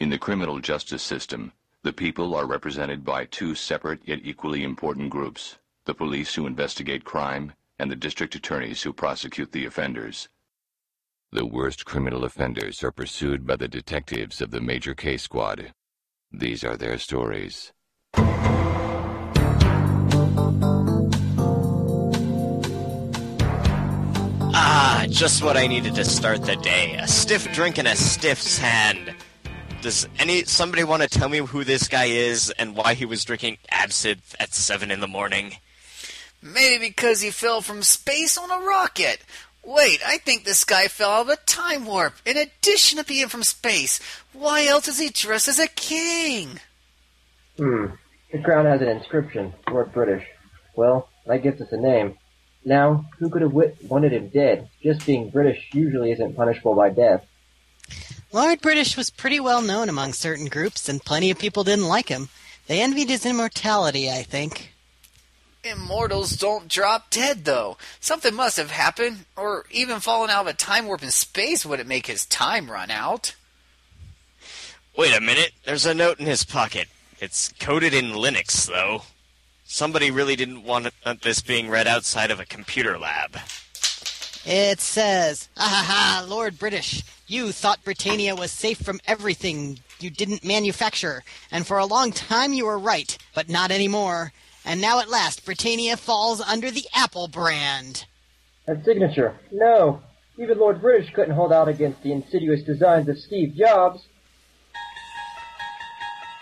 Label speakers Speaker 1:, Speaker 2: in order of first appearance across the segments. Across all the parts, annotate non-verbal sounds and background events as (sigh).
Speaker 1: In the criminal justice system, the people are represented by two separate yet equally important groups the police who investigate crime and the district attorneys who prosecute the offenders. The worst criminal offenders are pursued by the detectives of the Major Case Squad. These are their stories.
Speaker 2: Ah, just what I needed to start the day. A stiff drink in a stiff's hand. Does any somebody want to tell me who this guy is and why he was drinking absinthe at seven in the morning?
Speaker 3: Maybe because he fell from space on a rocket. Wait, I think this guy fell out of a time warp. In addition to being from space, why else is he dressed as a king?
Speaker 4: Hmm. The crown has an inscription, Lord British. Well, that gives us a name. Now, who could have wit- wanted him dead? Just being British usually isn't punishable by death.
Speaker 5: Lord British was pretty well known among certain groups, and plenty of people didn't like him. They envied his immortality, I think.
Speaker 3: Immortals don't drop dead, though. Something must have happened, or even fallen out of a time warp in space wouldn't make his time run out.
Speaker 2: Wait a minute, there's a note in his pocket. It's coded in Linux, though. Somebody really didn't want this being read outside of a computer lab.
Speaker 5: It says, "Ha ha ha, Lord British, you thought Britannia was safe from everything you didn't manufacture, and for a long time you were right, but not anymore. And now at last Britannia falls under the Apple brand."
Speaker 4: That signature. No. Even Lord British couldn't hold out against the insidious designs of Steve Jobs.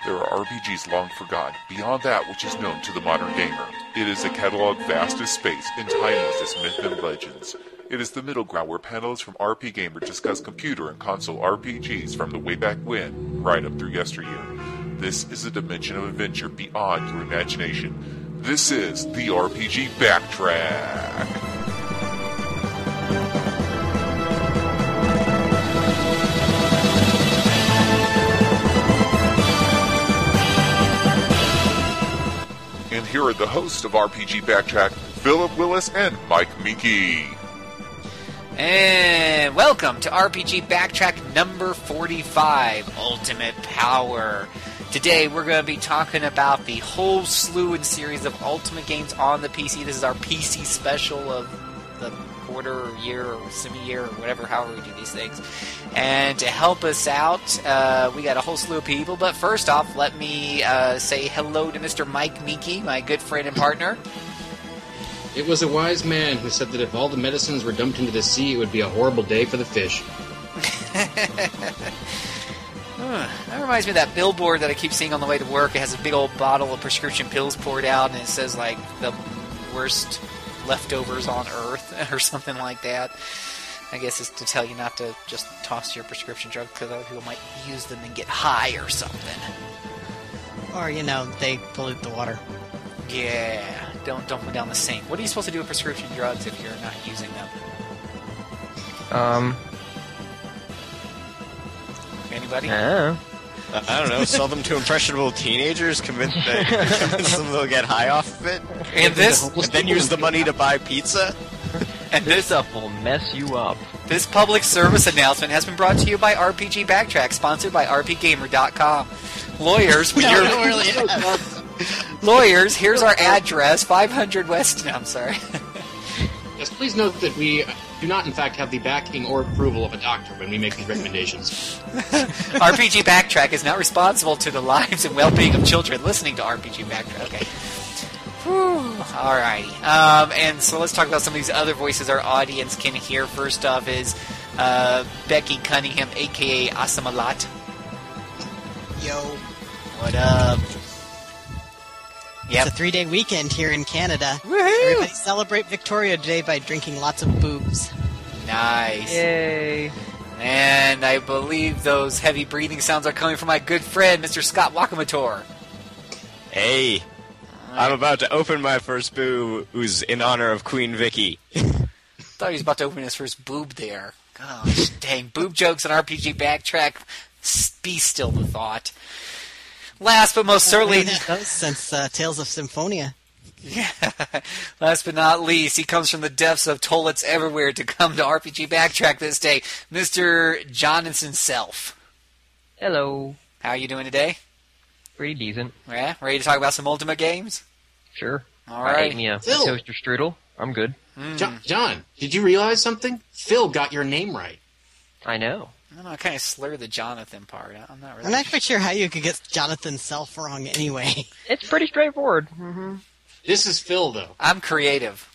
Speaker 6: There are RPGs long forgotten, beyond that which is known to the modern gamer. It is a catalog vast as space and timeless as myth and legends. It is the middle ground where panelists from RP Gamer discuss computer and console RPGs from the way back when, right up through yesteryear. This is a dimension of adventure beyond your imagination. This is the RPG Backtrack. And here are the hosts of RPG Backtrack, Philip Willis and Mike Minky.
Speaker 3: And welcome to RPG Backtrack number 45 Ultimate Power. Today we're going to be talking about the whole slew and series of Ultimate games on the PC. This is our PC special of the quarter or year or semi year or whatever, however we do these things. And to help us out, uh, we got a whole slew of people. But first off, let me uh, say hello to Mr. Mike Minky, my good friend and partner.
Speaker 7: It was a wise man who said that if all the medicines were dumped into the sea, it would be a horrible day for the fish. (laughs)
Speaker 3: Huh, that reminds me of that billboard that I keep seeing on the way to work. It has a big old bottle of prescription pills poured out, and it says like the worst leftovers on Earth (laughs) or something like that. I guess it's to tell you not to just toss your prescription drugs because other people might use them and get high or something.
Speaker 5: Or, you know, they pollute the water.
Speaker 3: Yeah, don't dump them down the sink. What are you supposed to do with prescription drugs if you're not using them?
Speaker 8: Um,
Speaker 3: Anybody?
Speaker 2: I I don't know, sell them to impressionable teenagers, convince, (laughs) convince them they'll get high off of it,
Speaker 3: And this
Speaker 2: and then use the money to buy pizza?
Speaker 3: and
Speaker 8: This (laughs)
Speaker 3: this
Speaker 8: stuff will mess you up.
Speaker 3: This public service announcement has been brought to you by RPG Backtrack, sponsored by RPGamer.com. Lawyers, when
Speaker 5: No,
Speaker 3: you're
Speaker 5: no, really. (laughs)
Speaker 3: lawyers, here's our address: 500 West. No, I'm sorry.
Speaker 7: Yes, please note that we do not, in fact, have the backing or approval of a doctor when we make these recommendations. (laughs)
Speaker 3: RPG Backtrack is not responsible to the lives and well-being of children listening to RPG Backtrack. Okay. Whew. Alrighty. Um, and so let's talk about some of these other voices our audience can hear. First off is uh, Becky Cunningham, aka Asamalat.
Speaker 5: Yo.
Speaker 3: What up? Yep.
Speaker 5: It's a three day weekend here in Canada.
Speaker 3: Woohoo!
Speaker 5: Everybody celebrate Victoria Day by drinking lots of boobs.
Speaker 3: Nice.
Speaker 8: Yay.
Speaker 3: And I believe those heavy breathing sounds are coming from my good friend, Mr. Scott Wakamotor.
Speaker 2: Hey, I'm about to open my first boo, who's in honor of Queen Vicky. (laughs)
Speaker 3: Thought he was about to open his first boob there. Gosh, dang. Boob jokes on RPG Backtrack. S- Be still the thought. Last but most certainly,
Speaker 5: We haven't had those since uh, Tales of Symphonia.
Speaker 3: yeah, (laughs) last but not least, he comes from the depths of toilets everywhere to come to RPG Backtrack this day, Mr. Jonathan Self.
Speaker 8: Hello.
Speaker 3: How are you doing today?
Speaker 8: Pretty decent.
Speaker 3: Yeah, ready to talk about some Ultimate games?
Speaker 8: Sure.
Speaker 3: All right.
Speaker 8: I ate me a
Speaker 7: Phil.
Speaker 8: toaster strudel. I'm good.
Speaker 7: John, John, did you realize something? Phil got your name right.
Speaker 8: I know.
Speaker 3: I don't know. I kind of slur the Jonathan part. I'm not really.
Speaker 5: I'm not quite sure how you could get Jonathan's self wrong anyway. (laughs)
Speaker 8: It's pretty straightforward. hmm
Speaker 7: This is Phil, though.
Speaker 3: I'm creative.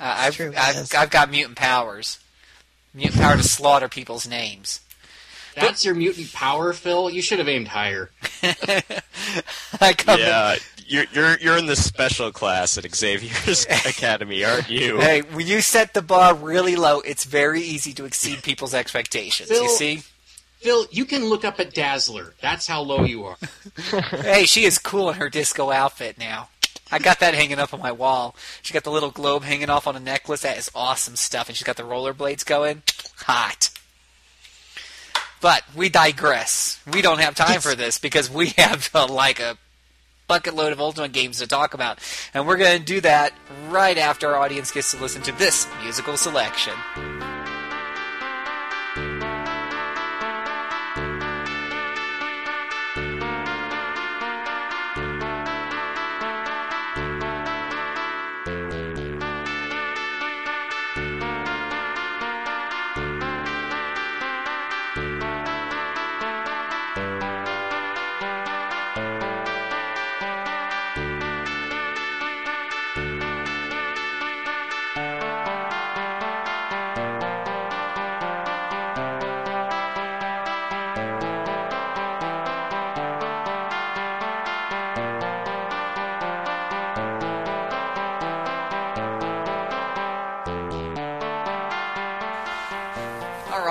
Speaker 3: Uh, I've,
Speaker 5: true,
Speaker 3: I've. I've got mutant powers. Mutant power to slaughter people's names.
Speaker 7: That's your mutant power, Phil. You should have aimed higher. (laughs)
Speaker 3: I come in-
Speaker 2: Yeah, you're you're you're in the special class at Xavier's (laughs) Academy, aren't you?
Speaker 3: Hey, when you set the bar really low, it's very easy to exceed people's expectations.
Speaker 7: Phil-
Speaker 3: You see?
Speaker 7: Phil, you can look up at Dazzler. That's how low you are. (laughs)
Speaker 3: hey, she is cool in her disco outfit now. I got that hanging up on my wall. She got the little globe hanging off on a necklace. That is awesome stuff. And she's got the rollerblades going. Hot. But we digress. We don't have time for this because we have uh, like a bucket load of Ultimate games to talk about. And we're going to do that right after our audience gets to listen to this musical selection.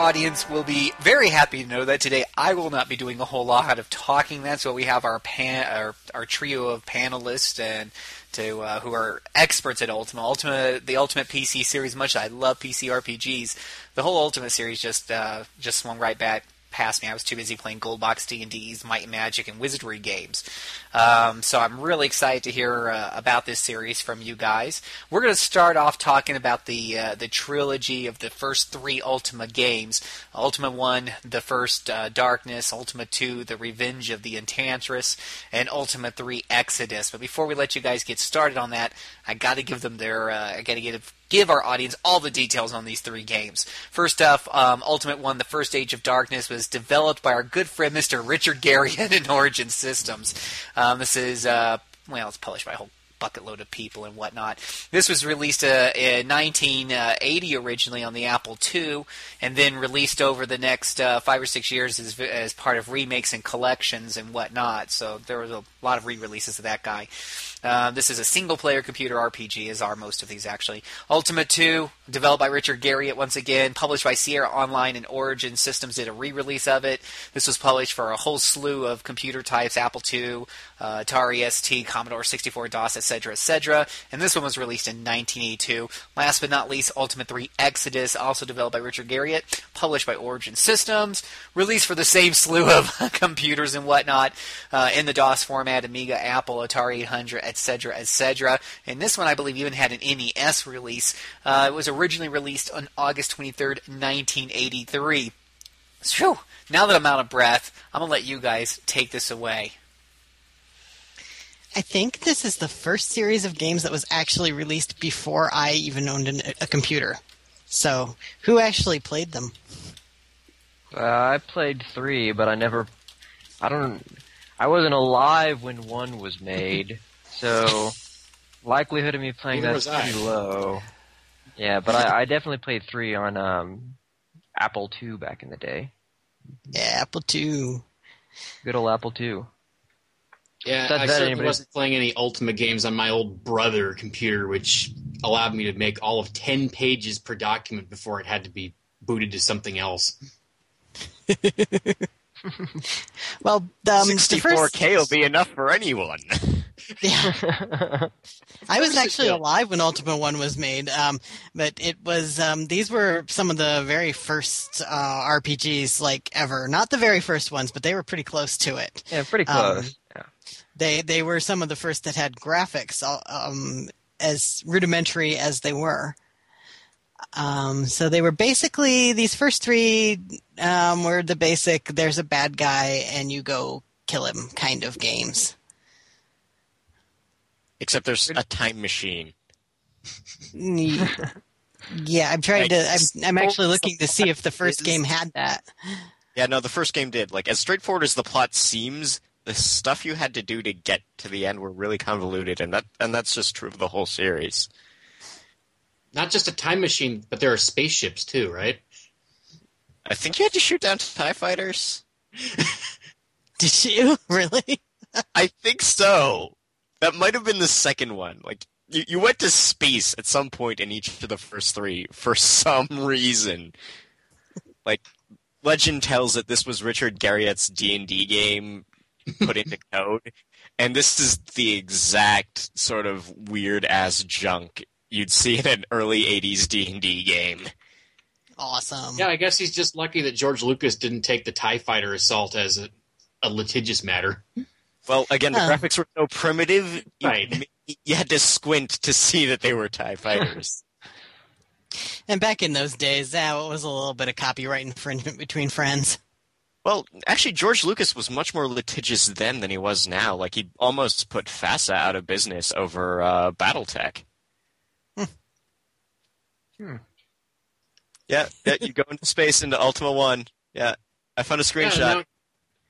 Speaker 3: Audience will be very happy to know that today I will not be doing a whole lot of talking. That's why we have our pan, our, our trio of panelists and to uh, who are experts at Ultima. Ultima, the Ultimate PC series. Much I love PC RPGs, the whole Ultima series just uh, just swung right back past me. I was too busy playing Gold Box D and D's, Might and Magic, and Wizardry games. Um, so I'm really excited to hear uh, about this series from you guys. We're going to start off talking about the uh, the trilogy of the first three Ultima games: Ultima One, the first uh, Darkness; Ultima Two, the Revenge of the Enchantress; and Ultima Three, Exodus. But before we let you guys get started on that, I got to give them their uh, I got to give give our audience all the details on these three games. First off, um, Ultimate One, The First Age of Darkness, was developed by our good friend Mr. Richard Garriott in Origin Systems. Um, this is, uh, well, it's published by a whole bucket load of people and whatnot. This was released uh, in 1980 originally on the Apple II, and then released over the next uh, five or six years as, as part of remakes and collections and whatnot. So there was a lot of re-releases of that guy. Uh, this is a single-player computer RPG, as are most of these actually. Ultima 2, developed by Richard Garriott once again, published by Sierra Online and Origin Systems did a re-release of it. This was published for a whole slew of computer types: Apple II, uh, Atari ST, Commodore 64 DOS, etc., etc. And this one was released in 1982. Last but not least, Ultima 3 Exodus, also developed by Richard Garriott, published by Origin Systems, released for the same (laughs) slew of (laughs) computers and whatnot uh, in the DOS format: Amiga, Apple, Atari 800, etc., etc. And this one, I believe, even had an NES release. Uh, it was originally released on August 23rd, 1983. Phew, now that I'm out of breath, I'm gonna let you guys take this away.
Speaker 5: I think this is the first series of games that was actually released before I even owned an, a computer. So, who actually played them?
Speaker 8: Uh, I played three, but I never. I don't. I wasn't alive when one was made, so likelihood of me playing
Speaker 7: Neither
Speaker 8: that's
Speaker 7: was I.
Speaker 8: pretty low. Yeah, but I, I definitely played three on um, Apple II back in the day.
Speaker 5: Yeah, Apple II.
Speaker 8: Good old Apple II.
Speaker 7: Yeah,
Speaker 8: Besides
Speaker 7: I
Speaker 8: that,
Speaker 7: certainly
Speaker 8: anybody-
Speaker 7: wasn't playing any Ultima games on my old brother computer, which allowed me to make all of 10 pages per document before it had to be booted to something else. (laughs)
Speaker 5: Well, um, the first,
Speaker 2: 64K will be enough for anyone. (laughs)
Speaker 5: yeah, I was actually alive when Ultima One was made, um, but it was um, these were some of the very first uh, RPGs like ever. Not the very first ones, but they were pretty close to it.
Speaker 8: yeah, pretty
Speaker 5: Um,
Speaker 8: close. yeah.
Speaker 5: They they were some of the first that had graphics, uh, um, as rudimentary as they were. Um, so they were basically these first three um, were the basic. There's a bad guy and you go kill him kind of games.
Speaker 2: Except there's a time machine. (laughs)
Speaker 5: Yeah, I'm trying to. I'm, I'm actually looking to see if the first game had that.
Speaker 2: Yeah, no, the first game did. Like as straightforward as the plot seems, the stuff you had to do to get to the end were really convoluted, and that and that's just true of the whole series.
Speaker 7: Not just a time machine, but there are spaceships too, right?
Speaker 2: I think you had to shoot down Tie Fighters. (laughs)
Speaker 5: Did you (laughs) really? (laughs)
Speaker 2: I think so. That might have been the second one. Like you, you went to space at some point in each of the first three for some reason. Like legend tells that this was Richard Garriott's D and D game put into code, and this is the exact sort of weird ass junk you'd see in an early '80s D and D game.
Speaker 5: Awesome.
Speaker 7: Yeah, I guess he's just lucky that George Lucas didn't take the Tie Fighter assault as a, a litigious matter.
Speaker 2: Well, again, the
Speaker 5: Huh.
Speaker 2: graphics were so primitive, you,
Speaker 7: Right. (laughs)
Speaker 2: you had to squint to see that they were Tie Fighters. (laughs)
Speaker 5: And back in those days, that was a little bit of copyright infringement between friends.
Speaker 2: Well, actually, George Lucas was much more litigious then than he was now. Like, he almost put FASA out of business over uh, BattleTech.
Speaker 8: Hmm.
Speaker 2: Yeah, yeah, you go into space into Ultima 1. Yeah, I found a screenshot.
Speaker 7: and, now,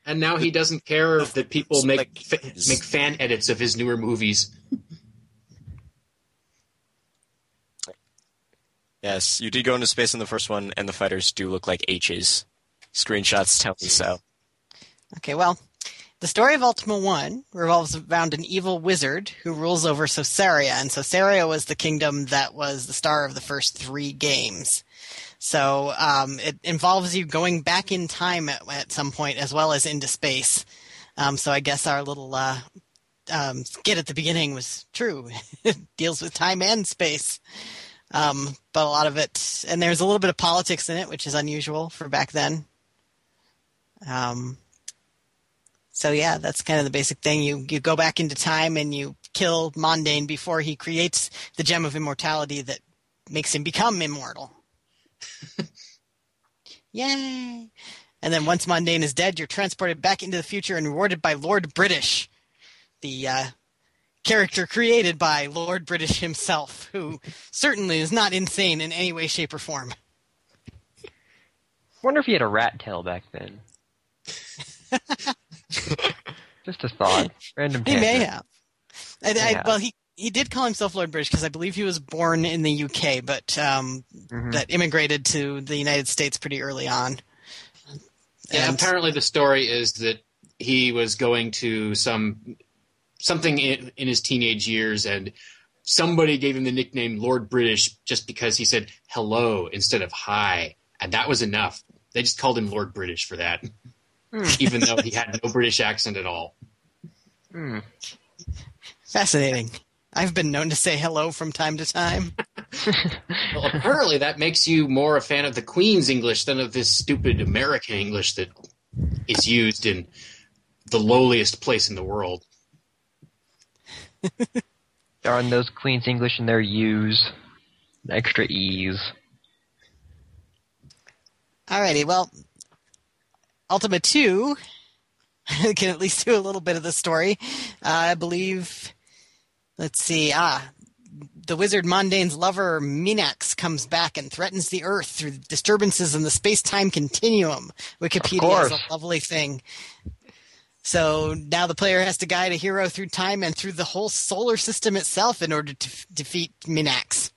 Speaker 7: and now he doesn't care that people make
Speaker 2: Like-
Speaker 7: fa- make fan edits of his newer movies.
Speaker 2: Yes, you did go into space in the first one, and the fighters do look like H's. Screenshots tell me so.
Speaker 5: Okay, well, the story of Ultima 1 revolves around an evil wizard who rules over Sosaria, and Sosaria was the kingdom that was the star of the first three games. So um, it involves you going back in time at, at some point as well as into space. Um, so I guess our little uh, um, skit at the beginning was true. it (laughs) deals with time and space. Um, but a lot of it, and there's a little bit of politics in it, which is unusual for back then. Um, so yeah, that's kind of the basic thing. You you go back into time and you kill Mondain before he creates the gem of immortality that makes him become immortal. (laughs) Yay! And then once Mondain is dead, you're transported back into the future and rewarded by Lord British, the uh, character created by Lord British himself, who certainly is not insane in any way, shape, or form.
Speaker 8: Wonder if he had a rat tail back then. (laughs) Just a thought. Random.
Speaker 5: He may have. And I, well, he he did call himself Lord British because I believe he was born in the UK, but um,
Speaker 8: Mhm.
Speaker 5: that immigrated to the United States pretty early on.
Speaker 7: Yeah,
Speaker 5: And-
Speaker 7: apparently the story is that he was going to some something in, in his teenage years, and somebody gave him the nickname Lord British just because he said hello instead of hi, and that was enough. They just called him Lord British for that, (laughs) even though he had no British accent at all.
Speaker 8: Hmm.
Speaker 5: fascinating. I've been known to say hello from time to time. (laughs)
Speaker 7: Well, apparently that makes you more a fan of the Queen's English than of this stupid American English that is used in the lowliest place in the world. (laughs)
Speaker 8: Darn those Queen's English and their U's. Extra E's.
Speaker 5: Alrighty, well, Ultima 2 (laughs) can at least do a little bit of the story. Uh, I believe, let's see, ah, the wizard Mondain's lover Minax comes back and threatens the Earth through disturbances in the space-time continuum. Wikipedia is a lovely thing. So now the player has to guide a hero through time and through the whole solar system itself in order to f- defeat Minax.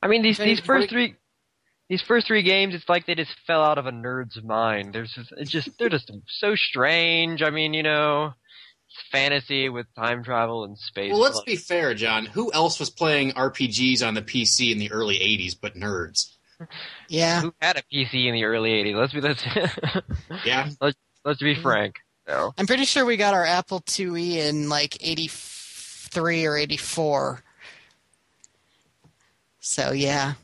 Speaker 8: I mean, these these first three, these first three games, it's like they just fell out of a nerd's mind. There's just, it's just they're just so strange. I mean, you know, it's fantasy with time travel and space.
Speaker 7: Well, let's
Speaker 8: Like,
Speaker 7: be fair, John. Who else was playing RPGs on the PC in the early 80s but nerds? (laughs)
Speaker 5: Yeah.
Speaker 8: Who had a PC in the early '80s? Let's be let's (laughs)
Speaker 7: Yeah?
Speaker 8: let's be mm-hmm. frank. So,
Speaker 5: I'm pretty sure we got our Apple IIe in like 83 or 84. So, yeah.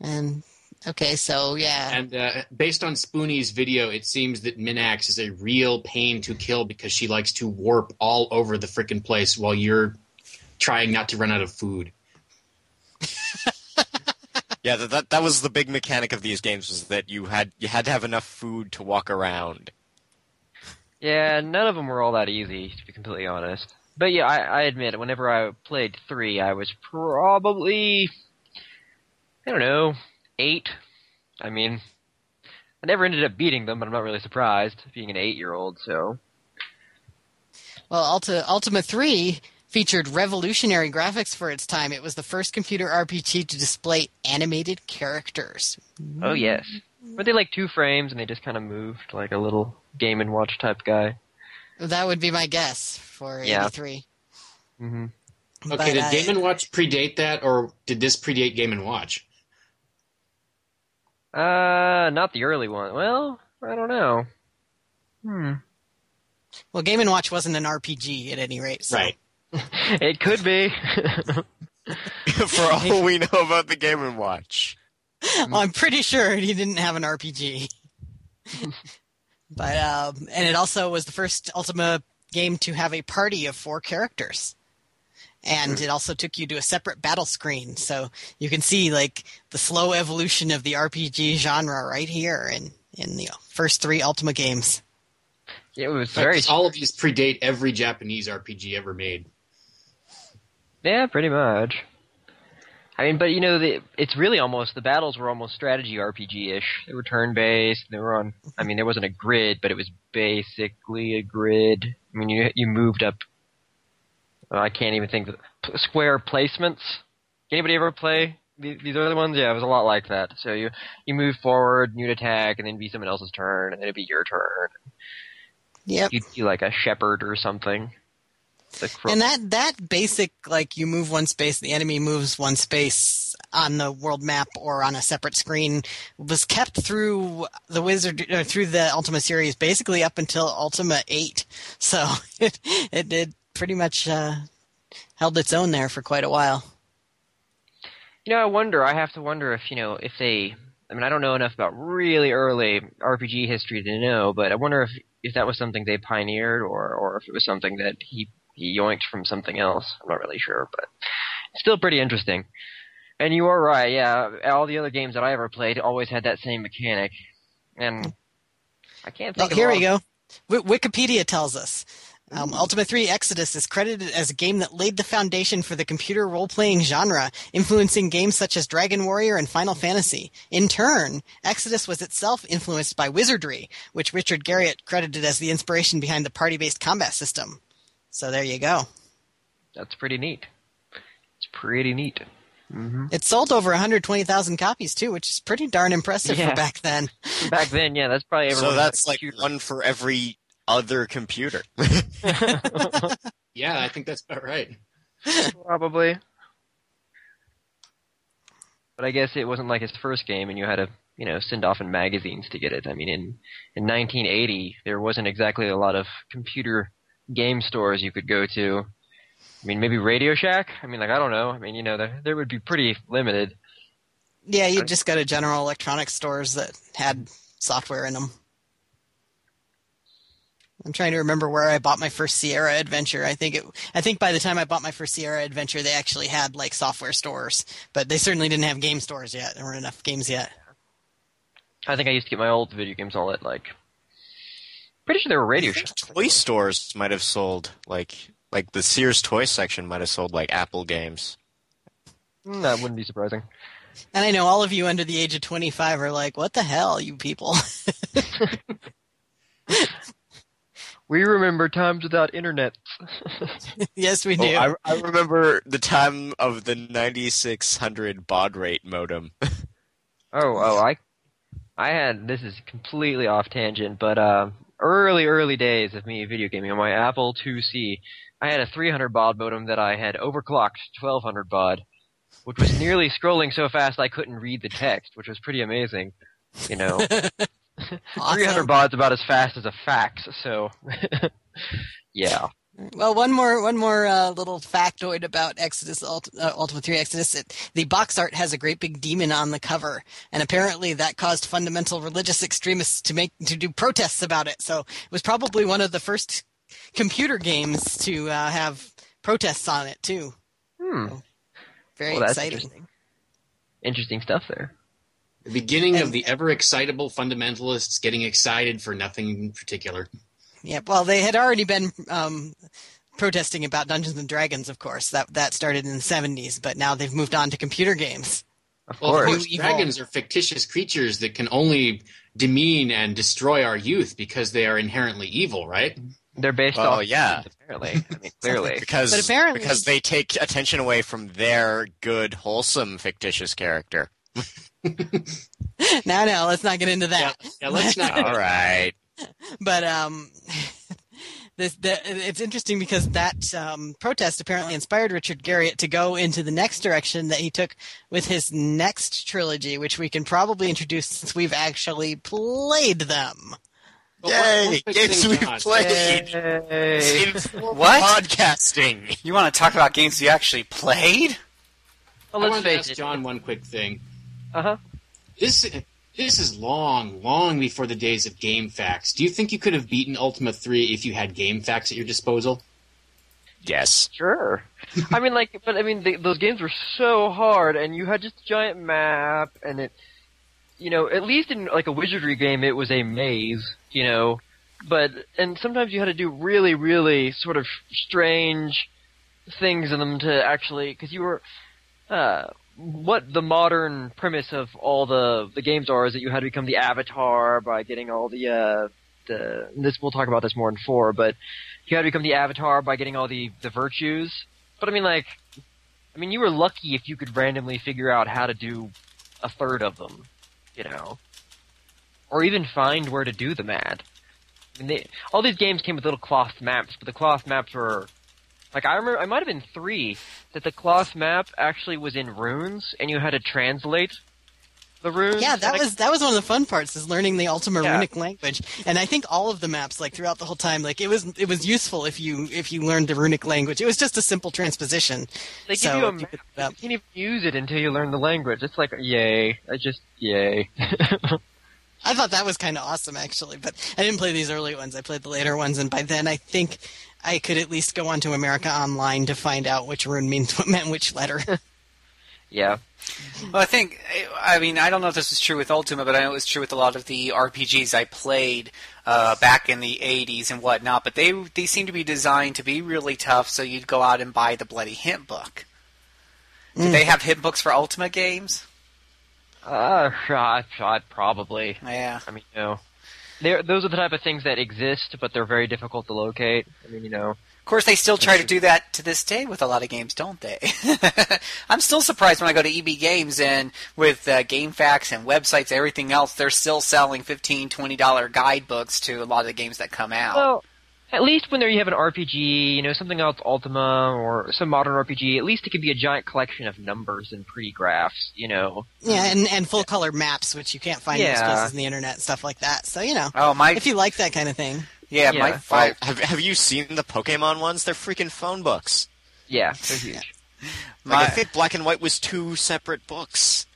Speaker 5: And, okay, so, yeah.
Speaker 7: And uh, based on Spoony's video, it seems that Minax is a real pain to kill because she likes to warp all over the frickin' place while you're trying not to run out of food. (laughs)
Speaker 2: Yeah, that, that that was the big mechanic of these games was that you had you had to have enough food to walk around.
Speaker 8: Yeah, none of them were all that easy, to be completely honest. But yeah, I, I admit, whenever I played three, I was probably, I don't know, eight. I mean, I never ended up beating them, but I'm not really surprised, being an eight-year-old. So
Speaker 5: Well, Ulti- Ultima 3 featured revolutionary graphics for its time. It was the first computer RPG to display animated characters.
Speaker 8: Oh yes. Were they like two frames and they just kind of moved like a little game and watch type guy?
Speaker 5: That would be my guess for
Speaker 8: Yeah.
Speaker 5: 83.
Speaker 8: Mm-hmm.
Speaker 7: Okay,
Speaker 5: But,
Speaker 7: did
Speaker 5: uh,
Speaker 7: Game and Watch predate that, or did this predate Game and Watch?
Speaker 8: Uh, not the early one. Well, I don't know. Hmm.
Speaker 5: Well, Game & Watch wasn't an RPG at any rate. So.
Speaker 7: Right. (laughs)
Speaker 8: It could be. (laughs)
Speaker 2: For all we know about the Game and Watch. (laughs)
Speaker 5: Well, I'm pretty sure he didn't have an RPG. but um, and it also was the first Ultima game to have a party of four characters. And it also took you to a separate battle screen, so you can see like the slow evolution of the RPG genre right here in in the first three Ultima games.
Speaker 8: it was very.
Speaker 7: all of these predate every Japanese RPG ever made.
Speaker 8: Yeah, pretty much. I mean, but you know, the, it's really almost the battles were almost strategy RPG ish. They were turn based. They were on. I mean, there wasn't a grid, but it was basically a grid. I mean, you you moved up. Oh, I can't even think of square placements. Anybody ever play the- these other ones? Yeah, it was a lot like that. So you you move forward, you'd attack, and then it'd be someone else's turn, and then it'd be your turn.
Speaker 5: Yep.
Speaker 8: You'd be like a shepherd or something.
Speaker 5: And that that basic like you move one space, the enemy moves one space on the world map or on a separate screen was kept through the Wizard or through the Ultima series basically up until Ultima Eight. So (laughs) it it did pretty much uh, held its own there for quite a while.
Speaker 8: You know, I wonder. I have to wonder if you know if they. I mean, I don't know enough about really early RPG history to know, but I wonder if if that was something they pioneered or or if it was something that he he yoinked from something else. I'm not really sure, but it's still pretty interesting. And you are right. Yeah, all the other games that I ever played always had that same mechanic, and I can't
Speaker 5: Well,
Speaker 8: think.
Speaker 5: here
Speaker 8: of
Speaker 5: we go. W- Wikipedia tells us. Um, Ultima 3 Exodus is credited as a game that laid the foundation for the computer role-playing genre, influencing games such as Dragon Warrior and Final Fantasy. In turn, Exodus was itself influenced by Wizardry, which Richard Garriott credited as the inspiration behind the party-based combat system. So there you go.
Speaker 8: That's pretty neat. It's pretty neat. hmm
Speaker 5: It sold over 120,000 copies too, which is pretty darn impressive
Speaker 8: Yeah.
Speaker 5: for back then.
Speaker 8: Back then, yeah, that's probably
Speaker 2: So that's like one for every other computer. (laughs)
Speaker 7: Yeah, I think that's about right.
Speaker 8: Probably. But I guess it wasn't like his first game, and you had to, you know, send off in magazines to get it. I mean, in in 1980, there wasn't exactly a lot of computer game stores you could go to. I mean, maybe Radio Shack. I mean, like I don't know. I mean, you know, there there would be pretty limited.
Speaker 5: Yeah, you'd just go to general electronics stores that had software in them. I'm trying to remember where I bought my first Sierra Adventure. I think it. I think by the time I bought my first Sierra Adventure, they actually had like software stores, but they certainly didn't have game stores yet. There weren't enough games yet.
Speaker 8: I think I used to get my old video games all at like. Pretty sure there were Radio Shack.
Speaker 2: Toy stores might have sold like like the Sears toy section might have sold like Apple games.
Speaker 8: Mm, That wouldn't be surprising.
Speaker 5: And I know all of you under the age of 25 are like, "What the hell, you people?" (laughs) (laughs)
Speaker 8: We remember times without internet. (laughs)
Speaker 5: yes, we
Speaker 2: Oh,
Speaker 5: do.
Speaker 2: I, I remember the time of the 9600 baud rate modem. (laughs)
Speaker 8: Oh, oh, I, I had this is completely off tangent, but uh, early, early days of me video gaming on my Apple IIc, I had a 300 baud modem that I had overclocked to 1200 baud, which was nearly scrolling so fast I couldn't read the text, which was pretty amazing. You know, (laughs) (laughs) 300 baud's about as fast as a fax, so (laughs) yeah.
Speaker 5: Well, one more one more uh, little factoid about Exodus Ult- uh, Ultima 3 Exodus. It, the box art has a great big demon on the cover, and apparently that caused fundamental religious extremists to make to do protests about it. So it was probably one of the first computer games to uh, have protests on it too.
Speaker 8: Hmm.
Speaker 5: Very
Speaker 8: well,
Speaker 5: exciting.
Speaker 8: interesting. Interesting stuff there.
Speaker 7: The beginning of the ever excitable fundamentalists getting excited for nothing in particular.
Speaker 5: Yeah, well, they had already been um, protesting about Dungeons and Dragons, of course. That that started in the '70s, but now they've moved on to computer games.
Speaker 8: Of
Speaker 7: Well, of
Speaker 8: course.
Speaker 7: course,
Speaker 5: Evil.
Speaker 7: dragons are fictitious creatures that can only demean and destroy our youth because they are inherently evil, right?
Speaker 8: They're based
Speaker 2: Well,
Speaker 8: off.
Speaker 2: yeah.
Speaker 8: Apparently, I mean, (laughs) clearly.
Speaker 2: because
Speaker 5: But apparently-
Speaker 2: because they take attention away from their good, wholesome, fictitious character. (laughs) (laughs)
Speaker 5: now, no, let's not get into that.
Speaker 7: yeah let's not. (laughs)
Speaker 2: All right.
Speaker 5: but um, (laughs) this the, it's interesting because that um, protest apparently inspired Richard Garriott to go into the next direction that he took with his next trilogy, which we can probably introduce since we've actually played them.
Speaker 7: But one- one
Speaker 2: Yay!
Speaker 7: quick
Speaker 2: Games we've played.
Speaker 8: Yay.
Speaker 2: In
Speaker 3: What?
Speaker 2: podcasting.
Speaker 3: You want to talk about games you actually played?
Speaker 8: Well, let's
Speaker 7: wanted to ask. John one quick thing.
Speaker 8: Uh huh.
Speaker 7: This this is long, long before the days of GameFAQs. Do you think you could have beaten Ultima 3 if you had GameFAQs at your disposal?
Speaker 2: Yes.
Speaker 8: Sure. I mean, like, but I mean, they, those games were so hard, and you had just a giant map, and it, you know, at least in like a wizardry game, it was a maze, you know, but and sometimes you had to do really, really sort of strange things in them to actually, because you were, uh, what the modern premise of all the the games are is that you had to become the avatar by getting all the uh the this we'll talk about this more in four, but you had to become the avatar by getting all the the virtues. But I mean, like, I mean, you were lucky if you could randomly figure out how to do a third of them, you know, or even find where to do the mad. I mean, they, all these games came with little cloth maps, but the cloth maps were like I remember. I might have been three that the cloth map actually was in runes, and you had to translate the runes.
Speaker 5: Yeah, that was that was one of the fun parts is learning the Ultima
Speaker 8: Yeah.
Speaker 5: Runic language, and I think all of the maps, like throughout the whole time, like it was it was useful if you if you learned the Runic language. It was just a simple transposition.
Speaker 8: They give
Speaker 5: so
Speaker 8: you a map,
Speaker 5: you
Speaker 8: you can't even use it until you learn the language. It's like, yay! I just yay. (laughs)
Speaker 5: I thought that was kind of awesome, actually. But I didn't play these early ones. I played the later ones, and by then I think I could at least go onto America Online to find out which rune means what meant which letter. (laughs)
Speaker 8: yeah.
Speaker 3: Well, I think, I mean, I don't know if this is true with Ultima, but I know it's true with a lot of the RPGs I played uh, back in the 80s and whatnot. But they they seem to be designed to be really tough, so you'd go out and buy the bloody hint book. Do they have hint books for Ultima games?
Speaker 8: Uh, shot, shot, probably.
Speaker 3: Yeah.
Speaker 8: I mean, you know, they're, those are the type of things that exist, but they're very difficult to locate. I mean, you know,
Speaker 3: Of course, they still try to do that to this day with a lot of games, don't they? (laughs) I'm still surprised when I go to EB Games and with uh, GameFAQs and websites, everything else, they're still selling $15, $20 guidebooks to a lot of the games that come out.
Speaker 8: well, at least when there you have an RPG, you know, something else Ultima or some modern RPG, at least it could be a giant collection of numbers and pretty graphs, you know.
Speaker 5: yeah, and, and full color maps, which you can't find most places in the internet, stuff like that. So you know,
Speaker 3: oh, my.
Speaker 5: if you like that kind of thing,
Speaker 3: yeah,
Speaker 8: Yeah.
Speaker 3: my
Speaker 2: I,
Speaker 3: fault.
Speaker 2: have, have you seen the Pokemon ones? They're freaking phone books.
Speaker 8: Yeah, they're huge.
Speaker 2: Like,
Speaker 3: My-
Speaker 2: I think Black and White was two separate books.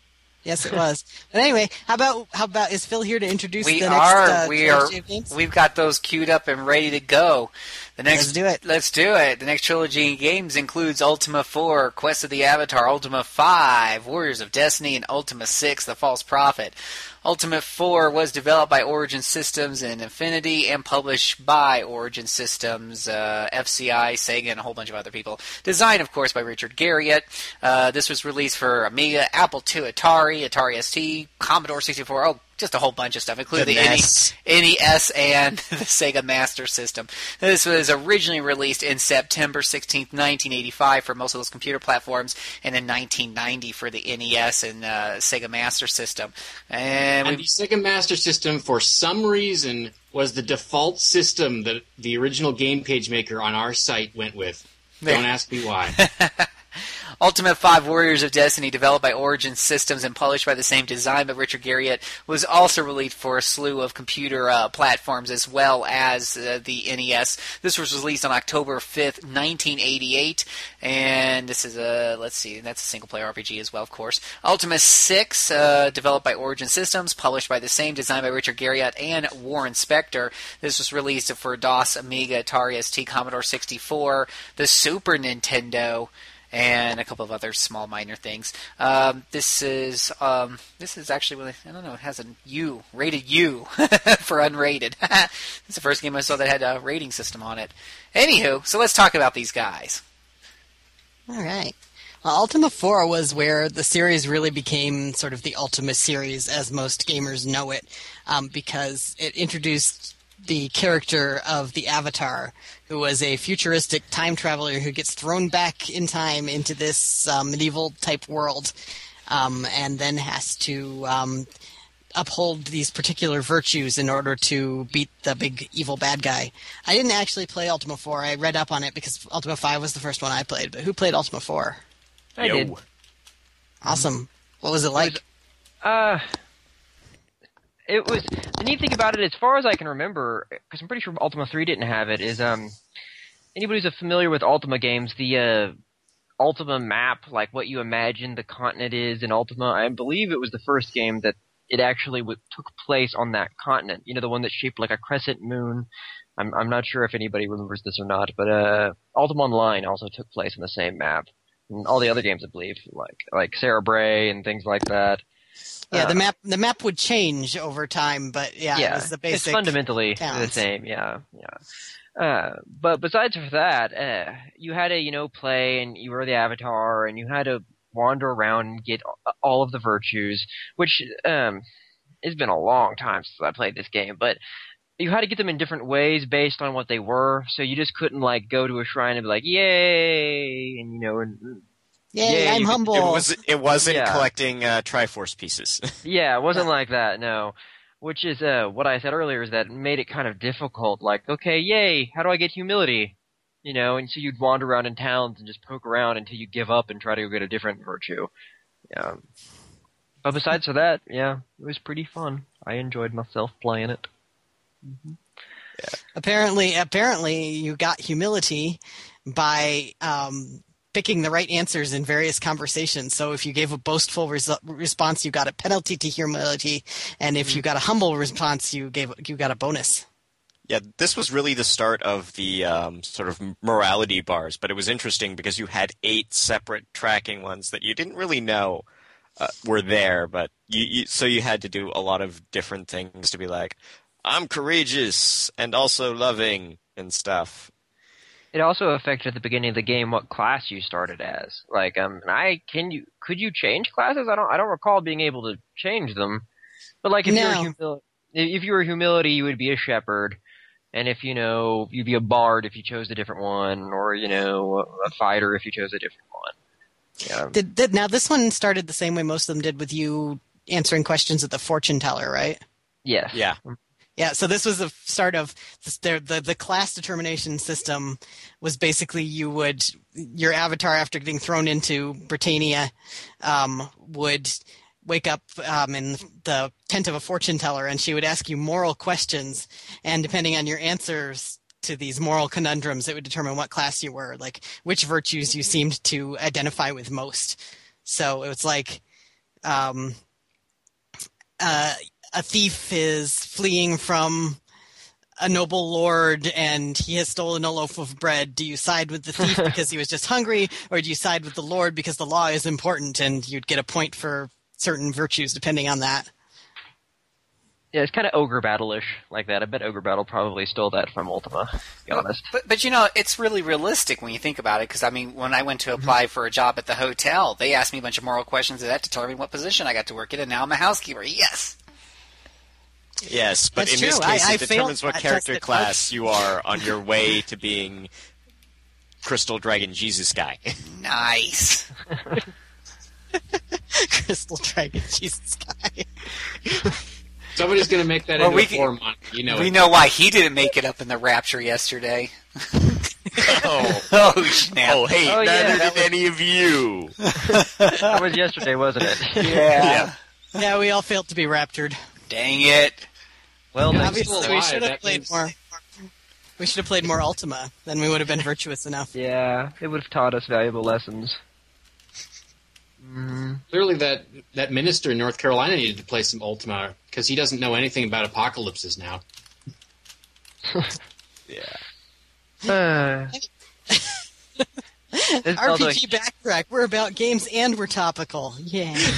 Speaker 5: Yes, it was. But anyway, how about how about is Phil here to introduce
Speaker 3: We
Speaker 5: the next
Speaker 3: are.
Speaker 5: uh,
Speaker 3: we are.
Speaker 5: games?
Speaker 3: We've got those queued up and ready to go. The next,
Speaker 5: Let's do it.
Speaker 3: Let's do it. The next trilogy of games includes Ultima 4, Quest of the Avatar, Ultima 5, Warriors of Destiny, and Ultima 6, The False Prophet. Ultima 4 was developed by Origin Systems and Infinity and published by Origin Systems, uh, FCI, Sega, and a whole bunch of other people. Designed, of course, by Richard Garriott. Uh, this was released for Amiga, Apple II, Atari, Atari ST, Commodore 64, oh, just a whole bunch of stuff, including
Speaker 2: The
Speaker 3: the,
Speaker 2: NES.
Speaker 3: NES and (laughs) the Sega Master System. This was originally released in September 16, 1985 for most of those computer platforms, and in 1990 for the NES and uh, Sega Master System. And,
Speaker 7: And
Speaker 3: we,
Speaker 7: the Sega Master System, for some reason, was the default system that the original game page maker on our site went with. Don't ask me why. (laughs)
Speaker 3: Ultimate 5 Warriors of Destiny, developed by Origin Systems and published by the same design by Richard Garriott, was also released for a slew of computer uh, platforms as well as uh, the NES. This was released on October 5th, 1988, and this is a, let's see, that's a single player RPG as well, of course. Ultima 6, uh, developed by Origin Systems, published by the same design by Richard Garriott and Warren Spector. This was released for DOS, Amiga, Atari ST, Commodore 64, the Super Nintendo, and a couple of other small minor things. Um, this is um, this is actually really, I don't know. It has a U rated U (laughs) for unrated. (laughs) it's the first game I saw that had a rating system on it. Anywho, so let's talk about these guys.
Speaker 5: All right. Well, Ultima 4 was where the series really became sort of the Ultima series, as most gamers know it, um, because it introduced the character of the Avatar, who was a futuristic time traveler who gets thrown back in time into this uh, medieval type world, um, and then has to um, uphold these particular virtues in order to beat the big evil bad guy. I didn't actually play Ultima 4. I read up on it because Ultima 5 was the first one I played. But who played Ultima 4?
Speaker 8: I
Speaker 2: Yo.
Speaker 8: did.
Speaker 5: Awesome. What was it like?
Speaker 8: Uh, it was the neat thing about it, as far as I can remember, because I'm pretty sure Ultima 3 didn't have it. Is um, anybody who's familiar with Ultima games, the uh, Ultima map, like what you imagine the continent is in Ultima, I believe it was the first game that it actually w- took place on that continent. You know, the one that's shaped like a crescent moon. I'm I'm not sure if anybody remembers this or not, but uh, Ultima Online also took place on the same map. And all the other games, I believe, like like Sarah Bray and things like that.
Speaker 5: Yeah, the
Speaker 8: Uh,
Speaker 5: map the map would change over time, but yeah, it was the
Speaker 8: it's
Speaker 5: basic.
Speaker 8: fundamentally the same. Yeah, yeah. Uh, but besides for that, uh, you had to you know play, and you were the avatar, and you had to wander around and get all of the virtues, which um, it's been a long time since I played this game, but. You had to get them in different ways based on what they were, so you just couldn't like go to a shrine and be like, "Yay!" and you know, and
Speaker 5: Yay,
Speaker 8: Yeah,
Speaker 5: I'm
Speaker 8: you
Speaker 5: humble.
Speaker 2: It was it wasn't
Speaker 8: Yeah.
Speaker 2: collecting uh, Triforce pieces. (laughs)
Speaker 8: Yeah, it wasn't like that, no. Which is uh, what I said earlier is that it made it kind of difficult. Like, okay, yay, how do I get humility? You know, and so you'd wander around in towns and just poke around until you give up and try to go get a different virtue. Yeah. But besides for that, yeah, it was pretty fun. I enjoyed myself playing it.
Speaker 5: apparently apparently you got humility by um, picking the right answers in various conversations. So if you gave a boastful response, you got a penalty to humility, and if you got a humble response, you gave you got a bonus.
Speaker 2: Yeah, this was really the start of the um, sort of morality bars, but it was interesting because you had eight separate tracking ones that you didn't really know uh, were there, but you, you so you had to do a lot of different things to be like, I'm courageous and also loving and stuff.
Speaker 8: It also affected at the beginning of the game what class you started as. Like, um, and I can you could you change classes? I don't I don't recall being able to change them. But like if you
Speaker 5: No.
Speaker 8: were humil- if you were humility, you would be a shepherd, and if you know you'd be a bard if you chose a different one, or you know a fighter if you chose a different one. Yeah.
Speaker 5: Did, did now this one started the same way most of them did with you answering questions at the fortune teller, right?
Speaker 8: Yes.
Speaker 2: Yeah.
Speaker 5: Yeah, so this was the start of the, the the class determination system was basically you would your avatar after getting thrown into Britannia um, would wake up um, in the tent of a fortune teller and she would ask you moral questions. And depending on your answers to these moral conundrums it would determine what class you were like which virtues you seemed to identify with most. So it was like um, uh, a thief is fleeing from a noble lord and he has stolen a loaf of bread. Do you side with the thief (laughs) because he was just hungry, or do you side with the lord because the law is important and you'd get a point for certain virtues depending on that?
Speaker 8: Yeah, it's kind of ogre battle-ish like that. I bet ogre battle probably stole that from Ultima. To be honest.
Speaker 3: But but you know, it's really realistic when you think about it. Because I mean, when I went to mm-hmm. apply for a job at the hotel, they asked me a bunch of moral questions that determined what position I got to work in, and now I'm a housekeeper. Yes.
Speaker 2: Yes, but
Speaker 5: That's
Speaker 2: in this
Speaker 5: true. I-
Speaker 2: case,
Speaker 5: I
Speaker 2: it determines
Speaker 5: failed
Speaker 2: what character class you are on your way to being Crystal Dragon Jesus guy.
Speaker 3: Nice. (laughs)
Speaker 5: Crystal Dragon, Jesus guy.
Speaker 7: Somebody's going to make that
Speaker 3: Well,
Speaker 7: into
Speaker 3: we
Speaker 7: a
Speaker 3: can-
Speaker 7: form on You know
Speaker 3: we
Speaker 7: it.
Speaker 3: know why he didn't make it up in the rapture yesterday. (laughs)
Speaker 2: oh,
Speaker 3: Oh snap!
Speaker 2: oh, hey,
Speaker 8: Oh, yeah,
Speaker 2: neither
Speaker 8: that
Speaker 2: did any of you.
Speaker 8: that was yesterday, wasn't it?
Speaker 3: yeah.
Speaker 5: Yeah, we all failed to be raptured.
Speaker 3: Dang it.
Speaker 8: Well,
Speaker 7: Yeah,
Speaker 5: Obviously, we should have played
Speaker 7: means-
Speaker 5: more. We should have played more Ultima. Then we would have been virtuous enough.
Speaker 8: Yeah, it would have taught us valuable lessons. Mm,
Speaker 7: Clearly, that that minister in North Carolina needed to play some Ultima because he doesn't know anything about apocalypses now. (laughs)
Speaker 2: Yeah.
Speaker 8: uh, This
Speaker 5: RPG backtrack. We're about games and we're topical. Yeah. (laughs)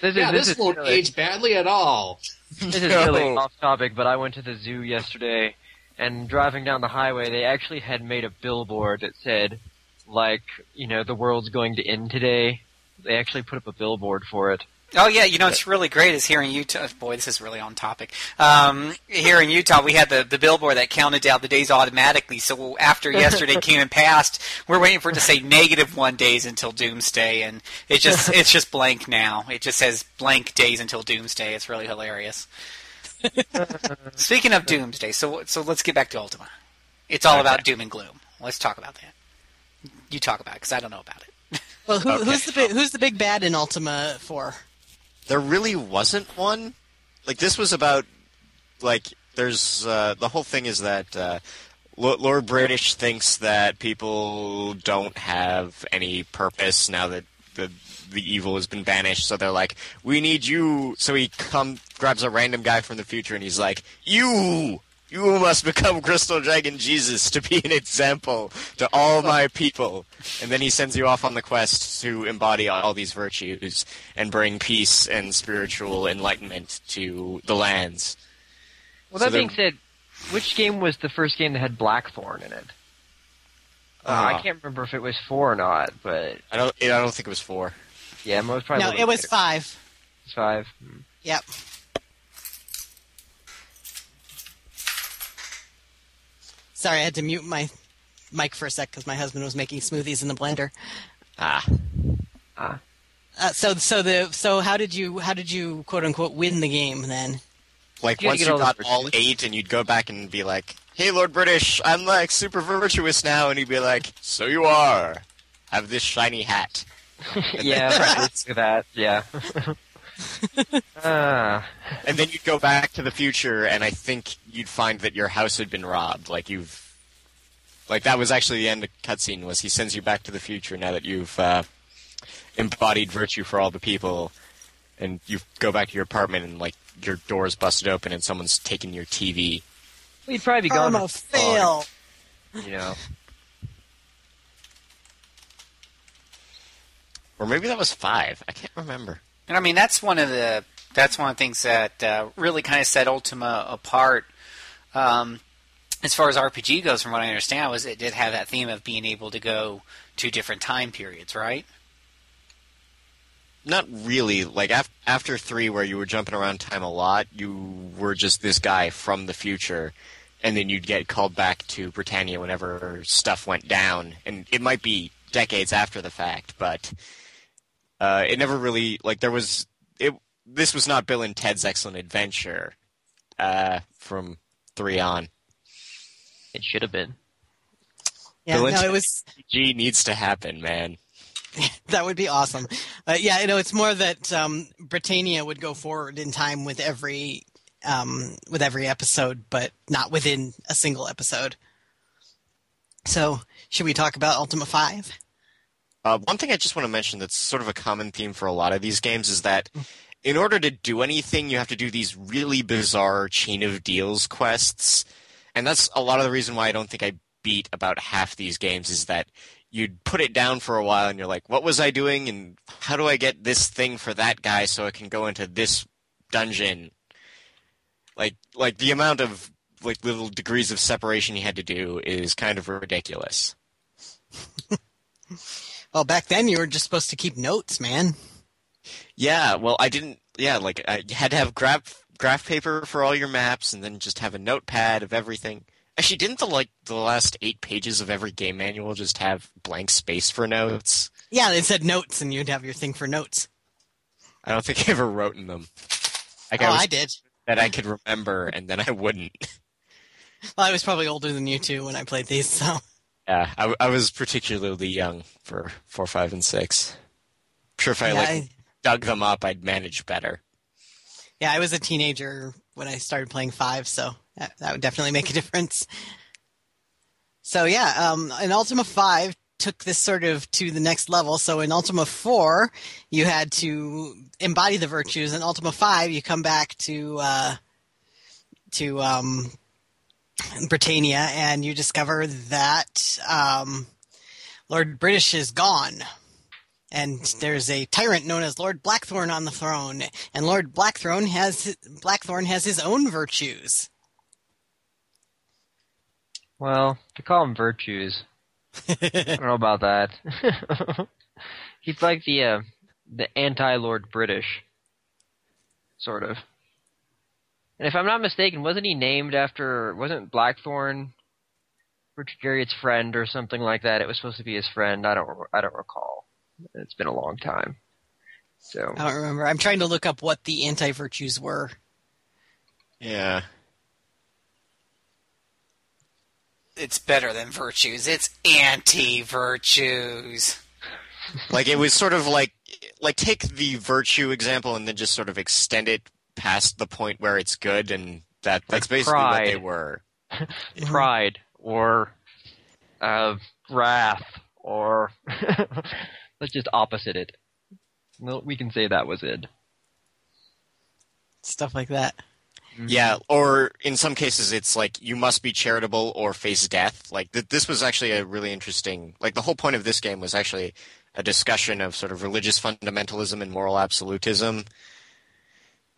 Speaker 8: This is,
Speaker 7: Yeah,
Speaker 8: this
Speaker 7: this
Speaker 8: is
Speaker 7: won't
Speaker 8: really,
Speaker 7: age badly at all. (laughs)
Speaker 8: this is really off topic, but I went to the zoo yesterday, and driving down the highway, they actually had made a billboard that said, like, you know, the world's going to end today. They actually put up a billboard for it.
Speaker 3: Oh yeah, you know it's really great is here in Utah. Boy, this is really on topic. Um, here in Utah, we had the, the billboard that counted down the days automatically. So after yesterday (laughs) came and passed, we're waiting for it to say negative one days until doomsday, and it just (laughs) it's just blank now. It just says blank days until doomsday. It's really hilarious. (laughs) Speaking of doomsday, so so let's get back to Ultima. It's all about doom and gloom. Let's talk about that. You talk about it because I don't know about it.
Speaker 5: Well, who,
Speaker 2: Okay.
Speaker 5: who's the big, who's the big bad in Ultima 4?
Speaker 2: There really wasn't one. Like this was about like there's uh, the whole thing is that uh, Lord British thinks that people don't have any purpose now that the the evil has been banished. So they're like, we need you. So he come grabs a random guy from the future and he's like, you. You must become (laughs) Crystal Dragon Jesus to be an example to all my people. And then he sends you off on the quest to embody all these virtues and bring peace and spiritual enlightenment to the lands.
Speaker 8: Well,
Speaker 2: So
Speaker 8: that
Speaker 2: there-
Speaker 8: being said, which game was the first game that had Blackthorn in it? Uh, I
Speaker 2: Ah.
Speaker 8: can't remember if it was four or not, but
Speaker 2: I don't. I don't think it was four.
Speaker 8: yeah, most probably.
Speaker 5: No, it was
Speaker 8: later.
Speaker 5: 5.
Speaker 8: It was five. Hmm.
Speaker 5: Yep. Sorry, I had to mute my mic for a sec because my husband was making smoothies in the blender.
Speaker 2: Ah,
Speaker 8: Ah,
Speaker 5: Uh, so, so the so how did you how did you quote unquote win the game then?
Speaker 2: like
Speaker 8: You
Speaker 2: once you
Speaker 8: all
Speaker 2: got all eight, and you'd go back and be like, "Hey, Lord British, I'm like super virtuous now," and he'd be like, "So you are. Have this shiny hat." (laughs)
Speaker 8: yeah, look at (laughs) that. Yeah. (laughs) Ah,
Speaker 2: And then you'd go back to the future, and I think you'd find that your house had been robbed. Like you've, like that was actually the end of cutscene. Was he sends you back to the future now that you've uh, embodied virtue for all the people, and you go back to your apartment, and like your door's busted open, and someone's taken your TV.
Speaker 8: well, you'd probably be gone.
Speaker 5: Karma
Speaker 8: for
Speaker 5: fail.
Speaker 8: You know.
Speaker 2: Or maybe that was five. I can't remember.
Speaker 3: And I mean, that's one of the that's one of the things that uh, really kind of set Ultima apart. Um, as far as RPG goes, from what I understand, was it did have that theme of being able to go to different time periods, right?
Speaker 2: Not really. Like af- after three, where you were jumping around time a lot, you were just this guy from the future, and then you'd get called back to Britannia whenever stuff went down, and it might be decades after the fact, but uh, it never really like there was it. This was not Bill and Ted's Excellent Adventure uh, from three on.
Speaker 8: It should have been.
Speaker 5: Yeah,
Speaker 2: Bill and
Speaker 5: no, it was
Speaker 2: G needs to happen, man. (laughs)
Speaker 5: that would be awesome. Uh, yeah, you know, it's more that um, Britannia would go forward in time with every um, with every episode, but not within a single episode. So, should we talk about Ultima Five?
Speaker 2: Uh, one thing I just want to mention that's sort of a common theme for a lot of these games is that in order to do anything, you have to do these really bizarre chain of deals quests. And that's a lot of the reason why I don't think I beat about half these games is that you'd put it down for a while and you're like, what was I doing? And how do I get this thing for that guy so I can go into this dungeon? Like, like the amount of like little degrees of separation you had to do is kind of ridiculous. (laughs)
Speaker 5: Well, back then you were just supposed to keep notes, man.
Speaker 2: Yeah, well, I didn't. Yeah, like I had to have graph graph paper for all your maps, and then just have a notepad of everything. Actually, didn't the like the last eight pages of every game manual just have blank space for notes?
Speaker 5: Yeah, it said notes, and you'd have your thing for notes.
Speaker 2: I don't think I ever wrote in them. Like
Speaker 5: oh,
Speaker 2: I was
Speaker 5: I did.
Speaker 2: that I could remember, and then I wouldn't.
Speaker 5: Well, I was probably older than you two when I played these, so
Speaker 2: Yeah, I, I was particularly young for four, five, and six. I'm sure if I
Speaker 5: yeah,
Speaker 2: like
Speaker 5: I,
Speaker 2: dug them up, I'd manage better.
Speaker 5: yeah, I was a teenager when I started playing five, so that, that would definitely make a difference. So yeah, um, in Ultima Five took this sort of to the next level. So in Ultima Four, you had to embody the virtues. In Ultima Five, you come back to uh, to um, Britannia, and you discover that um, Lord British is gone. And there's a tyrant known as Lord Blackthorn on the throne, and Lord Blackthorn has Blackthorn has his own virtues.
Speaker 8: Well, to call them virtues, I don't know about that. (laughs) He's like the uh, the anti-Lord British, sort of. And if I'm not mistaken, wasn't he named after? Wasn't Blackthorn Richard Garriott's friend or something like that? It was supposed to be his friend. I don't. I don't recall. It's been a long time. So
Speaker 5: I don't remember. I'm trying to look up what the anti virtues were.
Speaker 2: Yeah.
Speaker 3: It's better than virtues. It's anti-virtues.
Speaker 2: Like it was sort of like like take the virtue example and then just sort of extend it past the point where it's good and that that's
Speaker 8: Like
Speaker 2: basically what they were. (laughs)
Speaker 8: pride or uh, wrath or (laughs) let's just opposite it. No, we can say that was it.
Speaker 5: Stuff like that.
Speaker 2: Yeah, or in some cases it's like you must be charitable or face death. Like th- this was actually a really interesting. Like the whole point of this game was actually a discussion of sort of religious fundamentalism and moral absolutism.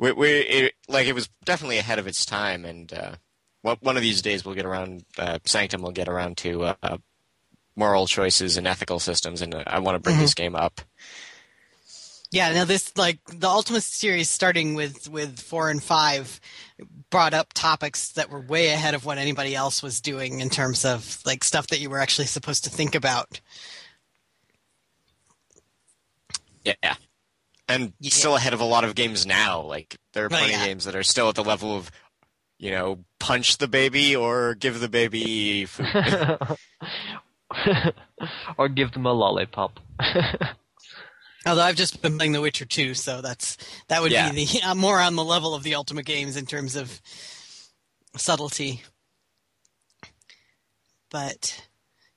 Speaker 2: We, we it, like it was definitely ahead of its time, and uh, one one of these days we'll get around. Uh, Sanctum will get around to uh, uh, moral choices and ethical systems, and uh, I want to bring this game up.
Speaker 5: Yeah, now this like the Ultima series starting with with 4 and 5 brought up topics that were way ahead of what anybody else was doing in terms of like stuff that you were actually supposed to think about.
Speaker 2: Yeah. And
Speaker 5: Yeah.
Speaker 2: still ahead of a lot of games now. Like there are
Speaker 5: Oh,
Speaker 2: plenty
Speaker 5: yeah.
Speaker 2: of games that are still at the level of, you know, punch the baby or give the baby food. (laughs)
Speaker 8: or give them a lollipop. (laughs)
Speaker 5: Although I've just been playing The Witcher 2, so that's that would
Speaker 2: Yeah.
Speaker 5: be the uh, (laughs) more on the level of the Ultima games in terms of subtlety. But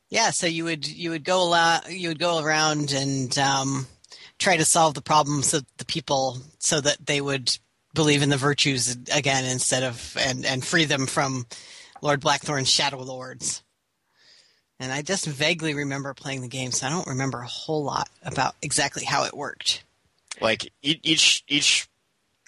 Speaker 5: yeah, so you would you would go allow, you would go around and um, try to solve the problems of the people so that they would believe in the virtues again instead of and and free them from Lord Blackthorn's shadow lords. And I just vaguely remember playing the game, so I don't remember a whole lot about exactly how it worked.
Speaker 2: like each each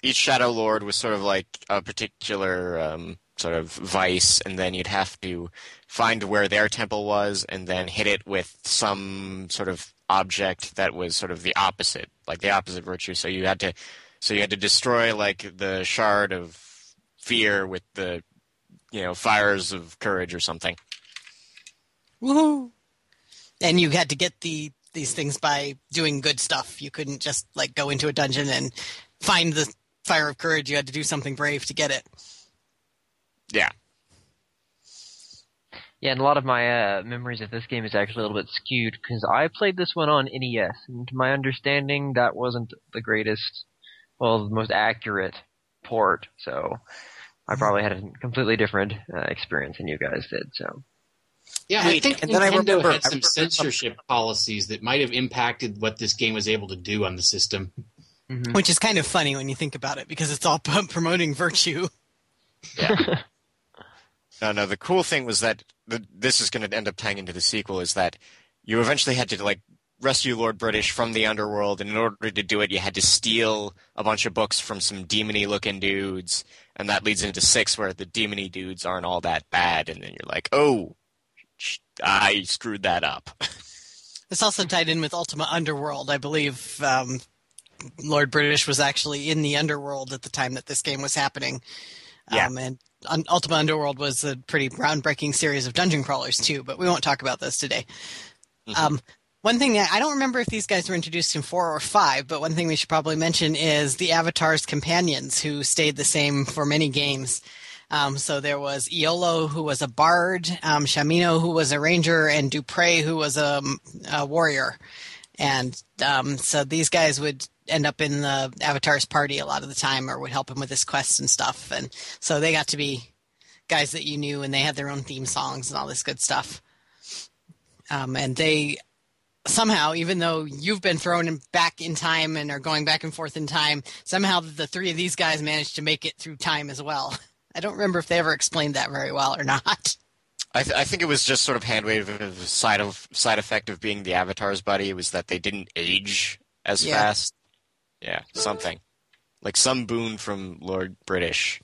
Speaker 2: each shadow lord was sort of like a particular um, sort of vice, and then you'd have to find where their temple was, and then hit it with some sort of object that was sort of the opposite, like the opposite virtue. So you had to so you had to destroy like the shard of fear with the you know fires of courage or something.
Speaker 5: Woohoo! And you had to get the these things by doing good stuff. You couldn't just like go into a dungeon and find the fire of courage. You had to do something brave to get it.
Speaker 2: Yeah.
Speaker 8: Yeah, and a lot of my uh, memories of this game is actually a little bit skewed because I played this one on NES, and to my understanding, that wasn't the greatest, well, the most accurate port. So I probably had a completely different uh, experience than you guys did. So
Speaker 7: Yeah, I think
Speaker 2: and then I
Speaker 7: Nintendo
Speaker 2: remember-
Speaker 7: had some
Speaker 2: remember
Speaker 7: censorship policies that might have impacted what this game was able to do on the system.
Speaker 5: Which is kind of funny when you think about it because it's all p- (laughs) promoting virtue. Yeah. (laughs)
Speaker 2: No, no. The cool thing was that the, this is going to end up tying into the sequel. Is that you eventually had to like rescue Lord British from the underworld, and in order to do it, you had to steal a bunch of books from some demony looking dudes, and that leads into six, where the demony dudes aren't all that bad, and then you're like, oh, I screwed that up. (laughs)
Speaker 5: It's also tied in with Ultima Underworld. I believe um, Lord British was actually in the underworld at the time that this game was happening.
Speaker 2: Yeah.
Speaker 5: Um, and Ultima Underworld was a pretty groundbreaking series of dungeon crawlers too, but we won't talk about those today. Um, one thing I don't remember if these guys were introduced in four or five, but one thing we should probably mention is the Avatar's companions, who stayed the same for many games. Um, so there was Iolo, who was a bard, um, Shamino, who was a ranger, and Dupre, who was a, a warrior. And um, so these guys would end up in the Avatar's party a lot of the time, or would help him with his quests and stuff. And so they got to be guys that you knew, and they had their own theme songs and all this good stuff. Um, and they somehow, even though you've been thrown back in time and are going back and forth in time, somehow the three of these guys managed to make it through time as well. (laughs) I don't remember if they ever explained that very well or not.
Speaker 2: I, th- I think it was just sort of hand wave of side of side effect of being the Avatar's buddy was that they didn't age as
Speaker 5: Yeah.
Speaker 2: fast. Yeah, something like some boon from Lord British.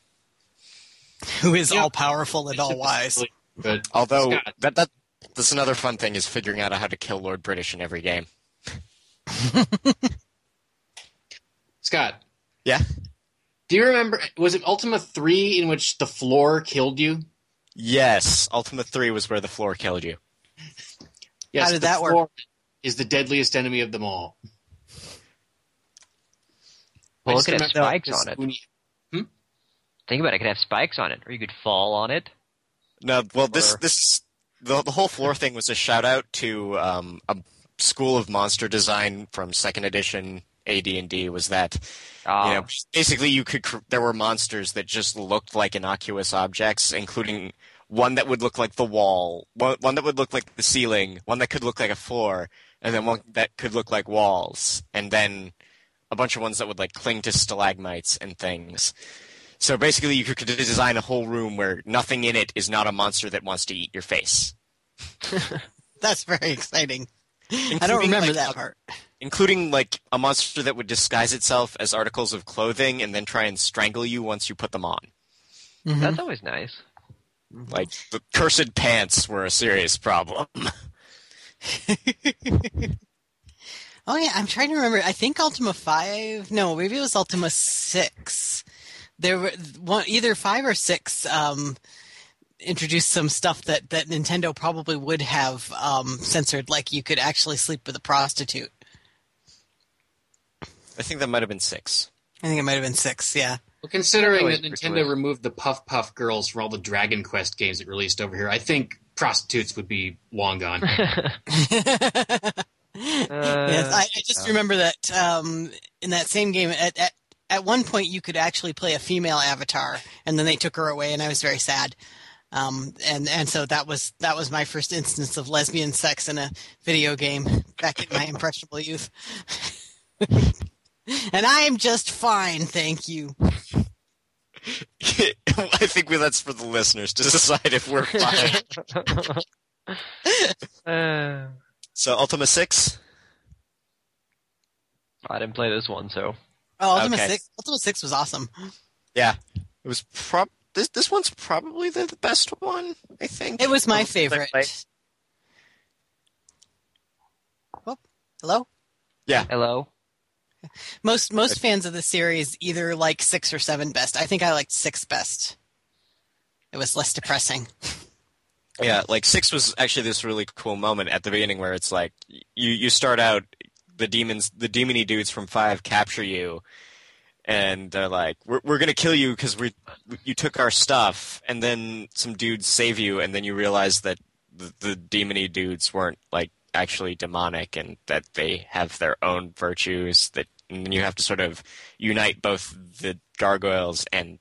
Speaker 5: Who is
Speaker 7: Yeah.
Speaker 5: all powerful and all wise?
Speaker 7: But
Speaker 2: Although
Speaker 7: Scott,
Speaker 2: that that that's another fun thing is figuring out how to kill Lord British in every game. (laughs)
Speaker 7: Scott,
Speaker 2: Yeah.
Speaker 7: do you remember? Was it Ultima Three in which the floor killed you?
Speaker 2: Yes, Ultima Three was where the floor killed you.
Speaker 7: Yes,
Speaker 5: did that work?
Speaker 7: Is the deadliest enemy of them all.
Speaker 8: Well,
Speaker 7: I
Speaker 8: it could have spikes on it.
Speaker 7: when you-
Speaker 8: Think about it. It could have spikes on it, or you could fall on it.
Speaker 2: No, well, this
Speaker 8: Or-
Speaker 2: this is the the whole floor thing was a shout out to um, a school of monster design from second edition AD&D. Was that
Speaker 8: Ah,
Speaker 2: you know basically you could cr- there were monsters that just looked like innocuous objects, including one that would look like the wall, one, one that would look like the ceiling, one that could look like a floor, and then one that could look like walls, and then a bunch of ones that would like cling to stalagmites and things. So basically, you could design a whole room where nothing in it is not a monster that wants to eat your face, (laughs)
Speaker 5: That's very exciting. (laughs) I don't remember
Speaker 2: like,
Speaker 5: that part.
Speaker 2: including like a monster that would disguise itself as articles of clothing and then try and strangle you once you put them on.
Speaker 5: Mhm.
Speaker 8: that's always nice.
Speaker 2: Like the cursed pants were a serious problem. (laughs)
Speaker 5: Oh yeah, I'm trying to remember. I think Ultima Five. No, maybe it was Ultima Six. There were one, either five or six. Um, introduced some stuff that that Nintendo probably would have um, censored, like you could actually sleep with a prostitute.
Speaker 2: I think that might have been six.
Speaker 5: I think it might have been six. Yeah.
Speaker 7: Well, considering that Nintendo
Speaker 8: close.
Speaker 7: removed the Puff Puff girls from all the Dragon Quest games it released over here, I think prostitutes would be long gone. (laughs) (laughs)
Speaker 5: yes, I, I just remember that um, in that same game, at, at at one point you could actually play a female avatar, and then they took her away, and I was very sad. Um, and and so that was that was my first instance of lesbian sex in a video game back in my impressionable youth. (laughs) and I am just fine, thank you. (laughs)
Speaker 2: I think we, that's for the listeners to (laughs) decide if we're fine.
Speaker 8: Uh,
Speaker 2: so Ultima Six.
Speaker 8: I didn't play this one, so
Speaker 5: Oh, Ultima
Speaker 2: Okay.
Speaker 5: Six, Ultima Six was awesome.
Speaker 2: Yeah, it was prob. This this one's probably the, the best one. I think
Speaker 5: It was my
Speaker 2: Of the things I
Speaker 5: favorite.
Speaker 2: played.
Speaker 5: Oh, hello. Yeah.
Speaker 8: Hello.
Speaker 5: Most most fans of the series either like six or seven best. I think I liked six best. It was less depressing. (laughs)
Speaker 2: Yeah, like six was actually this really cool moment at the beginning where it's like you you start out the demons the demony dudes from five capture you, and they're like we're we're gonna kill you because we you took our stuff, and then some dudes save you, and then you realize that the, the demony dudes weren't like actually demonic and that they have their own virtues that and you have to sort of unite both the gargoyles and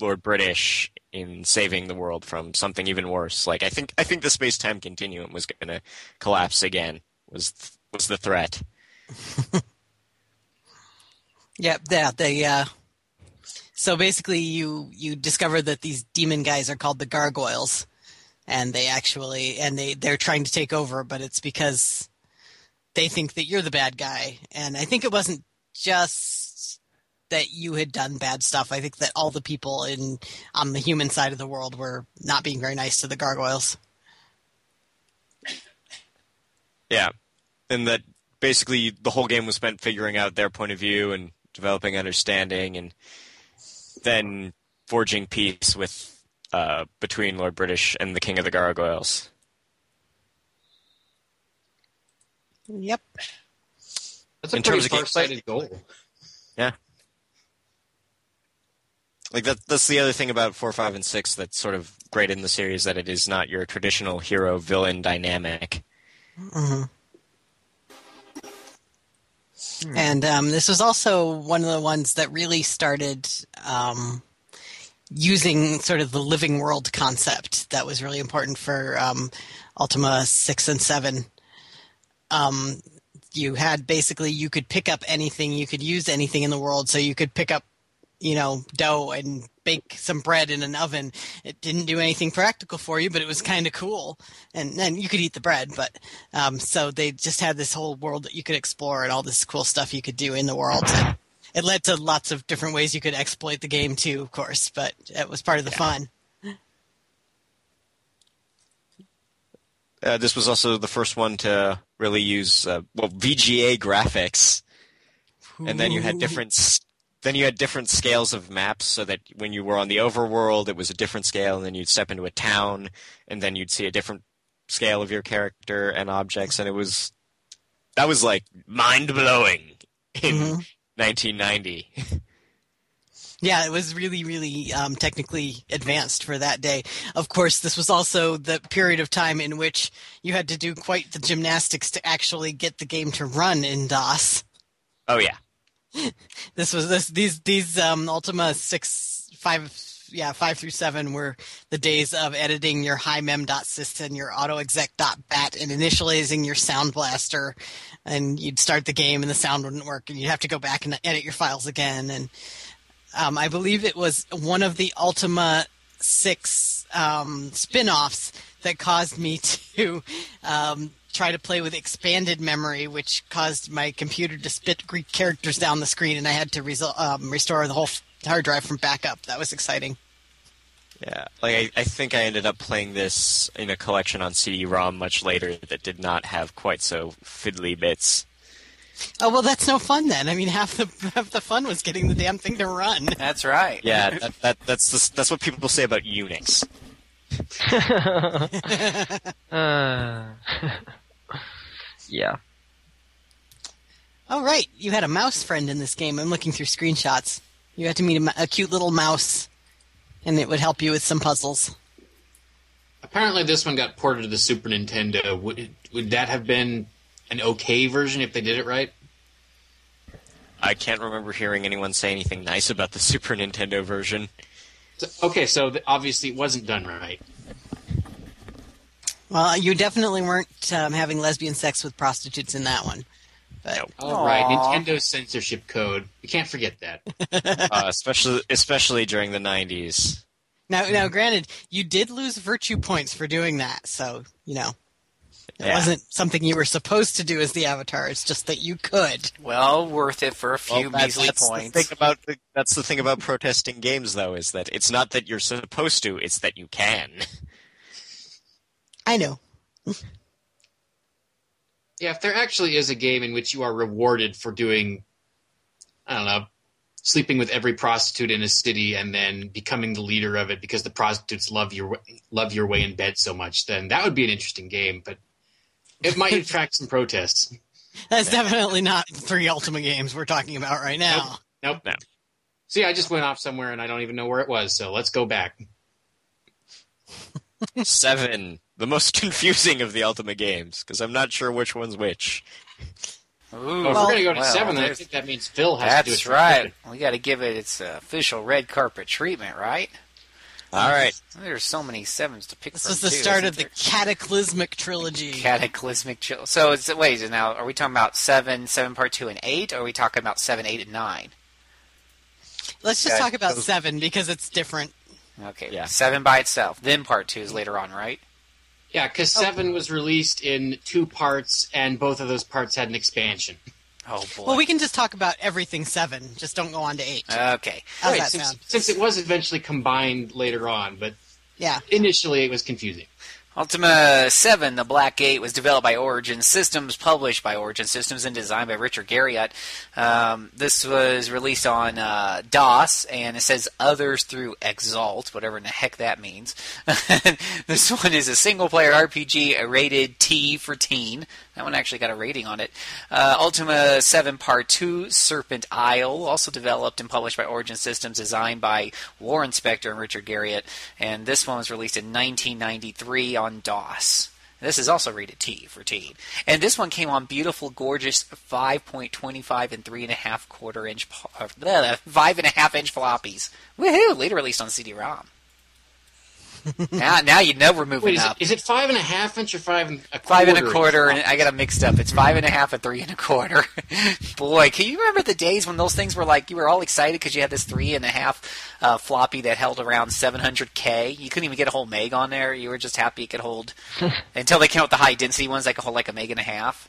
Speaker 2: Lord British in saving the world from something even worse. Like I think I think the space time continuum was going to collapse again. Was was the threat? (laughs)
Speaker 5: Yeah, yeah. They uh, so basically you you discover that these demon guys are called the gargoyles, and they actually and they they're trying to take over, but it's because they think that you're the bad guy. And I think it wasn't just that you had done bad stuff. I think that all the people in on the human side of the world were not being very nice to the gargoyles.
Speaker 2: Yeah, and that basically the whole game was spent figuring out their point of view and developing understanding, and then forging peace with uh, between Lord British and the King of the Gargoyles.
Speaker 5: Yep.
Speaker 7: That's a
Speaker 2: In
Speaker 7: pretty
Speaker 2: terms
Speaker 7: far-sighted goal. Yeah.
Speaker 2: Like that that's the other thing about four, five, and six that's sort of great in the series that it is not your traditional hero villain dynamic.
Speaker 5: Hmm And um, this was also one of the ones that really started um, using sort of the living world concept that was really important for um, Ultima 6 and 7. Um, you had basically, you could pick up anything, you could use anything in the world, so you could pick up you know, dough and bake some bread in an oven. It didn't do anything practical for you, but it was kind of cool. And then you could eat the bread, but, um, so they just had this whole world that you could explore and all this cool stuff you could do in the world. And it led to lots of different ways you could exploit the game too, of course, but it was part of the fun.
Speaker 2: Uh, this was also the first one to really use uh, well VGA graphics, and then you had different then you had different scales of maps, so that when you were on the overworld, it was a different scale, and then you'd step into a town, and then you'd see a different scale of your character and objects, and it was that was like mind blowing in
Speaker 5: Mhm.
Speaker 2: 1990. (laughs)
Speaker 5: Yeah, it was really, really um, technically advanced for that day. Of course, this was also the period of time in which you had to do quite the gymnastics to actually get the game to run in DOS.
Speaker 2: oh yeah, (laughs)
Speaker 5: This was this these these um, Ultima six five yeah five through seven were the days of editing your HiMem.sys and your AutoExec.bat and initializing your Sound Blaster, and you'd start the game and the sound wouldn't work and you'd have to go back and edit your files again. And um, I believe it was one of the Ultima 6 um, spin offs that caused me (laughs) to um, try to play with expanded memory, which caused my computer to spit Greek characters down the screen, and I had to resol- um, restore the whole f- hard drive from backup. That was exciting.
Speaker 2: Yeah, like I, I think I ended up playing this in a collection on CD-ROM much later that did not have quite so fiddly bits.
Speaker 5: Oh well, that's no fun then. I mean, half the (laughs) half the fun was getting the damn thing to run. (laughs)
Speaker 3: That's right.
Speaker 2: Yeah, that, that that's the, that's what people say about Unix. (laughs)
Speaker 8: Uh, yeah.
Speaker 5: Oh right, you had a mouse friend in this game. I'm looking through screenshots. You had to meet a, a cute little mouse, and it would help you with some puzzles.
Speaker 7: Apparently, this one got ported to the Super Nintendo. Would would that have been an okay version if they did it right?
Speaker 2: I can't remember hearing anyone say anything nice about the (laughs) Super Nintendo version.
Speaker 7: So, okay, so th- obviously it wasn't done right.
Speaker 5: Well, you definitely weren't um, having lesbian sex with prostitutes in that one. But
Speaker 7: All right,
Speaker 3: Aw.
Speaker 7: Nintendo censorship code. We can't forget that. (laughs)
Speaker 2: Uh, especially especially during the 90s.
Speaker 5: now, now, granted, you did lose virtue points for doing that, so you know it
Speaker 2: Yeah.
Speaker 5: wasn't something you were supposed to do as the avatar. It's just that you could.
Speaker 3: Well, worth it for a few
Speaker 2: Well, that-
Speaker 3: measly
Speaker 2: that's
Speaker 3: points.
Speaker 2: The thing about the, that's the thing about protesting games, though, is that it's not that you're supposed to; it's that you can. (laughs)
Speaker 5: I know.
Speaker 7: Yeah, if there actually is a game in which you are rewarded for doing, I don't know, sleeping with every prostitute in a city and then becoming the leader of it because the prostitutes love your love your way in bed so much, then that would be an interesting game. But it might (laughs) attract some protests.
Speaker 5: That's definitely not three Ultima games we're talking about right now.
Speaker 7: Nope.
Speaker 2: No.
Speaker 7: See, I just went off somewhere and I don't even know where it was. So let's go back. (laughs)
Speaker 2: Seven, (laughs) the most confusing of the Ultima games, because I'm not sure which one's which.
Speaker 3: Ooh,
Speaker 7: Well, if we're going to go to
Speaker 3: well,
Speaker 7: seven, then I think that means Phil has to do
Speaker 3: That's
Speaker 7: it.
Speaker 3: right. We got to give it its uh, official red carpet treatment, right?
Speaker 2: All right,
Speaker 3: There's so many sevens to pick
Speaker 5: This
Speaker 3: from.
Speaker 5: was the
Speaker 3: too,
Speaker 5: start
Speaker 3: isn't
Speaker 5: of the cataclysmic trilogy.
Speaker 3: cataclysmic chill. So it's wait is it now. Are we talking about seven, seven part two, and eight? Or are we talking about seven, eight, and nine?
Speaker 5: Let's just
Speaker 2: Yeah,
Speaker 5: talk about seven because it's different.
Speaker 3: Okay,
Speaker 2: Yeah.
Speaker 3: seven by itself. Then part two is later on, right?
Speaker 7: Yeah, because seven was released in two parts, and both of those parts had an expansion. (laughs)
Speaker 3: Oh boy.
Speaker 5: Well, we can just talk about everything seven. Just don't go on to eight.
Speaker 3: okay.
Speaker 5: How's
Speaker 7: Right,
Speaker 5: that
Speaker 7: since,
Speaker 5: sound?
Speaker 7: since it was eventually combined later on, but
Speaker 5: Yeah.
Speaker 7: initially it was confusing.
Speaker 3: Ultima 7, The Black Gate, was developed by Origin Systems, published by Origin Systems, and designed by Richard Garriott. Um, this was released on uh, DOS, and it says others through Exult, whatever in the heck that means. (laughs) this one is a single player RPG, rated T for teen. That one actually got a rating on it. Uh, Ultima 7 Part 2, Serpent Isle, also developed and published by Origin Systems, designed by Warren Spector and Richard Garriott. And this one was released in 1993 on DOS. This is also rated T for teen. And this one came on beautiful, gorgeous 5.25 and 3.5 quarter inch, uh, (laughs) 5.5 inch floppies. Woohoo! Later released on CD ROM. (laughs) now, now you know we're moving
Speaker 7: Wait, is
Speaker 3: up.
Speaker 7: it, is it five and a half inch or five and a
Speaker 3: Five and a
Speaker 7: quarter
Speaker 3: quarter, and I got them mixed up. It's five and a half and three and a quarter. (laughs) Boy, can you remember the days when those things were like you were all excited because you had this three and a half uh, floppy that held around 700k. You couldn't even get a whole meg on there. You were just happy it could hold (laughs) until they came out with the high density ones that could hold like a meg and a half.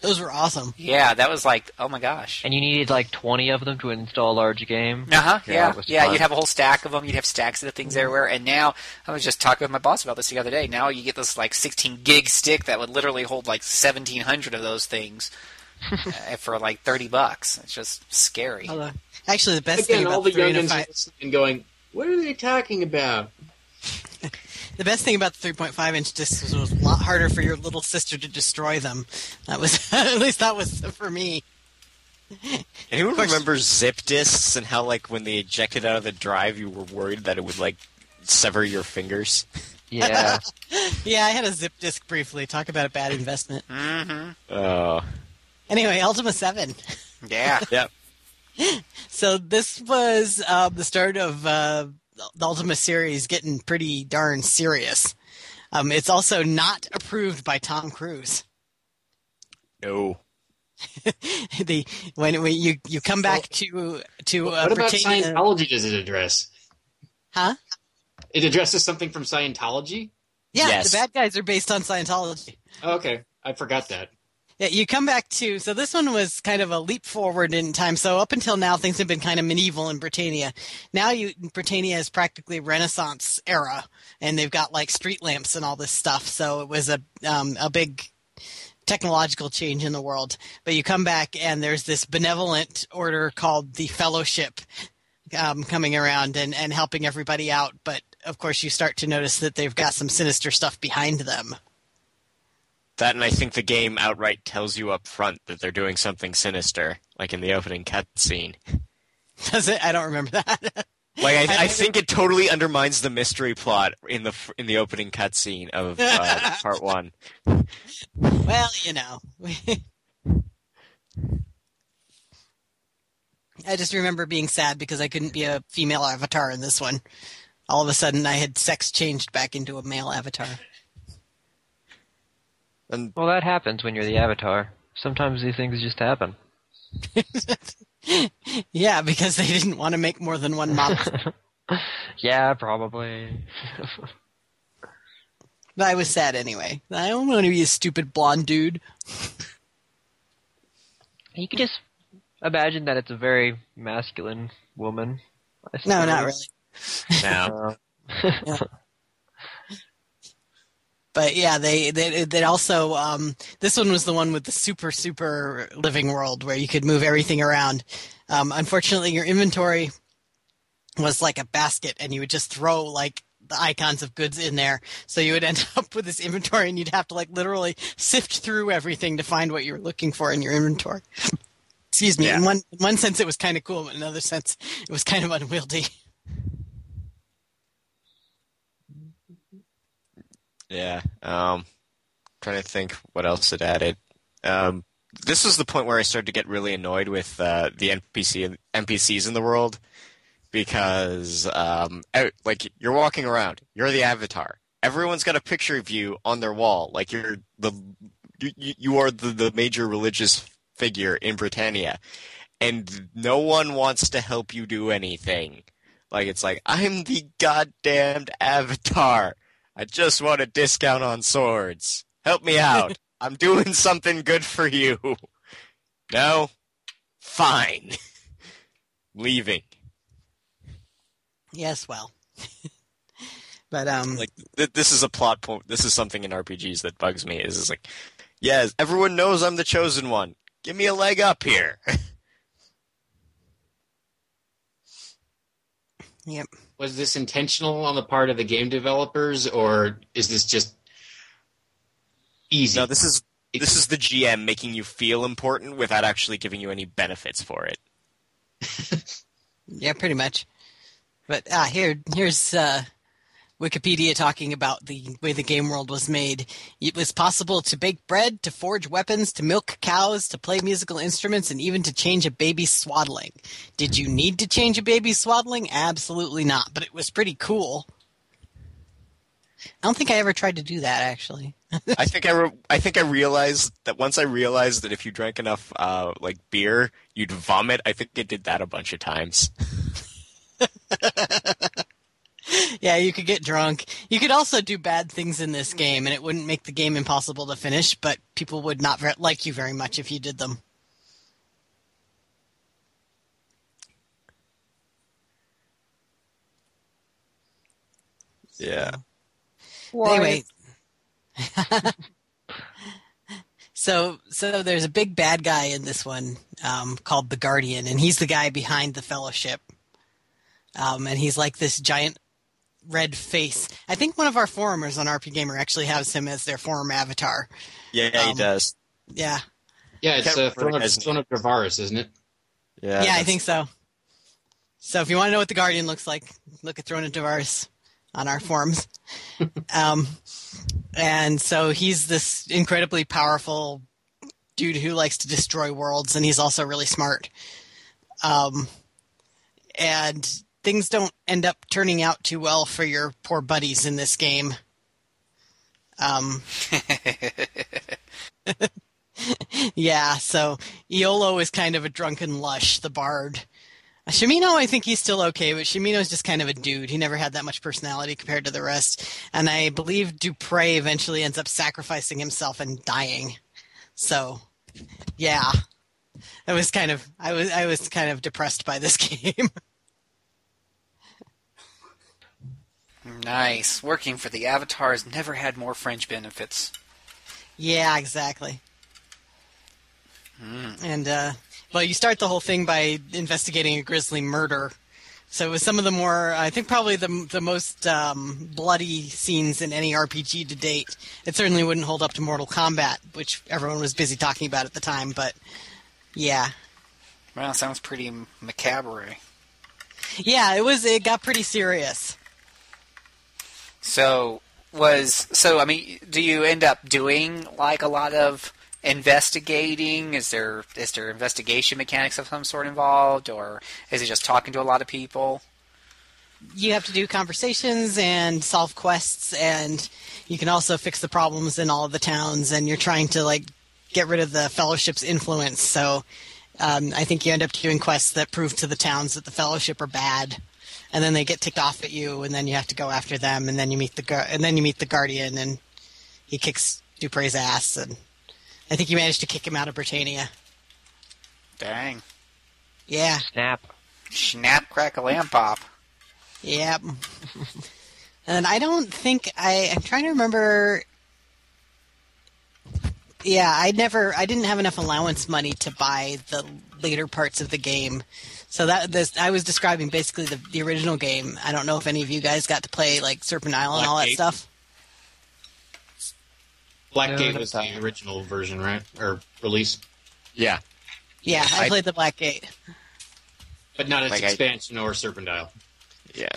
Speaker 5: Those were awesome.
Speaker 3: Yeah, that was like oh my gosh.
Speaker 8: And you needed like 20 of them to install a large game.
Speaker 3: Uh huh.
Speaker 8: Yeah,
Speaker 3: Yeah. Yeah. You'd have a whole stack of them. You'd have stacks of the things everywhere. And now I was just talking with my boss about this the other day. Now you get this like 16 gig stick that would literally hold like 1,700 of those things (laughs) uh, for like 30 bucks. It's just scary.
Speaker 5: Actually, the best
Speaker 7: Again,
Speaker 5: thing
Speaker 7: all
Speaker 5: about
Speaker 7: the
Speaker 5: the three and a
Speaker 7: youngins
Speaker 5: five,
Speaker 7: listening and going, "What are they talking about?"
Speaker 5: The best thing about the 3.5 inch discs was it was a lot harder for your little sister to destroy them. That was (laughs) at least that was for me.
Speaker 2: Anyone
Speaker 5: course-
Speaker 2: remember zip disks and how like when they ejected out of the drive, you were worried that it would like sever your fingers?
Speaker 8: Yeah. (laughs)
Speaker 5: Yeah, I had a zip disk briefly. Talk about a bad investment.
Speaker 3: Mm-hmm.
Speaker 2: Oh,
Speaker 5: Anyway, Ultima 7.
Speaker 3: Yeah.
Speaker 2: yep. (laughs)
Speaker 5: So this was uh, the start of uh, the Ultima series getting pretty darn serious. Um, it's also not approved by Tom Cruise.
Speaker 2: No. (laughs)
Speaker 5: the when, when you you come back to to uh,
Speaker 7: what about
Speaker 5: Britannia-
Speaker 7: Scientology? Does it address?
Speaker 5: Huh?
Speaker 7: It addresses something from Scientology.
Speaker 5: Yeah,
Speaker 2: Yes.
Speaker 5: the bad guys are based on Scientology.
Speaker 7: Oh, okay, I forgot that.
Speaker 5: Yeah, you come back to so this one was kind of a leap forward in time. So up until now, things have been kind of medieval in Britannia. Now, you Britannia is practically Renaissance era, and they've got like street lamps and all this stuff. So it was a um, a big technological change in the world. But you come back and there's this benevolent order called the Fellowship um, coming around and and helping everybody out. But of course, you start to notice that they've got some sinister stuff behind them.
Speaker 2: That and I think the game outright tells you up front that they're doing something sinister, like in the opening cutscene. (laughs)
Speaker 5: Does it? I don't remember that. (laughs)
Speaker 2: Like I,
Speaker 5: I-
Speaker 2: I think it totally undermines the mystery plot in the in the opening cutscene of uh, (laughs) part one.
Speaker 5: Well, you know. I just remember being sad because I couldn't be a female avatar in this one. All of a sudden, I had sex changed back into a male avatar.
Speaker 2: And
Speaker 8: well, that happens when you're the avatar. Sometimes these things just happen. (laughs)
Speaker 5: yeah, because they didn't want to make more than one model. (laughs)
Speaker 8: Yeah, probably.
Speaker 5: but (laughs) I was sad anyway. I don't want to be a stupid blonde dude.
Speaker 8: you can just imagine that it's a very masculine woman. I
Speaker 5: No, not really.
Speaker 8: suppose.
Speaker 2: now
Speaker 8: Uh,
Speaker 5: But yeah, they they they also um, this one was the one with the super super living world where you could move everything around. Um, unfortunately, your inventory was like a basket, and you would just throw like the icons of goods in there. So you would end (laughs) up with this inventory, and you'd have to like literally sift through everything to find what you were looking for in your inventory. Excuse me. In one in one sense, it was kind of cool, but in another sense, it was kind of unwieldy. (laughs)
Speaker 2: Yeah. Um, trying to think what else it added. Um, this was the point where I started to get really annoyed with uh, the NPC NPCs in the world because, um, like, you're walking around, you're the avatar. Everyone's got a picture of you on their wall, like you're the you- you are the, the major religious figure in Britannia, and no one wants to help you do anything. Like it's like I'm the goddamned avatar. I just want a discount on swords. Help me out. (laughs) I'm doing something good for you. No? Fine. (laughs) Leaving.
Speaker 5: Yes, well, (laughs) but um,
Speaker 2: Like th- this is a plot point. This is something in RPGs that bugs me. Is is like, yes, everyone knows I'm the chosen one. Give me a leg up here.
Speaker 5: yep.
Speaker 7: Was this intentional on the part of the game developers, or is this just easy?
Speaker 2: no, this is this is the GM making you feel important without actually giving you any benefits for it. (laughs)
Speaker 5: Yeah, pretty much. But ah, here, here's uh, Wikipedia talking about the way the game world was made. It was possible to bake bread, to forge weapons, to milk cows, to play musical instruments, and even to change a baby's swaddling. Did you need to change a baby's swaddling? Absolutely not. But it was pretty cool. I don't think I ever tried to do that actually.
Speaker 2: I think I, re- I think I realized that once I realized that if you drank enough uh, like beer, you'd vomit. I think I did that a bunch of times. (laughs)
Speaker 5: yeah, you could get drunk. You could also do bad things in this game, and it wouldn't make the game impossible to finish. But people would not ver- like you very much if you did them.
Speaker 2: Yeah.
Speaker 5: Anyway, (laughs) so so there's a big bad guy in this one um, called the Guardian, and he's the guy behind the Fellowship. Um, and he's like this giant red face. I think one of our forumers on RP Gamer actually has him as their forum avatar.
Speaker 2: Yeah, he
Speaker 5: Um,
Speaker 2: does.
Speaker 5: Yeah,
Speaker 7: Yeah, it's
Speaker 2: Can't
Speaker 7: uh,
Speaker 2: remember
Speaker 7: Throne
Speaker 2: the
Speaker 7: of, Throne of Dravaris, isn't it?
Speaker 2: Yeah,
Speaker 5: yeah, I think so. So if you want to know what the Guardian looks like, look at Throne of Tavares on our forums. (laughs) um, and so he's this incredibly powerful dude who likes to destroy worlds, and he's also really smart. Um, and things don't end up turning out too well for your poor buddies in this game. Um, (laughs) yeah, so Iolo is kind of a drunken lush, the bard. Shamino, I think he's still okay, but Shamino's just kind of a dude. He never had that much personality compared to the rest. And I believe Dupre eventually ends up sacrificing himself and dying. So, yeah. I was kind of I was I was kind of depressed by this (laughs) game.
Speaker 3: Nice. Working for the Avatar has never had more fringe benefits.
Speaker 5: yeah, exactly. And uh well, you start the whole thing by investigating a grisly murder. So it was some of the more, I think, probably the the most um, bloody scenes in any RPG to date. It certainly wouldn't hold up to Mortal Kombat, which everyone was busy talking about at the time. But yeah,
Speaker 3: Well, sounds pretty macabre.
Speaker 5: yeah, it was. It got pretty serious.
Speaker 3: So was so. I mean, do you end up doing like a lot of investigating? Is there is there investigation mechanics of some sort involved, or is it just talking to a lot of people?
Speaker 5: You have to do conversations and solve quests, and you can also fix the problems in all of the towns. And you're trying to like get rid of the Fellowship's influence. So um, I think you end up doing quests that prove to the towns that the Fellowship are bad, and then they get ticked off at you, and then you have to go after them, and then you meet the Gu- and then you meet the Guardian, and he kicks Dupre's ass, and I think you managed to kick him out of Britannia.
Speaker 3: Dang!
Speaker 5: Yeah,
Speaker 8: Snap.
Speaker 3: Snap, crackle, and pop.
Speaker 5: Yep. (laughs) and I don't think I. I'm trying to remember. Yeah, I never. I didn't have enough allowance money to buy the later parts of the game. So that this I was describing basically the the original game. I don't know if any of you guys got to play like Serpent Isle and all that stuff.
Speaker 7: Blackgate
Speaker 8: No,
Speaker 7: was
Speaker 8: that's
Speaker 7: the original version, right? Or release,
Speaker 2: Yeah.
Speaker 5: Yeah, I,
Speaker 2: I-
Speaker 5: played the Black Gate.
Speaker 7: but not its
Speaker 2: Like I-
Speaker 7: expansion or Serpent Isle.
Speaker 2: Yeah.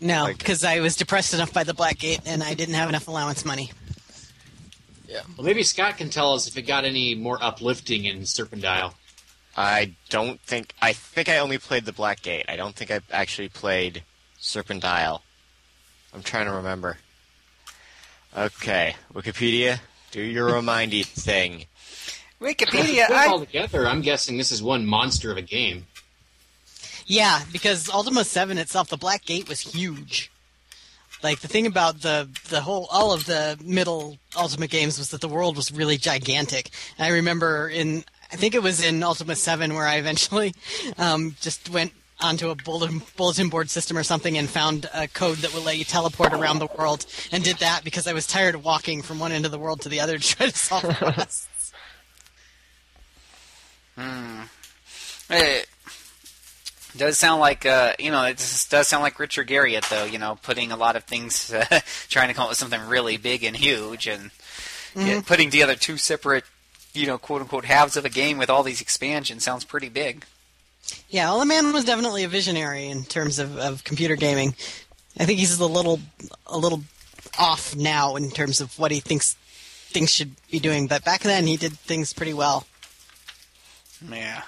Speaker 5: No,
Speaker 2: Like-
Speaker 5: because I was depressed enough by the Black Gate and I didn't have enough allowance money.
Speaker 7: Well, maybe Scott can tell us if it got any more uplifting in Serpent Isle.
Speaker 2: I don't think. I think I only played the Black Gate. I don't think I actually played Serpent Isle. I'm trying to remember. Okay, Wikipedia, do your (laughs) remindy thing.
Speaker 3: Wikipedia.
Speaker 7: Put it
Speaker 3: I
Speaker 7: all together, I'm guessing this is one monster of a game.
Speaker 5: Yeah, because Ultima Seven itself, the Black Gate was huge. Like the thing about the the whole all of the middle Ultima games was that the world was really gigantic. And I remember in I think it was in Ultima Seven where I eventually um, just went onto a bulletin bulletin board system or something and found a code that would let you teleport around the world and did that because I was tired of walking from one end of the world to the other (laughs) to try to solve quests. (laughs)
Speaker 3: It does sound like uh, you know it does sound like Richard Garriott though. You know, putting a lot of things, uh, (laughs) trying to come up with something really big and huge, and yeah, putting together two separate, you know, quote unquote halves of a game with all these expansions sounds pretty big.
Speaker 5: Yeah, well, the man was definitely a visionary in terms of, of computer gaming. I think he's a little a little off now in terms of what he thinks things should be doing, but back then he did things pretty well.
Speaker 3: Yeah.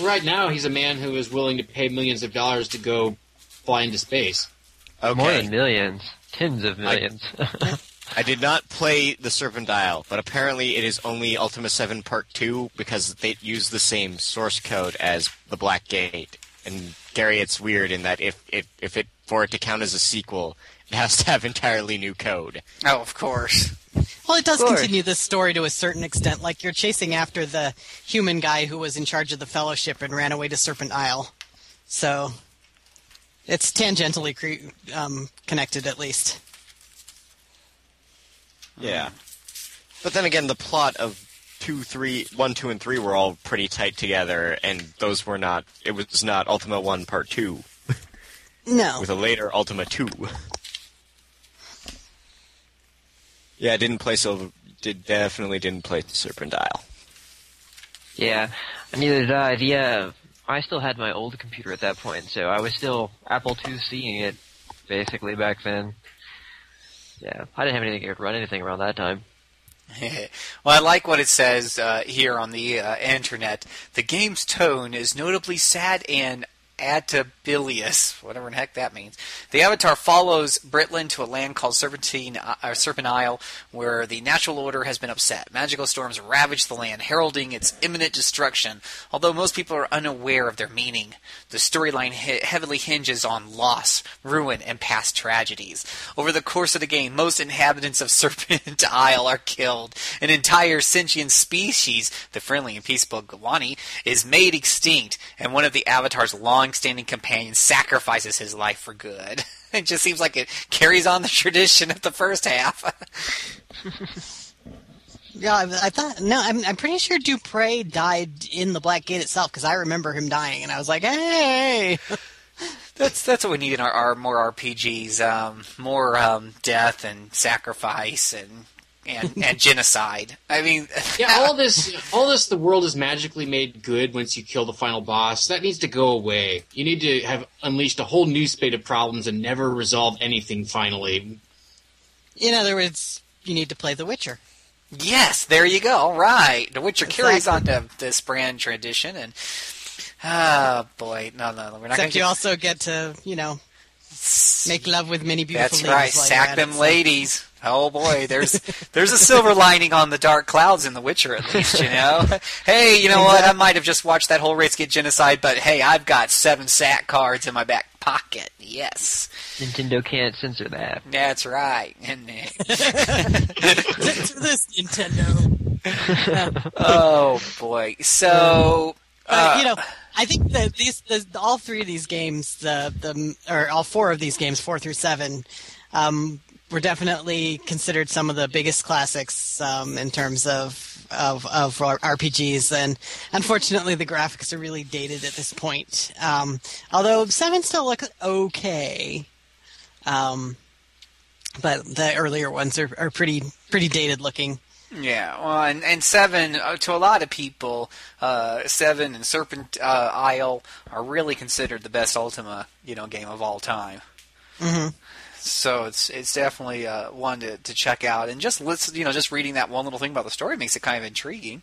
Speaker 7: Right now, he's a man who is willing to pay millions of dollars to go fly into space.
Speaker 8: More than millions. Tens of millions.
Speaker 2: I (laughs) did not play the Serpent Isle, but apparently it is only Ultima 7 Part 2 because they use the same source code as the Black Gate. And Gary, it's weird in that if, if, if it for it to count as a sequel, it has to have entirely new code.
Speaker 3: Oh, of course.
Speaker 5: Well, it does continue this story to a certain extent. Like you're chasing after the human guy who was in charge of the Fellowship and ran away to Serpent Isle. So it's tangentially cre- um, connected, at least.
Speaker 2: Yeah. But then again, the plot of two, three, one, two, and three were all pretty tight together, and those were not. It was not Ultima One Part Two (laughs)
Speaker 5: No.
Speaker 2: with a later Ultima Two. (laughs) yeah, I didn't play Silver. Did definitely didn't play Serpent Isle.
Speaker 8: yeah, neither did I. The, uh, I still had my old computer at that point, so I was still Apple II seeing it, basically, back then. Yeah, I didn't have anything could run anything around that time. (laughs)
Speaker 3: well, I like what it says uh, here on the uh, internet. The game's tone is notably sad and atabilious, whatever the heck that means. The Avatar follows Batlin to a land called Serpentine, uh, Serpent Isle, where the natural order has been upset. Magical storms ravage the land, heralding its imminent destruction. Although most people are unaware of their meaning, the storyline he- heavily hinges on loss, ruin, and past tragedies. Over the course of the game, most inhabitants of (laughs) Serpent Isle are killed. An entire sentient species, the friendly and peaceful Gwani, is made extinct, and one of the Avatar's long-standing companions sacrifices his life for good. (laughs) It just seems like it carries on the tradition of the first half. (laughs)
Speaker 5: Yeah, I, I thought no. I'm, I'm pretty sure Dupre died in the Black Gate itself because I remember him dying, and I was like, "Hey!" (laughs)
Speaker 3: that's that's what we need in our, our more RPGs, um, more um, death and sacrifice and and, and genocide. I mean, (laughs)
Speaker 7: Yeah, all this, all this, the world is magically made good once you kill the final boss. That needs to go away. You need to have unleashed a whole new spate of problems and never resolve anything finally.
Speaker 5: In other words, you need to play The Witcher.
Speaker 3: Yes, there you go. All right. The Witcher carries on to this brand tradition, and oh boy, no, no, we're not going
Speaker 5: Except
Speaker 3: to
Speaker 5: you also get to, you know, make love with many beautiful
Speaker 3: That's
Speaker 5: ladies.
Speaker 3: right. Sack them
Speaker 5: so-
Speaker 3: ladies. Oh boy, there's there's a silver lining on the dark clouds in The Witcher, at least you know. (laughs) hey, you know what? I might have just watched that whole race get genocide, but hey, I've got seven sack cards in my back pocket. Yes,
Speaker 8: Nintendo can't censor that.
Speaker 3: that's right. (laughs) And
Speaker 5: this Nintendo. (laughs)
Speaker 3: oh boy, so
Speaker 5: But,
Speaker 3: uh,
Speaker 5: you know, I think that these, the, all three of these games, the the or all four of these games, four through seven, um, were definitely considered some of the biggest classics um, in terms of of of RPGs, and unfortunately, the graphics are really dated at this point. Um, although seven still looks okay, um, but the earlier ones are, are pretty pretty dated looking.
Speaker 3: Yeah, well, and, and seven uh, to a lot of people, uh, seven and Serpent uh, Isle are really considered the best Ultima, you know, game of all time.
Speaker 5: hmm
Speaker 3: So it's it's definitely uh, one to, to check out, and just listen, you know, just reading that one little thing about the story makes it kind of intriguing.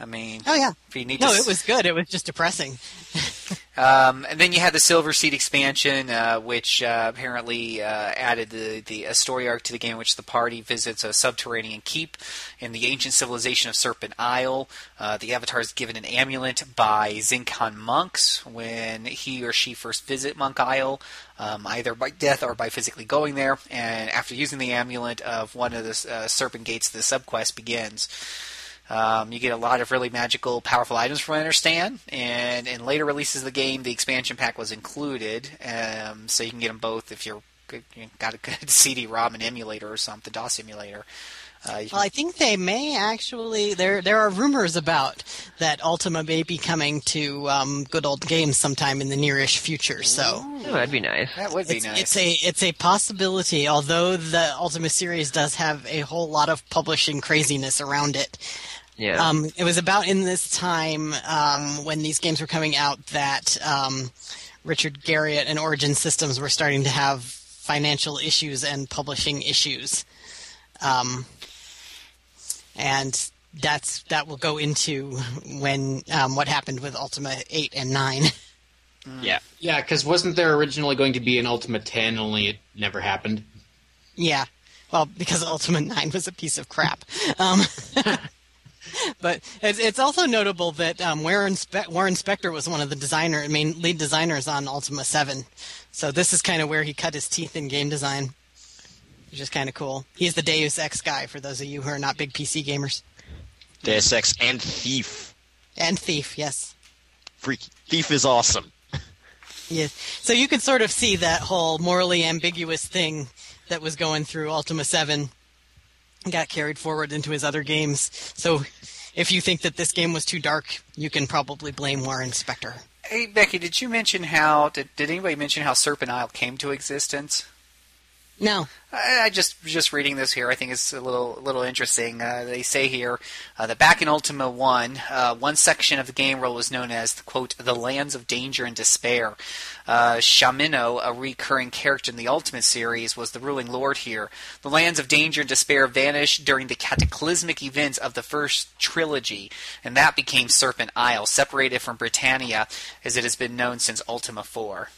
Speaker 3: I mean,
Speaker 5: Oh yeah.
Speaker 3: if you need
Speaker 5: No,
Speaker 3: to,
Speaker 5: it was good. It was just depressing. (laughs)
Speaker 3: Um, and then you had the Silver Seed expansion, uh, which uh, apparently uh, added the, the a story arc to the game, in which the party visits a subterranean keep in the ancient civilization of Serpent Isle. Uh, the Avatar is given an amulet by Xenkan monks when he or she first visit Monk Isle, um, either by death or by physically going there. And after using the amulet of one of the uh, Serpent Gates, the subquest begins. Um, you get a lot of really magical, powerful items from what I understand, and in later releases of the game, the expansion pack was included, um, so you can get them both if you're you got a good (laughs) CD-ROM and emulator or something, the DOS emulator. Uh,
Speaker 5: Well, I think they may actually. There, there are rumors about that Ultima may be coming to um, good old games sometime in the nearish future. So
Speaker 8: Oh, that'd be nice.
Speaker 3: that would be
Speaker 5: it's,
Speaker 3: nice.
Speaker 5: it's a it's a possibility. Although the Ultima series does have a whole lot of publishing craziness around it.
Speaker 8: Yeah.
Speaker 5: Um, it was about in this time um, when these games were coming out that um, Richard Garriott and Origin Systems were starting to have financial issues and publishing issues, um, and that's that will go into when um, what happened with Ultima Eight and Nine. (laughs)
Speaker 7: Yeah, yeah, because wasn't there originally going to be an Ultima 10, only it never happened?
Speaker 5: Yeah. Well, because Ultima 9 was a piece of crap. Um, (laughs) (laughs) but it's, it's also notable that um, Warren, Spe- Warren Spector was one of the designer, main lead designers on Ultima 7. So this is kind of where he cut his teeth in game design, which is kind of cool. He's the Deus Ex guy for those of you who are not big PC gamers.
Speaker 2: Deus Ex and Thief.
Speaker 5: And Thief, yes.
Speaker 2: Freaky. Thief is awesome. (laughs)
Speaker 5: Yes. So you can sort of see that whole morally ambiguous thing that was going through Ultima 7 got carried forward into his other games. So if you think that this game was too dark, you can probably blame Warren Spector.
Speaker 3: Hey Becky, did you mention how? Did, did anybody mention how Serpent Isle came to existence?
Speaker 5: No.
Speaker 3: I, I just just reading this here. I think it's a little little interesting. Uh, they say here uh, that back in Ultima One, uh, one section of the game world was known as quote the lands of danger and despair. Uh, Shamino, a recurring character in the Ultima series, was the ruling lord here. The lands of danger and despair vanished during the cataclysmic events of the first trilogy, and that became Serpent Isle, separated from Britannia as it has been known since Ultima Four.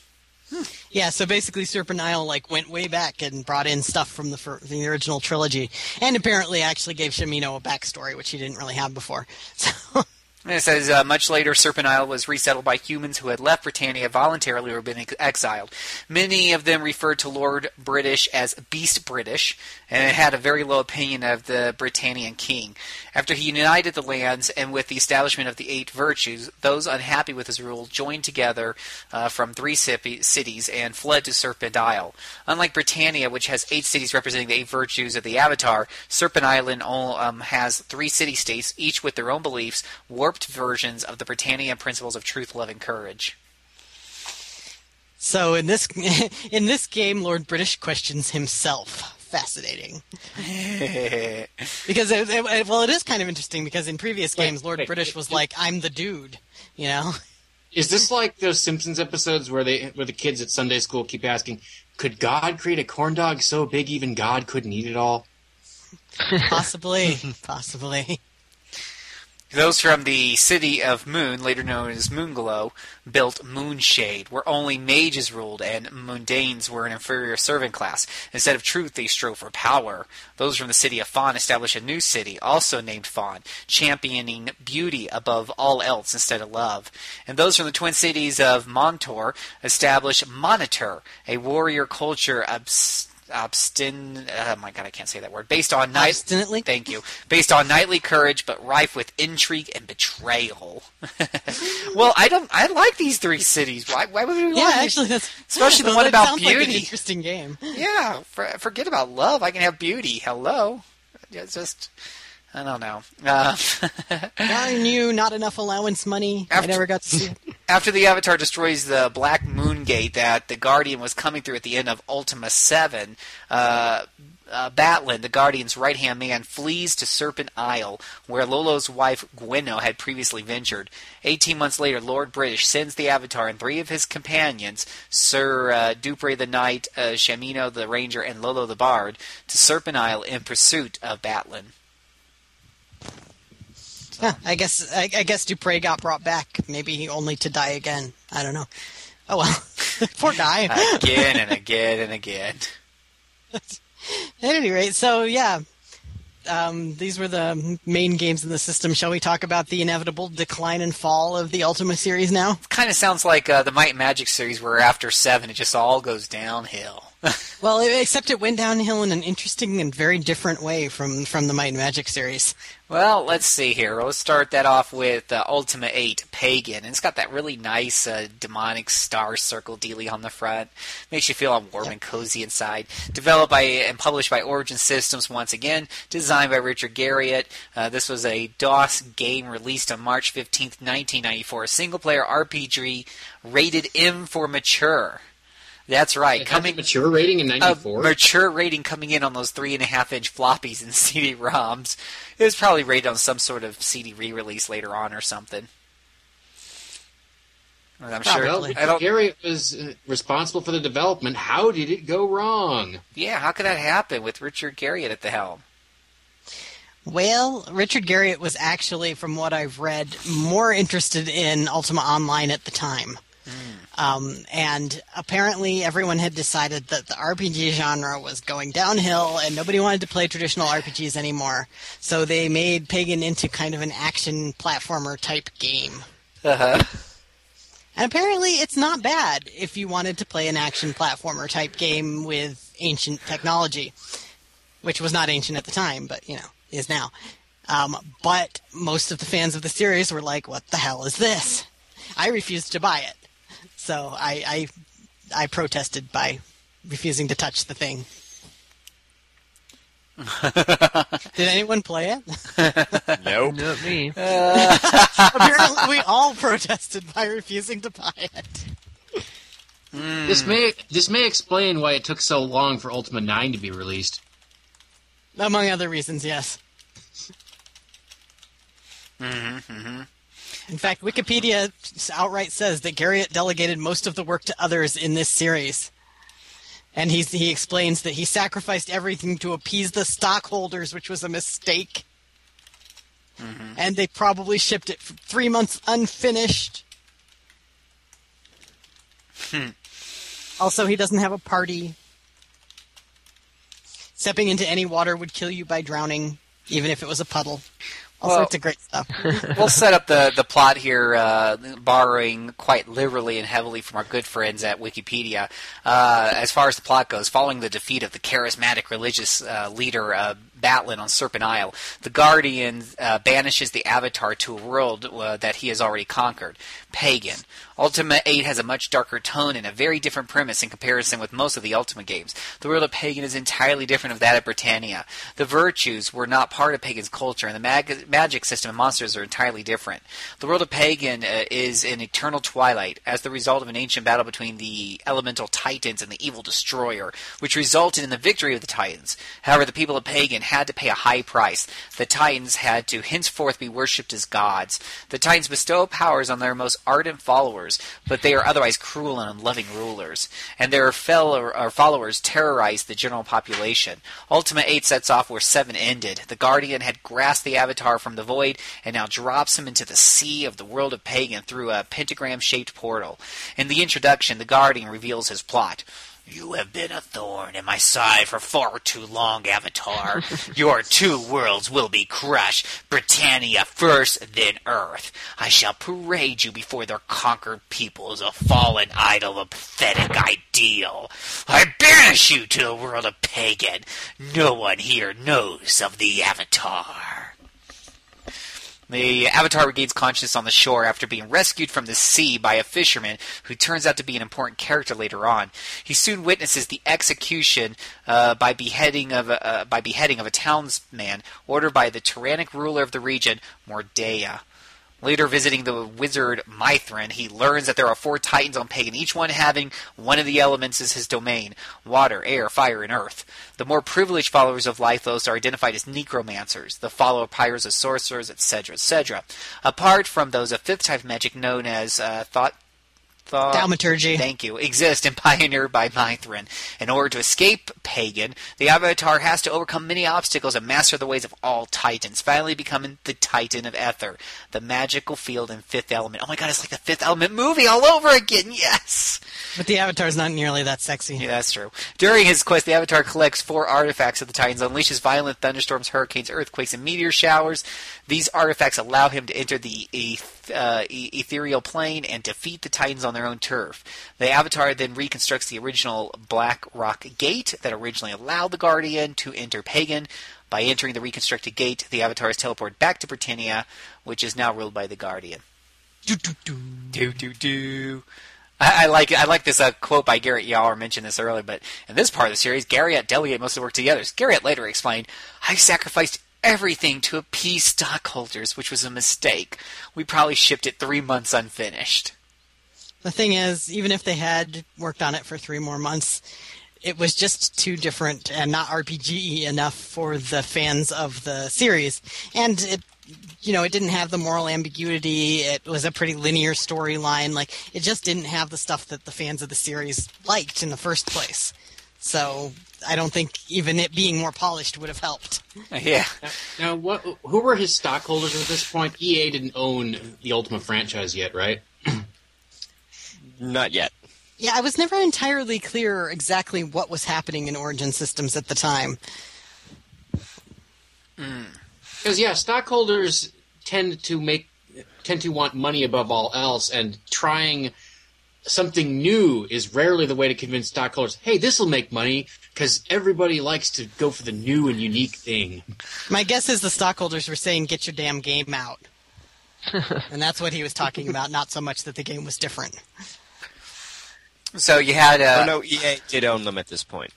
Speaker 5: Yeah, so basically Serpent Isle like went way back and brought in stuff from the fir- the original trilogy, and apparently actually gave Shamino a backstory, which he didn't really have before. (laughs) So
Speaker 3: And it says uh, much later, Serpent Isle was resettled by humans who had left Britannia voluntarily or been exiled. Many of them referred to Lord British as Beast British, and had a very low opinion of the Britannian king. After he united the lands and with the establishment of the Eight Virtues, those unhappy with his rule joined together uh, from three cities and fled to Serpent Isle. Unlike Britannia, which has eight cities representing the eight virtues of the Avatar, Serpent Island all, um, has three city-states, each with their own beliefs, warped versions of the Britannia principles of truth, love, and courage.
Speaker 5: So in this (laughs) in this game, Lord British questions himself. Fascinating, (laughs) because it, it- well, it is kind of interesting because in previous games, Lord
Speaker 7: wait,
Speaker 5: British
Speaker 7: wait,
Speaker 5: was
Speaker 7: do-
Speaker 5: like, "I'm the dude," you know.
Speaker 7: Is this like those Simpsons episodes where they where the kids at Sunday school keep asking, "Could God create a corn dog so big even God couldn't eat it all?" (laughs)
Speaker 5: Possibly, possibly.
Speaker 3: Those from the city of Moon, later known as Moonglow, built Moonshade, where only mages ruled and mundanes were an inferior servant class. Instead of truth, they strove for power. Those from the city of Fawn established a new city, also named Fawn, championing beauty above all else instead of love. And those from the twin cities of Montor established Monitor, a warrior culture abs- abstin. Oh my god, I can't say that word. Based on night.
Speaker 5: Obstinately?
Speaker 3: Thank you. Based on knightly courage, but rife with intrigue and betrayal. (laughs) well, I don't. I like these three cities. Why? Why would we
Speaker 5: Yeah, actually, that's
Speaker 3: Especially the
Speaker 5: well, (laughs)
Speaker 3: one about
Speaker 5: sounds Like an
Speaker 3: beauty.
Speaker 5: interesting game.
Speaker 3: Yeah, for, forget about love. I can have beauty. Hello. It's just. I don't know. Uh, (laughs)
Speaker 5: Darn you! Not enough allowance money. I
Speaker 3: After-
Speaker 5: never got to see it. (laughs)
Speaker 3: after the Avatar destroys the Black Moon Gate that the Guardian was coming through at the end of Ultima 7, uh, uh, Batlin, the Guardian's right hand man, flees to Serpent Isle, where Iolo's wife Gwenno had previously ventured. Eighteen months later, Lord British sends the Avatar and three of his companions, Sir uh, Dupre the Knight, uh, Shamino the Ranger, and Lolo the Bard, to Serpent Isle in pursuit of Batlin.
Speaker 5: Huh, I guess I, I guess Dupre got brought back, maybe only to die again. I don't know. Oh well, (laughs) poor guy.
Speaker 3: Again and again and again. (laughs)
Speaker 5: At any rate, so yeah, um, these were the main games in the system. Shall we talk about the inevitable decline and fall of the Ultima series now?
Speaker 3: Kind of sounds like uh, the Might and Magic series, where after seven, it just all goes downhill. (laughs)
Speaker 5: Well, except it went downhill in an interesting and very different way from from the Might and Magic series.
Speaker 3: Well, let's see here. Let's start that off with uh, Ultima 8 Pagan. And it's got that really nice uh, demonic star circle dealy on the front. Makes you feel all warm and cozy inside. Developed by and published by Origin Systems once again. Designed by Richard Garriott. Uh, this was a DOS game released on March 15th, 1994. A single player RPG rated M for mature. That's right.
Speaker 7: It had a
Speaker 3: Coming
Speaker 7: mature rating in '94.
Speaker 3: mature rating coming in on those three and a half inch floppies and (laughs) CD-ROMs. It was probably rated on some sort of CD re-release later on or something. And I'm sure.
Speaker 7: well,
Speaker 3: I don't.
Speaker 7: Gary was uh, responsible for the development. How did it go wrong?
Speaker 3: Yeah, how could that happen with Richard Garriott at the helm?
Speaker 5: Well, Richard Garriott was actually, from what I've read, more interested in Ultima Online at the time. Um, and apparently, everyone had decided that the RPG genre was going downhill, and nobody wanted to play traditional RPGs anymore. So they made Pagan into kind of an action platformer type game.
Speaker 3: Uh huh.
Speaker 5: And apparently, it's not bad if you wanted to play an action platformer type game with ancient technology, which was not ancient at the time, but you know is now. Um, but most of the fans of the series were like, "What the hell is this?" I refused to buy it, so I I, I protested by refusing to touch the thing. (laughs) Did anyone play it?
Speaker 2: Nope.
Speaker 8: Not me. (laughs)
Speaker 5: Apparently, we all protested by refusing to buy it.
Speaker 7: This may this may explain why it took so long for Ultima 9 to be released.
Speaker 5: Among other reasons, yes.
Speaker 3: Mm-hmm,
Speaker 5: In fact, Wikipedia outright says that Garriott delegated most of the work to others in this series. And he's, he explains that he sacrificed everything to appease the stockholders, which was a mistake. Mm-hmm. And they probably shipped it three months unfinished. Hmm. also, he doesn't have a party. Stepping into any water would kill you by drowning, even if it was a puddle. All
Speaker 3: Well-
Speaker 5: sorts of great stuff. (laughs)
Speaker 3: we'll set up the, the plot here, uh, borrowing quite literally and heavily from our good friends at Wikipedia. Uh, as far as the plot goes, following the defeat of the charismatic religious uh, leader uh, Batlin on Serpent Isle, the Guardian uh, banishes the Avatar to a world uh, that he has already conquered, Pagan. Ultima 8 has a much darker tone and a very different premise in comparison with most of the Ultima games. The world of Pagan is entirely different of that of Britannia. The virtues were not part of Pagan's culture, and the mag- magic system and monsters are entirely different. The world of Pagan uh, is an eternal twilight as the result of an ancient battle between the elemental Titans and the evil destroyer, which resulted in the victory of the Titans. However, the people of Pagan had to pay a high price. The Titans had to henceforth be worshipped as gods. The Titans bestow powers on their most ardent followers, but they are otherwise cruel and unloving rulers, and their fellow followers terrorize the general population. Ultima 8 sets off where 7 ended. The Guardian had grasped the Avatar from the void and now drops him into the sea of the world of Pagan through a pentagram shaped portal. In the introduction, the Guardian reveals his plot. You have been a thorn in my side for far too long, Avatar. (laughs) Your two worlds will be crushed. Britannia first, then Earth. I shall parade you before their conquered peoples, a fallen idol, a pathetic ideal. I banish you to the world of pagan. No one here knows of the Avatar. The Avatar regains consciousness on the shore after being rescued from the sea by a fisherman who turns out to be an important character later on. He soon witnesses the execution uh, by beheading of a, uh, by beheading of a townsman ordered by the tyrannic ruler of the region, Mordea. Later visiting the wizard Mythran, he learns that there are four titans on Pagan, each one having one of the elements as his domain water, air, fire, and earth. The more privileged followers of Lythos are identified as necromancers, the follower Pyros as sorcerers, etc., etc. Apart from those, a fifth type of magic known as uh, thought. Thought,
Speaker 5: Thaumaturgy.
Speaker 3: Thank you. Exist and (laughs) pioneered by Mythran. In order to escape Pagan, the Avatar has to overcome many obstacles and master the ways of all Titans, finally becoming the Titan of Ether, the magical field and fifth element. Oh my god, it's like the fifth element movie all over again. Yes!
Speaker 5: But the Avatar's not nearly that sexy.
Speaker 3: Yeah, that's true. During his quest, the Avatar collects four artifacts of the Titans, unleashes violent thunderstorms, hurricanes, earthquakes, and meteor showers. These artifacts allow him to enter the eth- uh, e- ethereal plane and defeat the Titans on their own turf. The Avatar then reconstructs the original Black Rock Gate that originally allowed the Guardian to enter Pagan. By entering the reconstructed gate, the Avatar is teleported back to Britannia, which is now ruled by the Guardian.
Speaker 5: Do, do, do.
Speaker 3: Do do do. I, I like I like this uh, quote by Garriott Yar. mentioned this earlier, but in this part of the series, Garriott delegated most of the work to the others. Garriott later explained, "I sacrificed everything to appease stockholders, which was a mistake. We probably shipped it three months unfinished."
Speaker 5: The thing is, even if they had worked on it for three more months, it was just too different and not RPG enough for the fans of the series. And it, you know, it didn't have the moral ambiguity. It was a pretty linear storyline. Like, it just didn't have the stuff that the fans of the series liked in the first place. So, I don't think even it being more polished would have helped. (laughs)
Speaker 3: Yeah,
Speaker 7: Now, what? Who were his stockholders at this point? EA didn't own the Ultima franchise yet, right? (clears throat)
Speaker 2: Not yet.
Speaker 5: Yeah, I was never entirely clear exactly what was happening in Origin Systems at the time. Hmm.
Speaker 7: Because yeah, stockholders tend to make tend to want money above all else, and trying something new is rarely the way to convince stockholders. Hey, this will make money because everybody likes to go for the new and unique thing.
Speaker 5: My guess is the stockholders were saying, "Get your damn game out," (laughs) and that's what he was talking about. Not so much that the game was different.
Speaker 3: So you had uh,
Speaker 2: oh no, EA did own them at this point.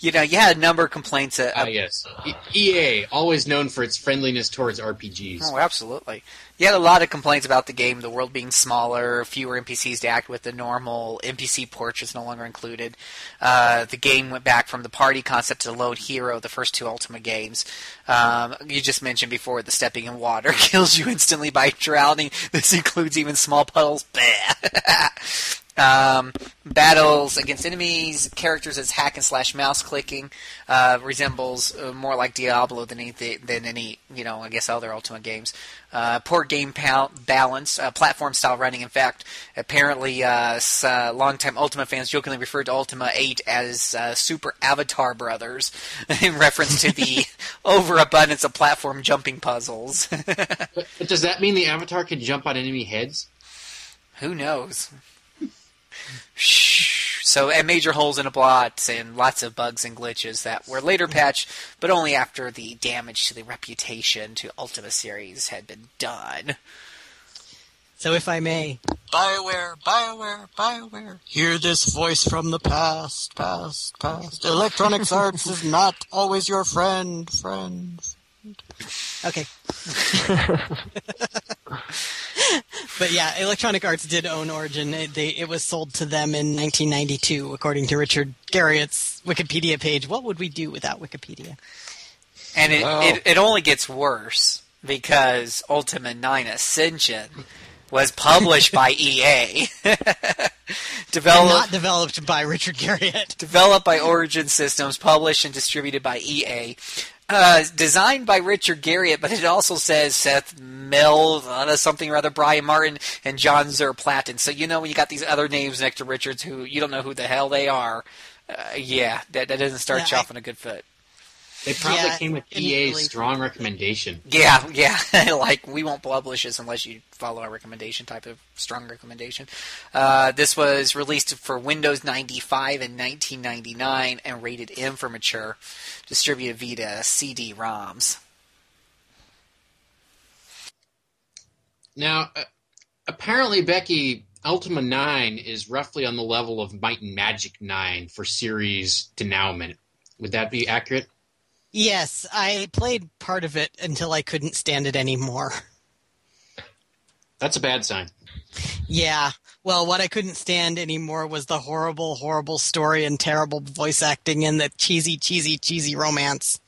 Speaker 3: You know you had a number of complaints. Uh,
Speaker 7: Ah, yes, EA always known for its friendliness towards RPGs.
Speaker 3: Oh, absolutely. You had a lot of complaints about the game, the world being smaller, fewer NPCs to act with, the normal NPC portraits no longer included. Uh, the game went back from the party concept to load hero, the first two Ultima games. Um, you just mentioned before the stepping in water (laughs) kills you instantly by drowning. This includes even small puddles. (laughs) Um, battles against enemies, characters as hack and slash mouse clicking uh, resembles uh, more like Diablo than anything than any you know I guess other Ultima games. Uh, poor game pal- balance, uh, platform style running. In fact, apparently, uh, uh, longtime Ultima fans jokingly referred to Ultima 8 as uh, Super Avatar Brothers (laughs) in reference to the (laughs) overabundance of platform jumping puzzles. (laughs)
Speaker 7: But, but does that mean the avatar can jump on enemy heads?
Speaker 3: Who knows? Shh. So, and major holes in a plot and lots of bugs and glitches that were later patched, but only after the damage to the reputation to Ultima series had been done.
Speaker 5: So, if I may, Bioware, Bioware, Bioware, hear this voice from the past, past, past. Electronics (laughs) Arts is not always your friend, friend. Okay. (laughs) but yeah, Electronic Arts did own Origin. It, they, it was sold to them in 1992, according to Richard Garriott's Wikipedia page. What would we do without Wikipedia?
Speaker 3: And it,
Speaker 8: Wow.
Speaker 3: it, it only gets worse because Ultima 9 Ascension was published by (laughs) EA. (laughs) Developed,
Speaker 5: Not developed by Richard Garriott.
Speaker 3: developed by Origin Systems, published and distributed by EA. Uh, designed by Richard Garriott, but it also says Seth Mill, uh, something or other, Brian Martin, and John Zerplatten. So you know when you got these other names next to Richards who you don't know who the hell they are. Uh, yeah, that, that doesn't start
Speaker 5: Yeah,
Speaker 3: you off on a good foot.
Speaker 7: They probably
Speaker 5: Yeah,
Speaker 7: came with EA's strong recommendation.
Speaker 3: Yeah, yeah. (laughs) like we won't publish this unless you follow our recommendation type of strong recommendation. Uh, this was released for Windows 95 in 1999 and rated M for mature, distributed via CD-ROMs.
Speaker 7: Now, uh, apparently, Becky, Ultima 9 is roughly on the level of Might and Magic 9 for series denouement. Would that be accurate?
Speaker 5: Yes, I played part of it until I couldn't stand it anymore.
Speaker 7: That's a bad sign.
Speaker 5: Yeah. Well, what I couldn't stand anymore was the horrible, horrible story and terrible voice acting and the cheesy, cheesy, cheesy romance.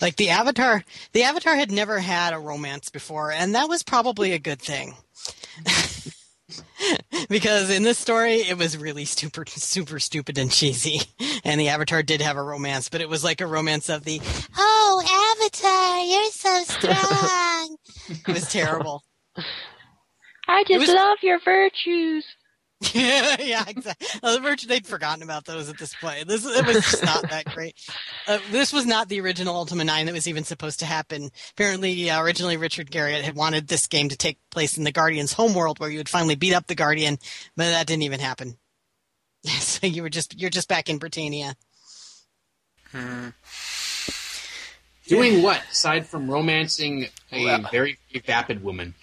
Speaker 5: Like the Avatar, the Avatar had never had a romance before, and that was probably a good thing. (laughs) (laughs) because in this story, it was really super, super stupid and cheesy. And the Avatar did have a romance, but it was like a romance of the, oh, Avatar, you're so strong. it was terrible. (laughs)
Speaker 8: I just
Speaker 5: was-
Speaker 8: love your virtues.
Speaker 5: Yeah, (laughs) yeah, exactly. Uh, the virtue they'd forgotten about those at this point. This it was just not that (laughs) great. Uh, this was not the original Ultima Nine that was even supposed to happen. Apparently, uh, originally Richard Garriott had wanted this game to take place in the Guardian's homeworld, where you would finally beat up the Guardian, but that didn't even happen. (laughs) so you were just you're just back in Britannia.
Speaker 3: Hmm.
Speaker 7: Doing what, aside from romancing a
Speaker 3: Well-
Speaker 7: very vapid woman?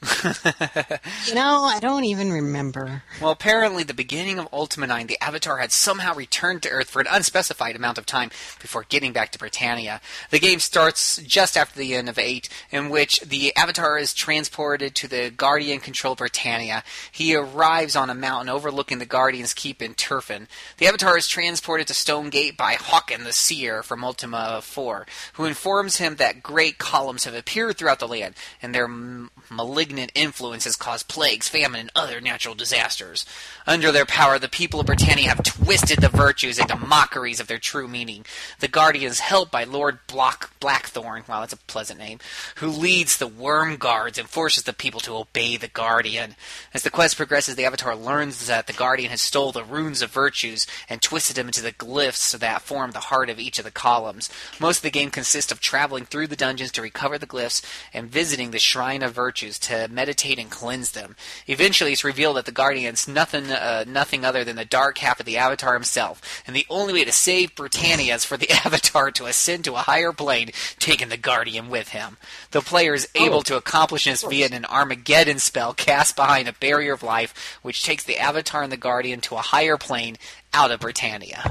Speaker 5: You know, I don't even remember.
Speaker 3: Well, apparently, the beginning of Ultima 9, the Avatar had somehow returned to Earth for an unspecified amount of time before getting back to Britannia. The game starts just after the end of 8, in which the Avatar is transported to the Guardian controlled Britannia. He arrives on a mountain overlooking the Guardian's keep in Terfin. The Avatar is transported to Stonegate by Hawkwind the Seer from Ultima 4, who informs him that great columns have appeared throughout the land, and their m- malignant malignant influences cause plagues, famine, and other natural disasters. Under their power, the people of Britannia have twisted the virtues into mockeries of their true meaning. The Guardians, helped by Lord Block Blackthorn, wow, that's a pleasant name, who leads the Worm Guards and forces the people to obey the Guardian. As the quest progresses, the Avatar learns that the Guardian has stole the runes of virtues and twisted them into the glyphs that form the heart of each of the columns. Most of the game consists of traveling through the dungeons to recover the glyphs and visiting the Shrine of Virtues to meditate and cleanse them. Eventually, it's revealed that the Guardian's nothing, uh, nothing other than the dark half of the Avatar himself, and the only way to save Britannia is for the (laughs) Avatar to ascend to a higher plane, taking the Guardian with him. The player is able
Speaker 7: Oh.
Speaker 3: to accomplish this via an Armageddon spell cast behind a barrier of life, which takes the Avatar and the Guardian to a higher plane out of Britannia.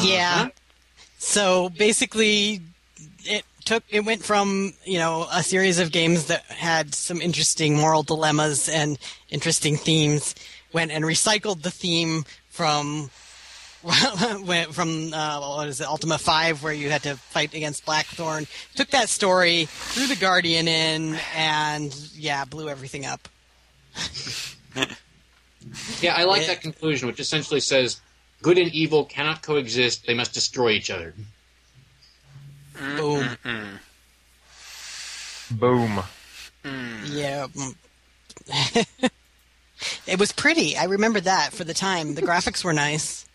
Speaker 5: Yeah. So basically, it took it went from you know a series of games that had some interesting moral dilemmas and interesting themes, went and recycled the theme from. (laughs) went from uh, what is it, Ultima Five, where you had to fight against Blackthorn. Took that story, threw the Guardian in, and yeah, blew everything up. (laughs)
Speaker 7: Yeah, I like
Speaker 5: Yeah.
Speaker 7: that conclusion, which essentially says good and evil cannot coexist; they must destroy each other.
Speaker 5: Boom.
Speaker 8: Boom.
Speaker 5: Yeah. mm. (laughs) it was pretty. I remember that for the time. The graphics were nice.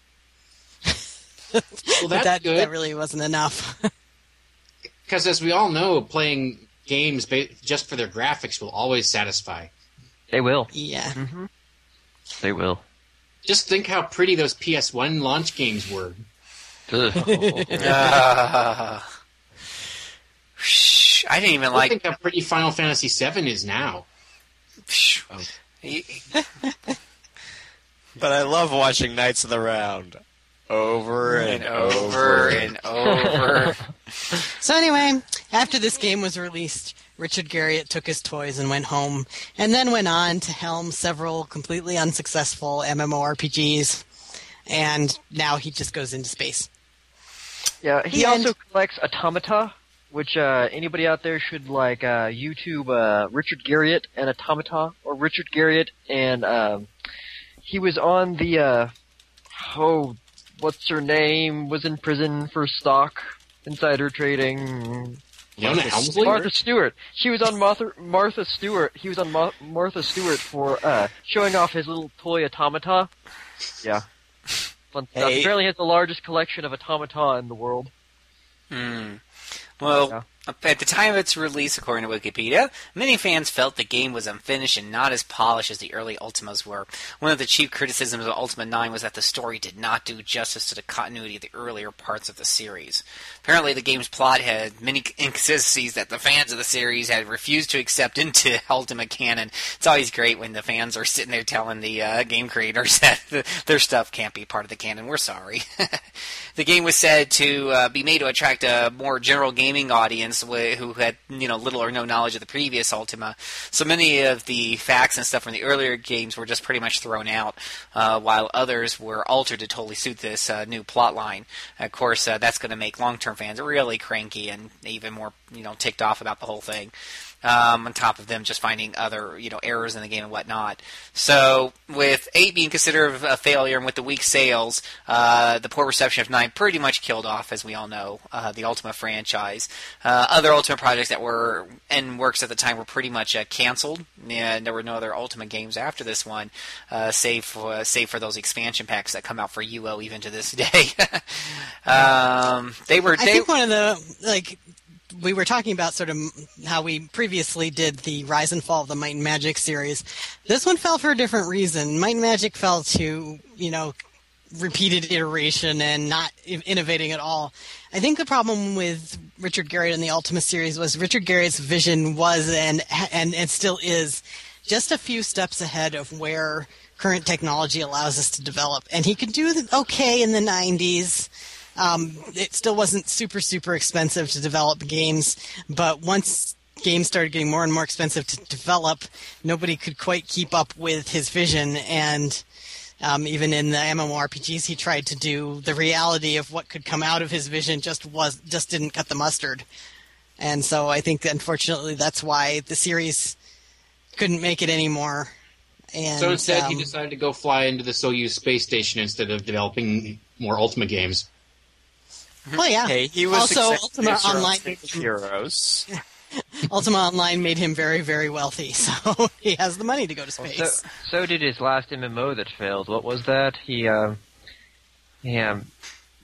Speaker 5: (laughs)
Speaker 7: Well,
Speaker 5: but
Speaker 7: that's
Speaker 5: that,
Speaker 7: good
Speaker 5: that really wasn't enough. (laughs)
Speaker 7: because, as we all know, playing games ba- just for their graphics will always satisfy.
Speaker 8: They will.
Speaker 5: yeah.
Speaker 8: They will.
Speaker 7: Just think how pretty those PS1 launch games were.
Speaker 3: Uh, shh, I didn't even
Speaker 7: I
Speaker 3: like.
Speaker 7: think how pretty Final Fantasy VII is now.
Speaker 3: Shh. Oh. (laughs)
Speaker 2: But I love watching Knights of the Round over and,
Speaker 3: and over and over. (laughs)
Speaker 5: So anyway, after this game was released, Richard Garriott took his toys and went home, and then went on to helm several completely unsuccessful MMORPGs, and now he just goes into space.
Speaker 8: Yeah, he
Speaker 5: The
Speaker 8: also
Speaker 5: end.
Speaker 8: collects Automata, which uh, anybody out there should like uh, YouTube uh, Richard Garriott and Automata, or Richard Garriott and um, he was on the uh, oh, what's her name? Was in prison for stock insider trading. Martha,
Speaker 7: Helmsley?
Speaker 8: Martha Stewart. She was on Martha, Martha Stewart. He was on Ma- Martha Stewart for uh, showing off his little toy automata. Yeah. Fun stuff.
Speaker 2: Hey.
Speaker 8: Apparently has the largest collection of automata in the world.
Speaker 3: Hmm. Well. At the time of its release, according to Wikipedia, many fans felt the game was unfinished and not as polished as the early Ultimas were. One of the chief criticisms of Ultima 9 was that the story did not do justice to the continuity of the earlier parts of the series. Apparently, the game's plot had many inconsistencies that the fans of the series had refused to accept into (laughs) Ultima canon. It's always great when the fans are sitting there telling the uh, game creators (laughs) that their stuff can't be part of the canon. We're sorry. (laughs) the game was said to uh, be made to attract a more general gaming audience wh- who had you know little or no knowledge of the previous Ultima. So many of the facts and stuff from the earlier games were just pretty much thrown out, uh, while others were altered to totally suit this uh, new plot line. Of course, uh, that's going to make long-term fans really cranky and even more you know ticked off about the whole thing um, on top of them just finding other you know errors in the game and whatnot. So with eight being considered a failure and with the weak sales, uh, the poor reception of nine pretty much killed off, as we all know, uh, the Ultima franchise. Uh, other Ultima projects that were in works at the time were pretty much uh, canceled, and there were no other Ultima games after this one, uh, save for save for those expansion packs that come out for UO even to this (laughs) day. (laughs) um, they were.
Speaker 5: I
Speaker 3: they,
Speaker 5: think one of the like we were talking about sort of how we previously did the Rise and Fall of the Might and Magic series. This one fell for a different reason. Might and Magic fell to you know repeated iteration and not innovating at all. I think the problem with Richard Garriott and the Ultima series was Richard Garriott's vision was and and and still is just a few steps ahead of where current technology allows us to develop. And he could do okay in the 90s. Um, it still wasn't super, super expensive to develop games, but once games started getting more and more expensive to develop, nobody could quite keep up with his vision. And um, even in the MMORPGs he tried to do, the reality of what could come out of his vision just was just didn't cut the mustard. and so I think unfortunately that's why the series couldn't make it anymore. And
Speaker 7: so instead, he
Speaker 5: um,
Speaker 7: decided to go fly into the Soyuz space station instead of developing more Ultima games.
Speaker 5: Well, yeah.
Speaker 2: Hey, he was
Speaker 5: also
Speaker 2: executive
Speaker 5: Ultima Online.
Speaker 2: State Heroes. (laughs)
Speaker 5: Ultima Online made him very, very wealthy, (laughs) so he has the money to go to
Speaker 8: So,
Speaker 5: space.
Speaker 8: so did his last MMO that failed. What was that? He uh, he um,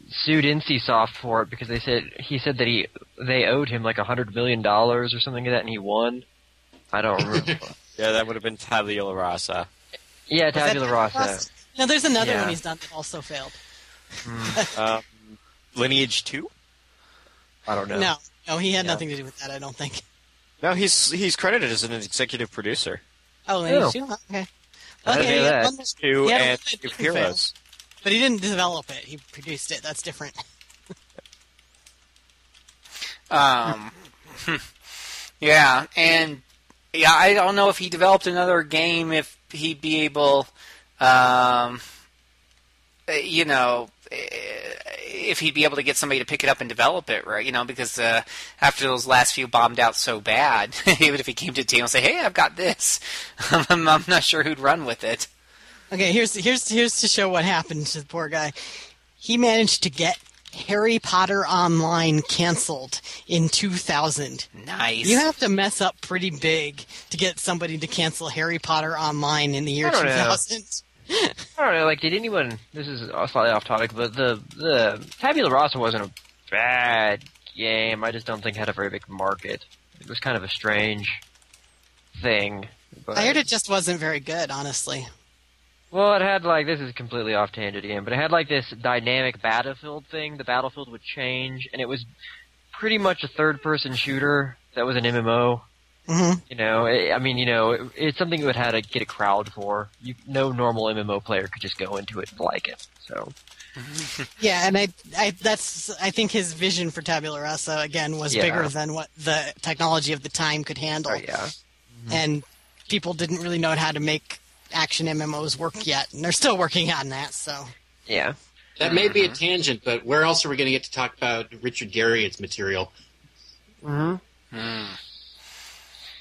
Speaker 8: sued NCSoft for it because they said he said that he they owed him like a hundred million dollars or something like that, and he won. I don't remember. (laughs)
Speaker 2: Yeah, that would have been Tabula Rasa.
Speaker 8: yeah,
Speaker 5: Was that
Speaker 8: Tabula Rasa.
Speaker 5: No, there's another
Speaker 8: Yeah.
Speaker 5: one he's done that also failed.
Speaker 2: Um, Lineage 2?
Speaker 8: I don't know.
Speaker 5: No, no, he had
Speaker 8: Yeah.
Speaker 5: nothing to do with that. I don't think.
Speaker 2: No, he's he's credited as an executive producer.
Speaker 5: Oh, and oh. okay.
Speaker 8: I didn't
Speaker 5: Okay,
Speaker 8: know
Speaker 5: he had one
Speaker 2: Two
Speaker 5: He had
Speaker 2: and
Speaker 5: that
Speaker 2: State of
Speaker 5: didn't fail.
Speaker 2: Heroes.
Speaker 5: but he didn't develop it. He produced it. That's different. (laughs)
Speaker 3: Um, (laughs) yeah, and yeah, I don't know if he developed another game if he'd be able, um, uh, you know, if he'd be able to get somebody to pick it up and develop it, right? You know, because uh, after those last few bombed out so bad, (laughs) even if he came to the team and say, "Hey, I've got this," (laughs) I'm, I'm not sure who'd run with it.
Speaker 5: Okay, here's here's here's to show what happened to the poor guy. He managed to get Harry Potter Online canceled in 2000.
Speaker 3: Nice.
Speaker 5: You have to mess up pretty big to get somebody to cancel Harry Potter Online in the year
Speaker 8: I don't know.
Speaker 5: 2000. (laughs)
Speaker 8: I don't know. Like, did anyone? This is slightly off topic, but the the Tabula Rasa wasn't a bad game. I just don't think it had a very big market. It was kind of a strange thing. But,
Speaker 5: I heard it just wasn't very good, honestly.
Speaker 8: Well, it had like this is completely off tangent again, but it had like this dynamic battlefield thing. The battlefield would change, and it was pretty much a third-person shooter that was an MMO.
Speaker 5: Hmm
Speaker 8: You know, it, I mean, you know, it, it's something you would have to get a crowd for. You, no normal MMO player could just go into it and like it. So (laughs)
Speaker 5: Yeah, and I, I that's I think his vision for Tabula Rasa again was
Speaker 8: Yeah.
Speaker 5: bigger than what the technology of the time could handle.
Speaker 8: oh yeah, mm-hmm.
Speaker 5: and people didn't really know how to make action MMOs work yet, and they're still working on that. So
Speaker 8: yeah.
Speaker 7: That may be a tangent, but where else are we going to get to talk about Richard Garriott's material? Mm-hmm. Hmm.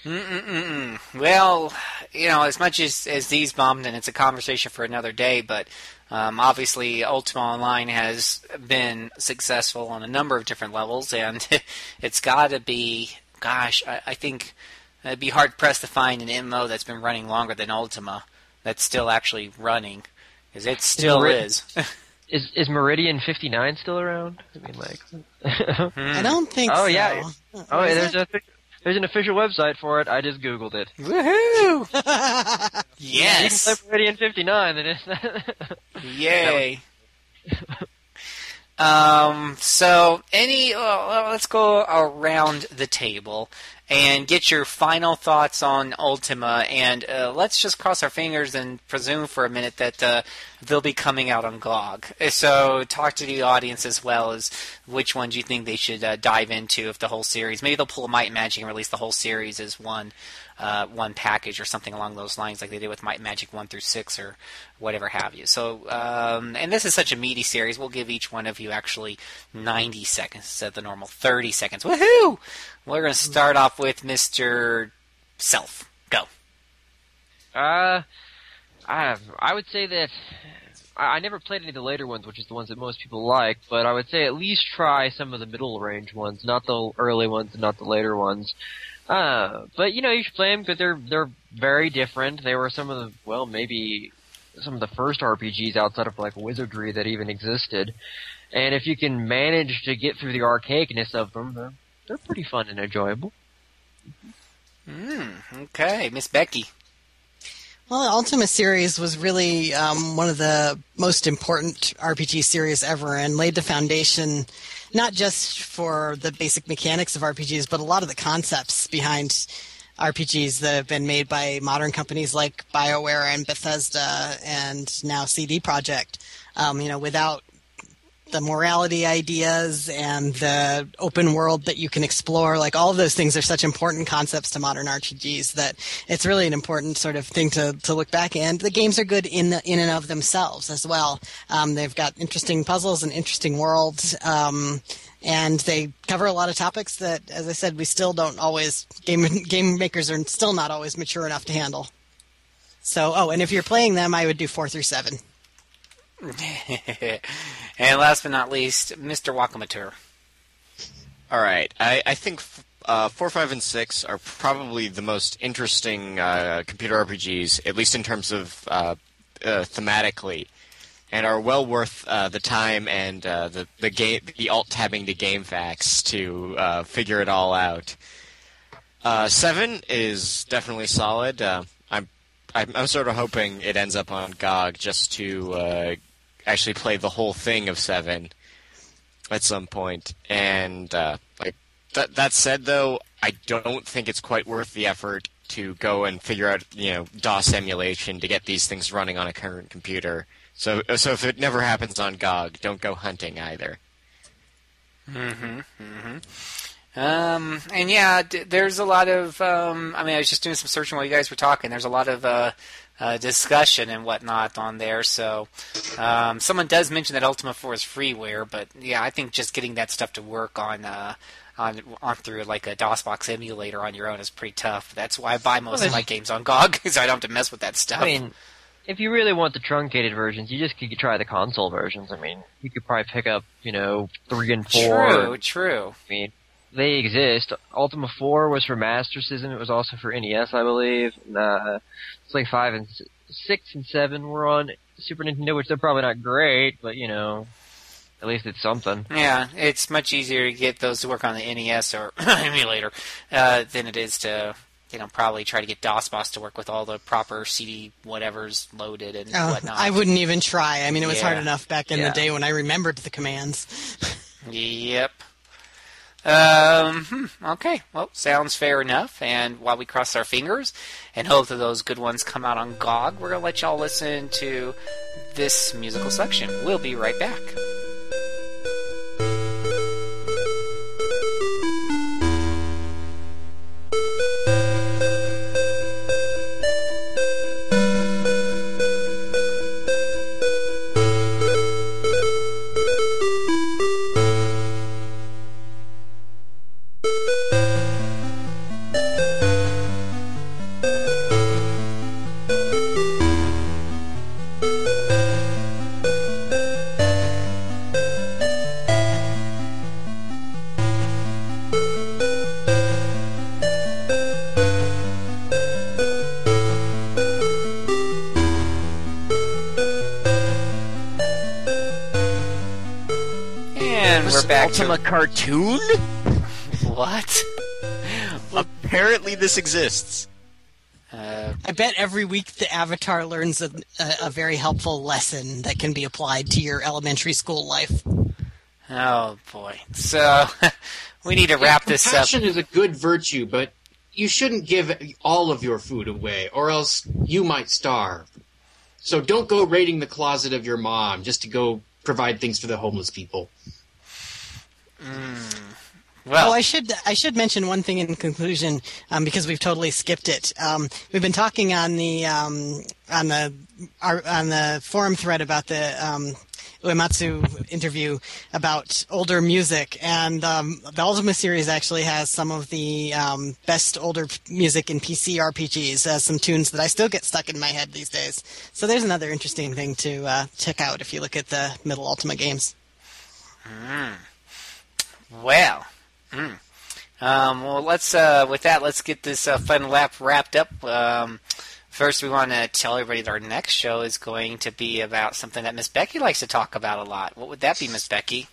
Speaker 3: Mm-mm-mm. Well, you know, as much as, as these bombed, and it's a conversation for another day, but um, obviously Ultima Online has been successful on a number of different levels, and (laughs) it's got to be, gosh, I, I think it'd be hard pressed to find an MMO that's been running longer than Ultima that's still actually running, because it still
Speaker 8: Meri-
Speaker 3: is. (laughs)
Speaker 8: Is is Meridian fifty nine still around? I mean, like. (laughs)
Speaker 5: I don't think.
Speaker 8: Oh,
Speaker 5: so.
Speaker 8: yeah. oh,
Speaker 5: Is
Speaker 8: there's
Speaker 5: it?
Speaker 8: a there's an official website for it. I just googled it.
Speaker 3: Woohoo! (laughs) yes!
Speaker 8: You can
Speaker 3: yes!
Speaker 8: play Meridian fifty nine. Then it's (laughs)
Speaker 3: Yay. Um, so, any, let's go around the table and get your final thoughts on Ultima, and uh, let's just cross our fingers and presume for a minute that uh, they'll be coming out on GOG. So, talk to the audience as well as which ones you think they should uh, dive into if the whole series. Maybe they'll pull a Might Magic and release the whole series as one uh, one package or something along those lines, like they did with and Magic one through six or whatever have you. So, um, and this is such a meaty series, we'll give each one of you actually 90 seconds instead of the normal 30 seconds. Woohoo! We're going to start off with Mr. Self. Go.
Speaker 8: Uh, I I would say that I never played any of the later ones, which is the ones that most people like. But I would say at least try some of the middle range ones, not the early ones, and not the later ones. Uh, but you know you should play them because they're they're very different. They were some of the well maybe some of the first RPGs outside of like Wizardry that even existed. And if you can manage to get through the archaicness of them, they're, they're pretty fun and enjoyable.
Speaker 3: Hmm. Okay, Miss Becky.
Speaker 5: Well, the Ultima series was really um, one of the most important RPG series ever, and laid the foundation not just for the basic mechanics of RPGs, but a lot of the concepts behind RPGs that have been made by modern companies like BioWare and Bethesda, and now CD Projekt. Um, you know, without the morality ideas and the open world that you can explore, like all of those things are such important concepts to modern RPGs that it's really an important sort of thing to, to look back. And the games are good in the, in and of themselves as well. Um, they've got interesting puzzles and interesting worlds. Um, and they cover a lot of topics that, as I said, we still don't always game game makers are still not always mature enough to handle. So, oh, and if you're playing them, I would do four through seven. (laughs)
Speaker 3: and last but not least, Mr. Wakamatur.
Speaker 2: All right, I, I think uh, four, five, and six are probably the most interesting uh, computer RPGs, at least in terms of uh, uh, thematically, and are well worth uh, the time and uh, the the game the alt tabbing to GameFAQs to figure it all out. Uh, seven is definitely solid. I'm, I'm I'm sort of hoping it ends up on GOG just to actually play the whole thing of seven at some point. And uh, like that that said, though, I don't think it's quite worth the effort to go and figure out you know DOS emulation to get these things running on a current computer. So so if it never happens on GOG, don't go hunting either.
Speaker 3: Mm-hmm. Mm-hmm. Um, and yeah, d- there's a lot of. Um, I mean, I was just doing some searching while you guys were talking. There's a lot of uh, uh, discussion and whatnot on there. So, um, someone does mention that Ultima 4 is freeware, but yeah, I think just getting that stuff to work on. Uh, on, on through like a DOSBox emulator on your own is pretty tough. That's why I buy most of my games on GOG (laughs) because I don't have to mess with that stuff.
Speaker 8: I mean, if you really want the truncated versions, you just could try the console versions. I mean, you could probably pick up, you know, three and four.
Speaker 3: true, true.
Speaker 8: I mean, they exist. Ultima 4 was for Master System. It was also for NES, I believe. And, uh, like 5 and 6 and 7 were on Super Nintendo, which they're probably not great, but, you know, at least it's something.
Speaker 3: Yeah, it's much easier to get those to work on the NES or (laughs) emulator uh, than it is to, you know, probably try to get DOSBox to work with all the proper CD whatever's loaded and
Speaker 5: Oh,
Speaker 3: whatnot.
Speaker 5: I wouldn't even try. I mean, it was hard enough back in
Speaker 8: Yeah.
Speaker 5: the day when I remembered the commands. (laughs)
Speaker 3: Yep. Um. hmm, Okay. Well, sounds fair enough. And while we cross our fingers and hope that those good ones come out on GOG, we're gonna let y'all listen to this musical section. We'll be right back. We're back
Speaker 2: Ultima cartoon?
Speaker 3: what?
Speaker 2: Apparently, this exists.
Speaker 3: Uh,
Speaker 5: I bet every week the Avatar learns a, a, a very helpful lesson that can be applied to your elementary school life.
Speaker 3: oh boy. So (laughs) we need to wrap this up.
Speaker 7: Compassion is a good virtue, but you shouldn't give all of your food away, or else you might starve. So don't go raiding the closet of your mom just to go provide things for the homeless people.
Speaker 3: Well,
Speaker 5: Oh, I should I should mention one thing in conclusion um, because we've totally skipped it. Um, we've been talking on the um, on the our, on the forum thread about the um, Uematsu interview about older music, and um, the Ultima series actually has some of the um, best older p- music in PC RPGs. Uh, some tunes that I still get stuck in my head these days. So there's another interesting thing to uh, check out if you look at the middle Ultima games.
Speaker 3: Well, mm. um, well, let's uh, with that, let's get this uh, fun lap wrapped up. Um, first, we want to tell everybody that our next show is going to be about something that Miss Becky likes to talk about a lot. What would that be, Miss Becky?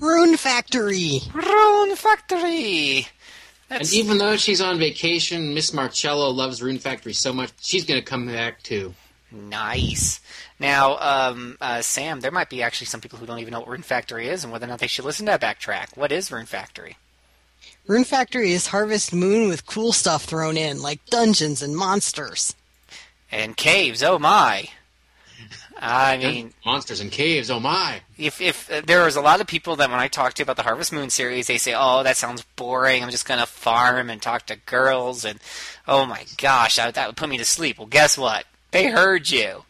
Speaker 5: Rune Factory.
Speaker 3: Rune Factory.
Speaker 7: And even though she's on vacation, Miss Marcello loves Rune Factory so much, she's going to come back too.
Speaker 3: nice. Now, um, uh, Sam, there might be actually some people who don't even know what Rune Factory is and whether or not they should listen to that backtrack. What is Rune Factory?
Speaker 5: Rune Factory is Harvest Moon with cool stuff thrown in, like dungeons and monsters.
Speaker 3: And caves. Oh my. I mean,
Speaker 7: Monsters and caves, oh my.
Speaker 3: if if uh, there was a lot of people that when I talk to about the Harvest Moon series, they say, "Oh, that sounds boring. I'm just gonna farm and talk to girls," and oh my gosh, I, that would put me to sleep. Well, guess what? They heard you.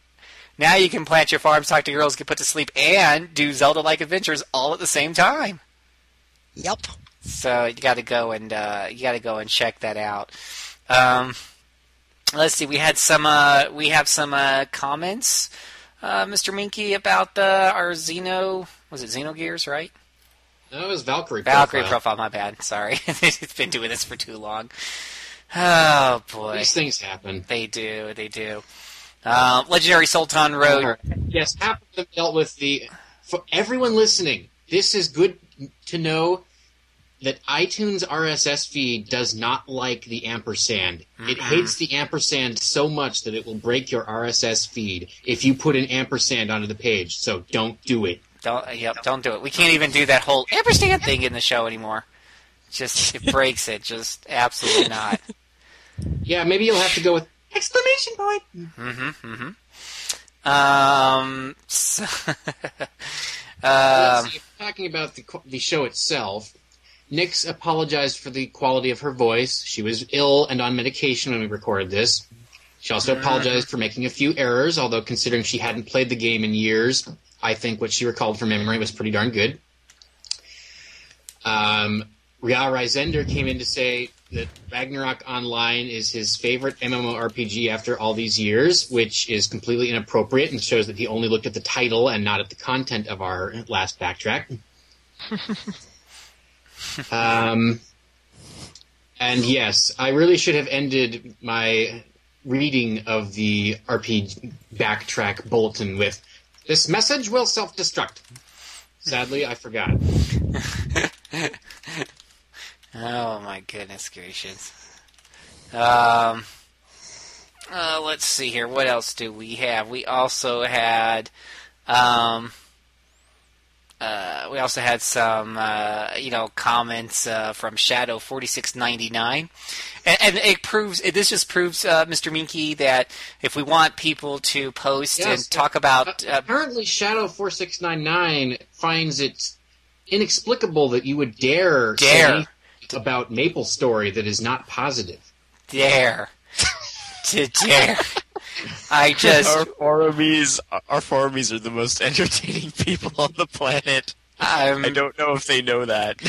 Speaker 3: Now you can plant your farms, talk to girls, get put to sleep, and do Zelda-like adventures all at the same time.
Speaker 5: Yep.
Speaker 3: So you got to go and uh, you got to go and check that out. Um, let's see. We had some. Uh, we have some uh, comments, uh, Mr. Minky, about uh, our Xeno. Was it Xenogears, right?
Speaker 7: That was Valkyrie.
Speaker 3: Valkyrie
Speaker 7: profile.
Speaker 3: profile. My bad. Sorry, (laughs) it's been doing this for too long. Oh boy,
Speaker 7: These things happen.
Speaker 3: they do. They do. Uh, Legendary Sultan wrote.
Speaker 7: Yes, half of them dealt with the. For everyone listening, this is good to know that iTunes RSS feed does not like the ampersand. It hates the ampersand so much that it will break your RSS feed if you put an ampersand onto the page. So don't do it.
Speaker 3: Don't. Yep. Don't do it. We can't even do that whole ampersand thing in the show anymore. Just it breaks it. Just absolutely not. (laughs)
Speaker 7: Yeah, maybe you'll have to go with exclamation point.
Speaker 3: Mm-hmm. Mm-hmm. Um. So, (laughs)
Speaker 7: Let's
Speaker 3: um.
Speaker 7: see, talking about the the show itself. Nix apologized for the quality of her voice. She was ill and on medication when we recorded this. She also apologized for making a few errors, although considering she hadn't played the game in years, I think what she recalled from memory was pretty darn good. Um, Ria Reisender came in to say that Ragnarok Online is his favorite MMORPG after all these years, which is completely inappropriate and shows that he only looked at the title and not at the content of our last backtrack. (laughs) um, and yes, I really should have ended my reading of the RPG backtrack bulletin with this message will self destruct. Sadly, I forgot. (laughs)
Speaker 3: Oh my goodness gracious. Um. Uh, let's see here. What else do we have? We also had, um, uh, we also had some, uh, you know, comments uh, from Shadow forty six ninety nine, and, and it proves. This just proves, uh, Mr. Minky, that if we want people to post
Speaker 7: Yes.
Speaker 3: and talk about, uh,
Speaker 7: Apparently, Shadow four six nine nine finds it inexplicable that you would dare, say
Speaker 3: Dare.
Speaker 7: Anything about Maple Story that is not positive.
Speaker 3: dare to dare. I just,
Speaker 2: Our forumies, our forumies are the most entertaining (laughs) people on the planet.
Speaker 3: I'm,
Speaker 2: I don't know if they know that.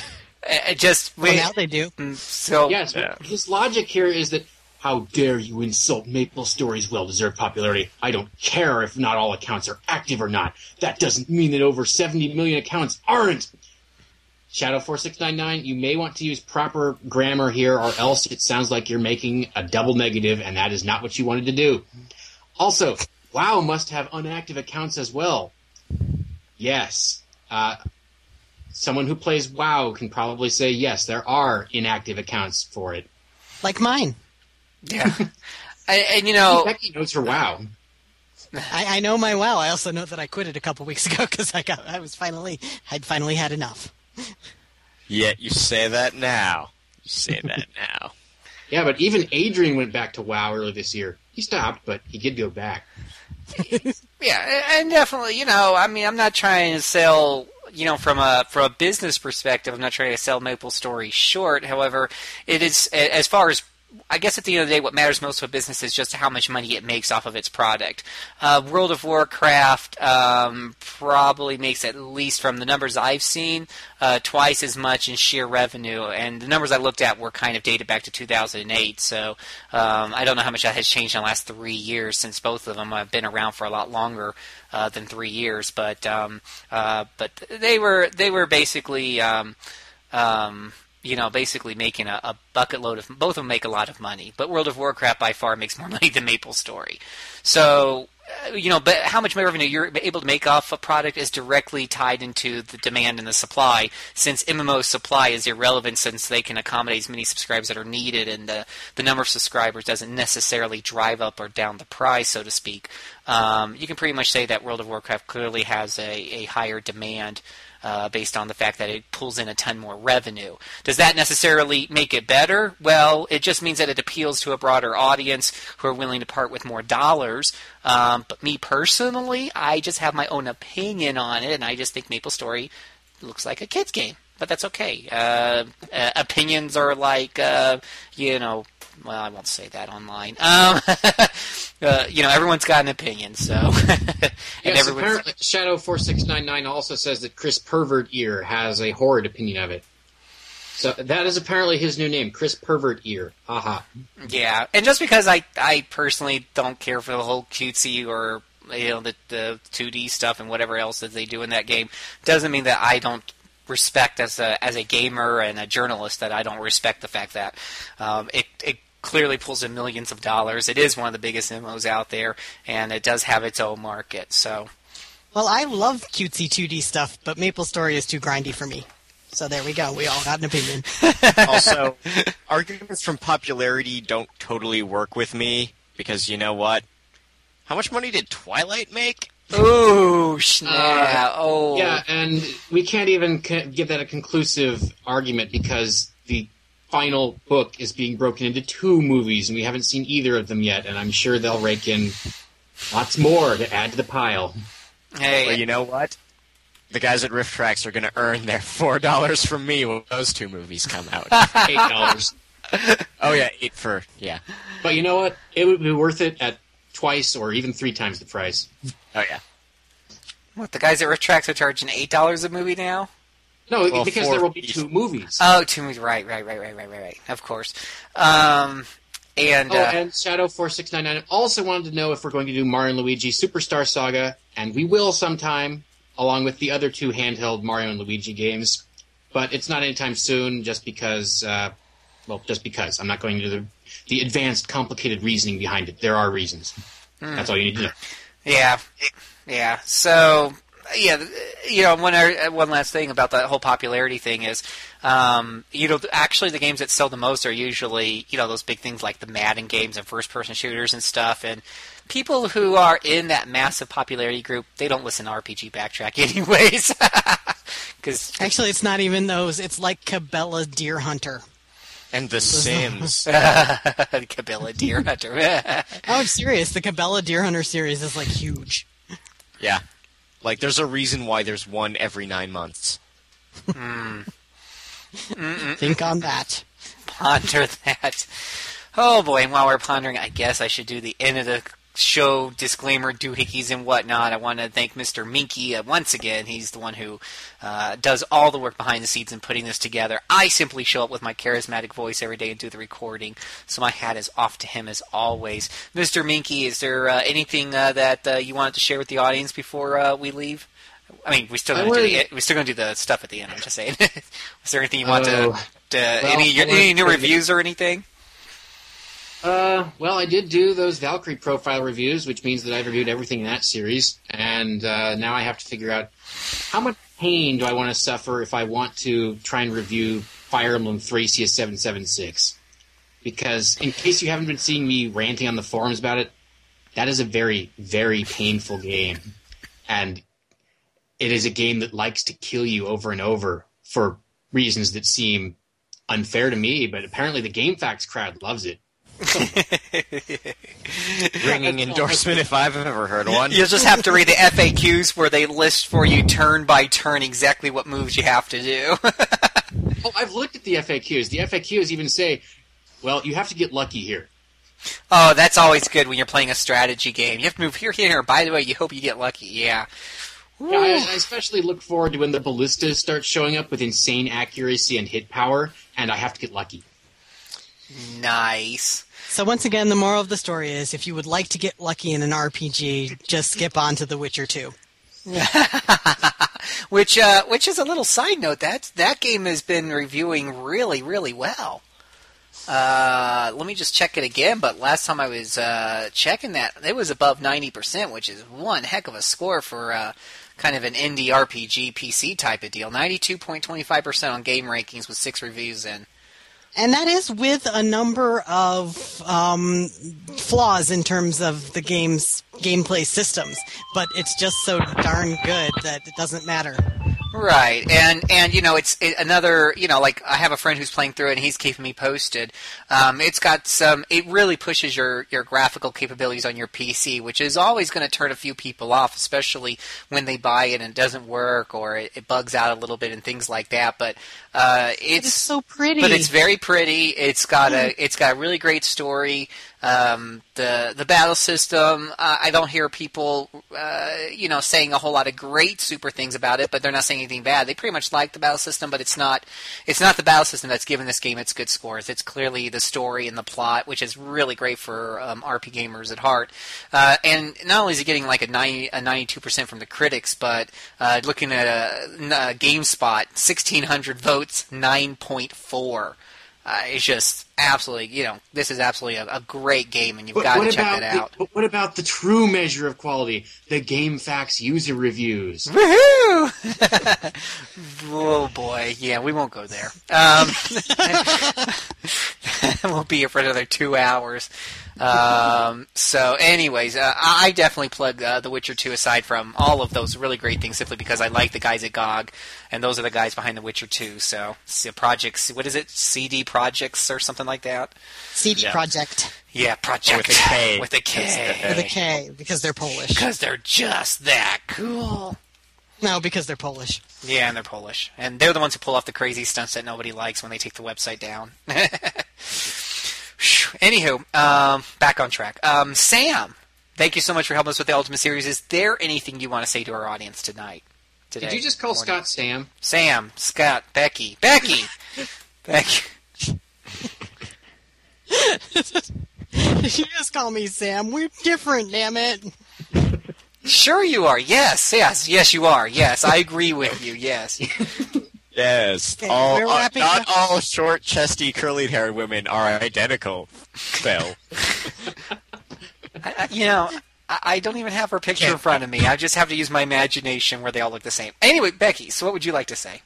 Speaker 3: I just
Speaker 5: Well,
Speaker 3: wait.
Speaker 5: Oh, now they do.
Speaker 3: Mm, so
Speaker 7: Yes,
Speaker 2: Yeah.
Speaker 7: his logic here is that how dare you insult Maple Story's well-deserved popularity? I don't care if not all accounts are active or not. That doesn't mean that over 70 million accounts aren't. Shadow 4699, you may want to use proper grammar here or else it sounds like you're making a double negative and that is not what you wanted to do. Also, WoW must have unactive accounts as well. Yes. Uh, someone who plays WoW can probably say yes, there are inactive accounts for it.
Speaker 5: Like mine.
Speaker 3: yeah, (laughs) and, and you know,
Speaker 7: Becky knows her WoW.
Speaker 5: I, I know my WoW. I also know that I quit it a couple weeks (laughs) ago because I got I was finally I'd finally had enough.
Speaker 2: Yet you say that now. You say that (laughs) now.
Speaker 7: Yeah, but even Adrian went back to WoW earlier this year. He stopped, but he did go back. (laughs)
Speaker 3: yeah, and definitely, you know, I mean, I'm not trying to sell, you know, from a from a business perspective, I'm not trying to sell Maple Story short. However, it is as far as I guess at the end of the day, what matters most to a business is just how much money it makes off of its product. Uh, World of Warcraft um, probably makes at least, from the numbers I've seen, uh, twice as much in sheer revenue. And the numbers I looked at were kind of dated back to 2008. So um, I don't know how much that has changed in the last three years, since both of them have been around for a lot longer uh, than three years. But um, uh, but they were they were basically. Um, um, you know, basically making a, a bucket load of both of them make a lot of money, but World of Warcraft by far makes more (laughs) money than Maple Story. So, uh, you know, but how much revenue you're able to make off a product is directly tied into the demand and the supply. Since MMO supply is irrelevant, since they can accommodate as many subscribers that are needed, and the the number of subscribers doesn't necessarily drive up or down the price, so to speak. Um, you can pretty much say that World of Warcraft clearly has a, a higher demand uh, based on the fact that it pulls in a ton more revenue. Does that necessarily make it better? Well, it just means that it appeals to a broader audience who are willing to part with more dollars. Um, but me personally, I just have my own opinion on it, and I just think Maple Story looks like a kid's game. But that's okay. Uh, uh, opinions are like, uh, you know, well, I won't say that online. Um, (laughs) uh, you know, everyone's got an opinion, so. (laughs) and
Speaker 7: Yes, apparently Shadow four six nine nine also says that Chris Pervert Ear has a horrid opinion of it. So that is apparently his new name, Chris Pervert Ear. Haha.
Speaker 3: Yeah, and just because I I personally don't care for the whole cutesy or you know the the 2D stuff and whatever else that they do in that game doesn't mean that I don't respect as a as a gamer and a journalist that I don't respect the fact that um, it it clearly pulls in millions of dollars. It is one of the biggest MMOs out there, and it does have its own market. So
Speaker 5: Well, I love cutesy 2D stuff, but Maple Story is too grindy for me. So there we go. We all got an opinion. (laughs)
Speaker 2: also, arguments from popularity don't totally work with me because you know what? How much money did Twilight make?
Speaker 3: Ooh snap! Uh, oh
Speaker 7: Yeah, and we can't even give that a conclusive argument because the final book is being broken into two movies, and we haven't seen either of them yet. And I'm sure they'll rake in lots more to add to the pile.
Speaker 3: hey,
Speaker 2: Well, you know what? The guys at RiffTrax are going to earn their four dollars from me when those two movies come out. (laughs)
Speaker 7: Eight dollars.
Speaker 2: oh yeah, eight for yeah.
Speaker 7: But you know what? It would be worth it at twice or even three times the price.
Speaker 2: Oh yeah.
Speaker 3: what the guys at RiffTrax are charging eight dollars a movie now?
Speaker 7: No,
Speaker 2: Well,
Speaker 7: because there will be two movies.
Speaker 3: Oh, two movies. Right, right, right, right, right, right, right. Of course. Um, and,
Speaker 7: Oh,
Speaker 3: uh,
Speaker 7: and Shadow four six nine nine also wanted to know if we're going to do Mario and Luigi Superstar Saga, and we will sometime, along with the other two handheld Mario and Luigi games. But it's not anytime soon, just because. Uh, well, just because I'm not going into the the advanced, complicated reasoning behind it. There are reasons. That's all you need to know.
Speaker 3: Yeah, yeah. So yeah, you know, one one last thing about that whole popularity thing is, um, you know, actually the games that sell the most are usually you know those big things like the Madden games and first-person shooters and stuff, and people who are in that massive popularity group they don't listen to RPG Backtrack (laughs) anyways, because
Speaker 5: Actually, it's not even those. It's like Cabela Deer Hunter.
Speaker 2: And The Sims. (laughs)
Speaker 3: Cabela Deer Hunter. (laughs)
Speaker 5: Oh, I'm serious. The Cabela Deer Hunter series is like huge.
Speaker 2: yeah. Like there's a reason why there's one every nine months. Hmm.
Speaker 5: Think on that.
Speaker 3: ponder that. Oh boy, and while we're pondering, I guess I should do the end of the show disclaimer doohickeys and whatnot. I want to thank Mr. Minky uh, once again. He's the one who uh, does all the work behind the scenes in putting this together. I simply show up with my charismatic voice every day and do the recording, so my hat is off to him as always. Mr. Minky, is there uh, anything uh, that uh, you wanted to share with the audience before uh, we leave? I mean, we still gonna do the, we still gonna do the stuff at the end. I'm just saying. (laughs) is there anything you want
Speaker 7: Oh.
Speaker 3: to, to
Speaker 7: Well,
Speaker 3: any
Speaker 7: I
Speaker 3: any new reviews or anything?
Speaker 7: Uh, well, I did do those Valkyrie profile reviews, which means that I've reviewed everything in that series, and uh, now I have to figure out how much pain do I want to suffer if I want to try and review Fire Emblem Thracia 776. Because, in case you haven't been seeing me ranting on the forums about it, that is a very, very painful game. And it is a game that likes to kill you over and over for reasons that seem unfair to me, but apparently the Game GameFAQs crowd loves it. (laughs)
Speaker 2: Ringing endorsement if I've ever heard one.
Speaker 3: You'll just have to read the FAQs where they list for you turn by turn exactly what moves you have to do. (laughs)
Speaker 7: Oh, I've looked at the FAQs. The FAQs even say, well, you have to get lucky here.
Speaker 3: oh, that's always good when you're playing a strategy game. You have to move here, here. here. By the way, you hope you get lucky. Yeah.
Speaker 7: Yeah, I, I especially look forward to when the ballistas start showing up with insane accuracy and hit power, and I have to get lucky.
Speaker 3: Nice.
Speaker 5: So once again, the moral of the story is: if you would like to get lucky in an RPG, just skip on to The Witcher 2. (laughs)
Speaker 3: Which, uh, which is a little side note. That that game has been reviewing really, really well. Uh, let me just check it again. But last time I was uh, checking that, it was above ninety percent, which is one heck of a score for uh, kind of an indie RPG PC type of deal. Ninety-two point twenty-five percent on GameRankings with six reviews in.
Speaker 5: And that is with a number of um, flaws in terms of the game's gameplay systems, but it's just so darn good that it doesn't matter.
Speaker 3: Right, and and you know it's it, another you know like I have a friend who's playing through it and he's keeping me posted. Um, it's got some. It really pushes your your graphical capabilities on your PC, which is always going to turn a few people off, especially when they buy it and it doesn't work or it, it bugs out a little bit and things like that. But Uh,
Speaker 5: It's,
Speaker 3: it's
Speaker 5: so pretty.
Speaker 3: but it's very pretty. It's got a it's got a really great story. Um, the the battle system. Uh, I don't hear people, uh, you know, saying a whole lot of great super things about it, but they're not saying anything bad. They pretty much like the battle system, but it's not it's not the battle system that's given this game its good scores. It's clearly the story and the plot, which is really great for um, RP gamers at heart. Uh, and not only is it getting like a 90, a 92% from the critics, but uh, looking at a, a GameSpot, 1,600 votes, 9.4. Uh, it's just absolutely, you know, this is absolutely a, a great game, and you've
Speaker 7: But
Speaker 3: got to check
Speaker 7: about
Speaker 3: that
Speaker 7: the-
Speaker 3: out.
Speaker 7: but what about the true measure of quality? The GameFAQs user reviews.
Speaker 3: Woohoo! (laughs) oh boy, yeah, we won't go there. Um, (laughs) we'll be here for another two hours. Um, so, anyways, uh, I I definitely plug uh, The Witcher 2 aside from all of those really great things, simply because I like the guys at GOG, and those are the guys behind The Witcher 2. So, so projects, what is it, CD Projects or something like that?
Speaker 5: CD
Speaker 2: Yeah.
Speaker 5: Projekt
Speaker 3: Yeah, Projekt
Speaker 2: With a K. (laughs)
Speaker 3: With a K.
Speaker 5: with a K because they're Polish.
Speaker 3: Because they're just that cool.
Speaker 5: No, because they're Polish.
Speaker 3: Yeah, and they're Polish. And they're the ones who pull off the crazy stunts that nobody likes when they take the website down. (laughs) Phew. Anywho, um, back on track. Um, Sam, thank you so much for helping us with the Ultima Series. Is there anything you want to say to our audience tonight? Today?
Speaker 7: Did you just call
Speaker 3: Morning.
Speaker 7: Scott Sam?
Speaker 3: Sam, Scott, Becky. Becky! (laughs) Becky.
Speaker 5: you just call me Sam. We're different, damn it.
Speaker 3: Sure you are. Yes, yes, yes you are. Yes, I agree with you. Yes. (laughs)
Speaker 2: Yes,
Speaker 5: Okay,
Speaker 2: all, uh, not
Speaker 5: up.
Speaker 2: all short, chesty, curly-haired women are identical. Phil. (laughs)
Speaker 3: I, I- you know, I, I don't even have her picture in front of me. I just have to use my imagination where they all look the same. Anyway, Becky, so what would you like to say?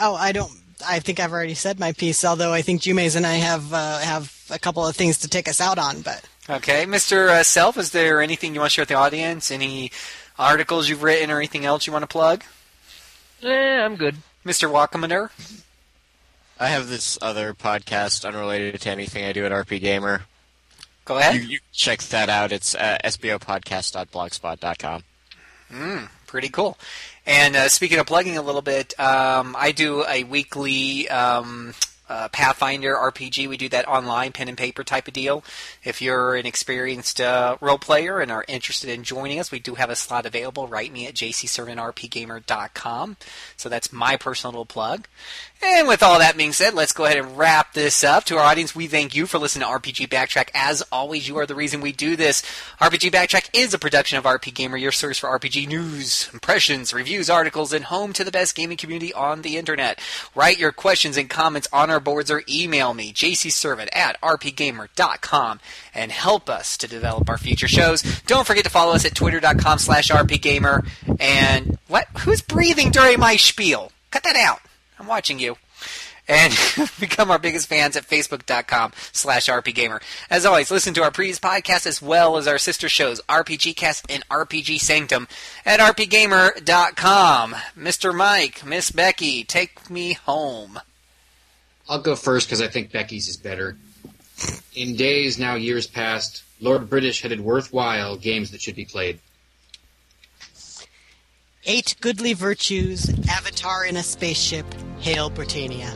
Speaker 5: Oh, I don't. I think I've already said my piece. Although I think Jumes and I have uh, have a couple of things to take us out on. But
Speaker 3: Okay, Mr. Uh, Self, is there anything you want to share with the audience? Any articles you've written or anything else you want to plug?
Speaker 8: Eh, I'm good.
Speaker 3: Mr. Walkamaner?
Speaker 2: I have this other podcast unrelated to anything I do at RPGamer.
Speaker 3: Go ahead.
Speaker 2: You, you check that out. It's uh, sbopodcast.blogspot.com.
Speaker 3: Mm, pretty cool. And uh, speaking of plugging a little bit, um, I do a weekly um, uh, Pathfinder RPG. We do that online, pen and paper type of deal. If you're an experienced uh, role player and are interested in joining us, we do have a slot available. Write me at jcservantrpgamer.com. So that's my personal plug. And with all that being said, let's go ahead and wrap this up. To our audience, we thank you for listening to RPG Backtrack. As always, you are the reason we do this. RPG Backtrack is a production of RPGamer, your source for RPG news, impressions, reviews, articles, and home to the best gaming community on the internet. Write your questions and comments on our boards or email me, jcservant at rpgamer.com, and help us to develop our future shows. Don't forget to follow us at twitter.com slash rpgamer. And what? Who's breathing during my spiel? Cut that out. I'm watching you. And (laughs) become our biggest fans at facebook.com slash rpgamer. As always, listen to our previous podcast as well as our sister shows, RPG Cast and RPG Sanctum at rpgamer.com. Mr. Mike, Miss Becky, take me home.
Speaker 7: I'll go first because I think Becky's is better. In days, now years past, Lord British headed worthwhile games that should be played.
Speaker 5: Eight goodly virtues, Avatar in a spaceship, hail Britannia.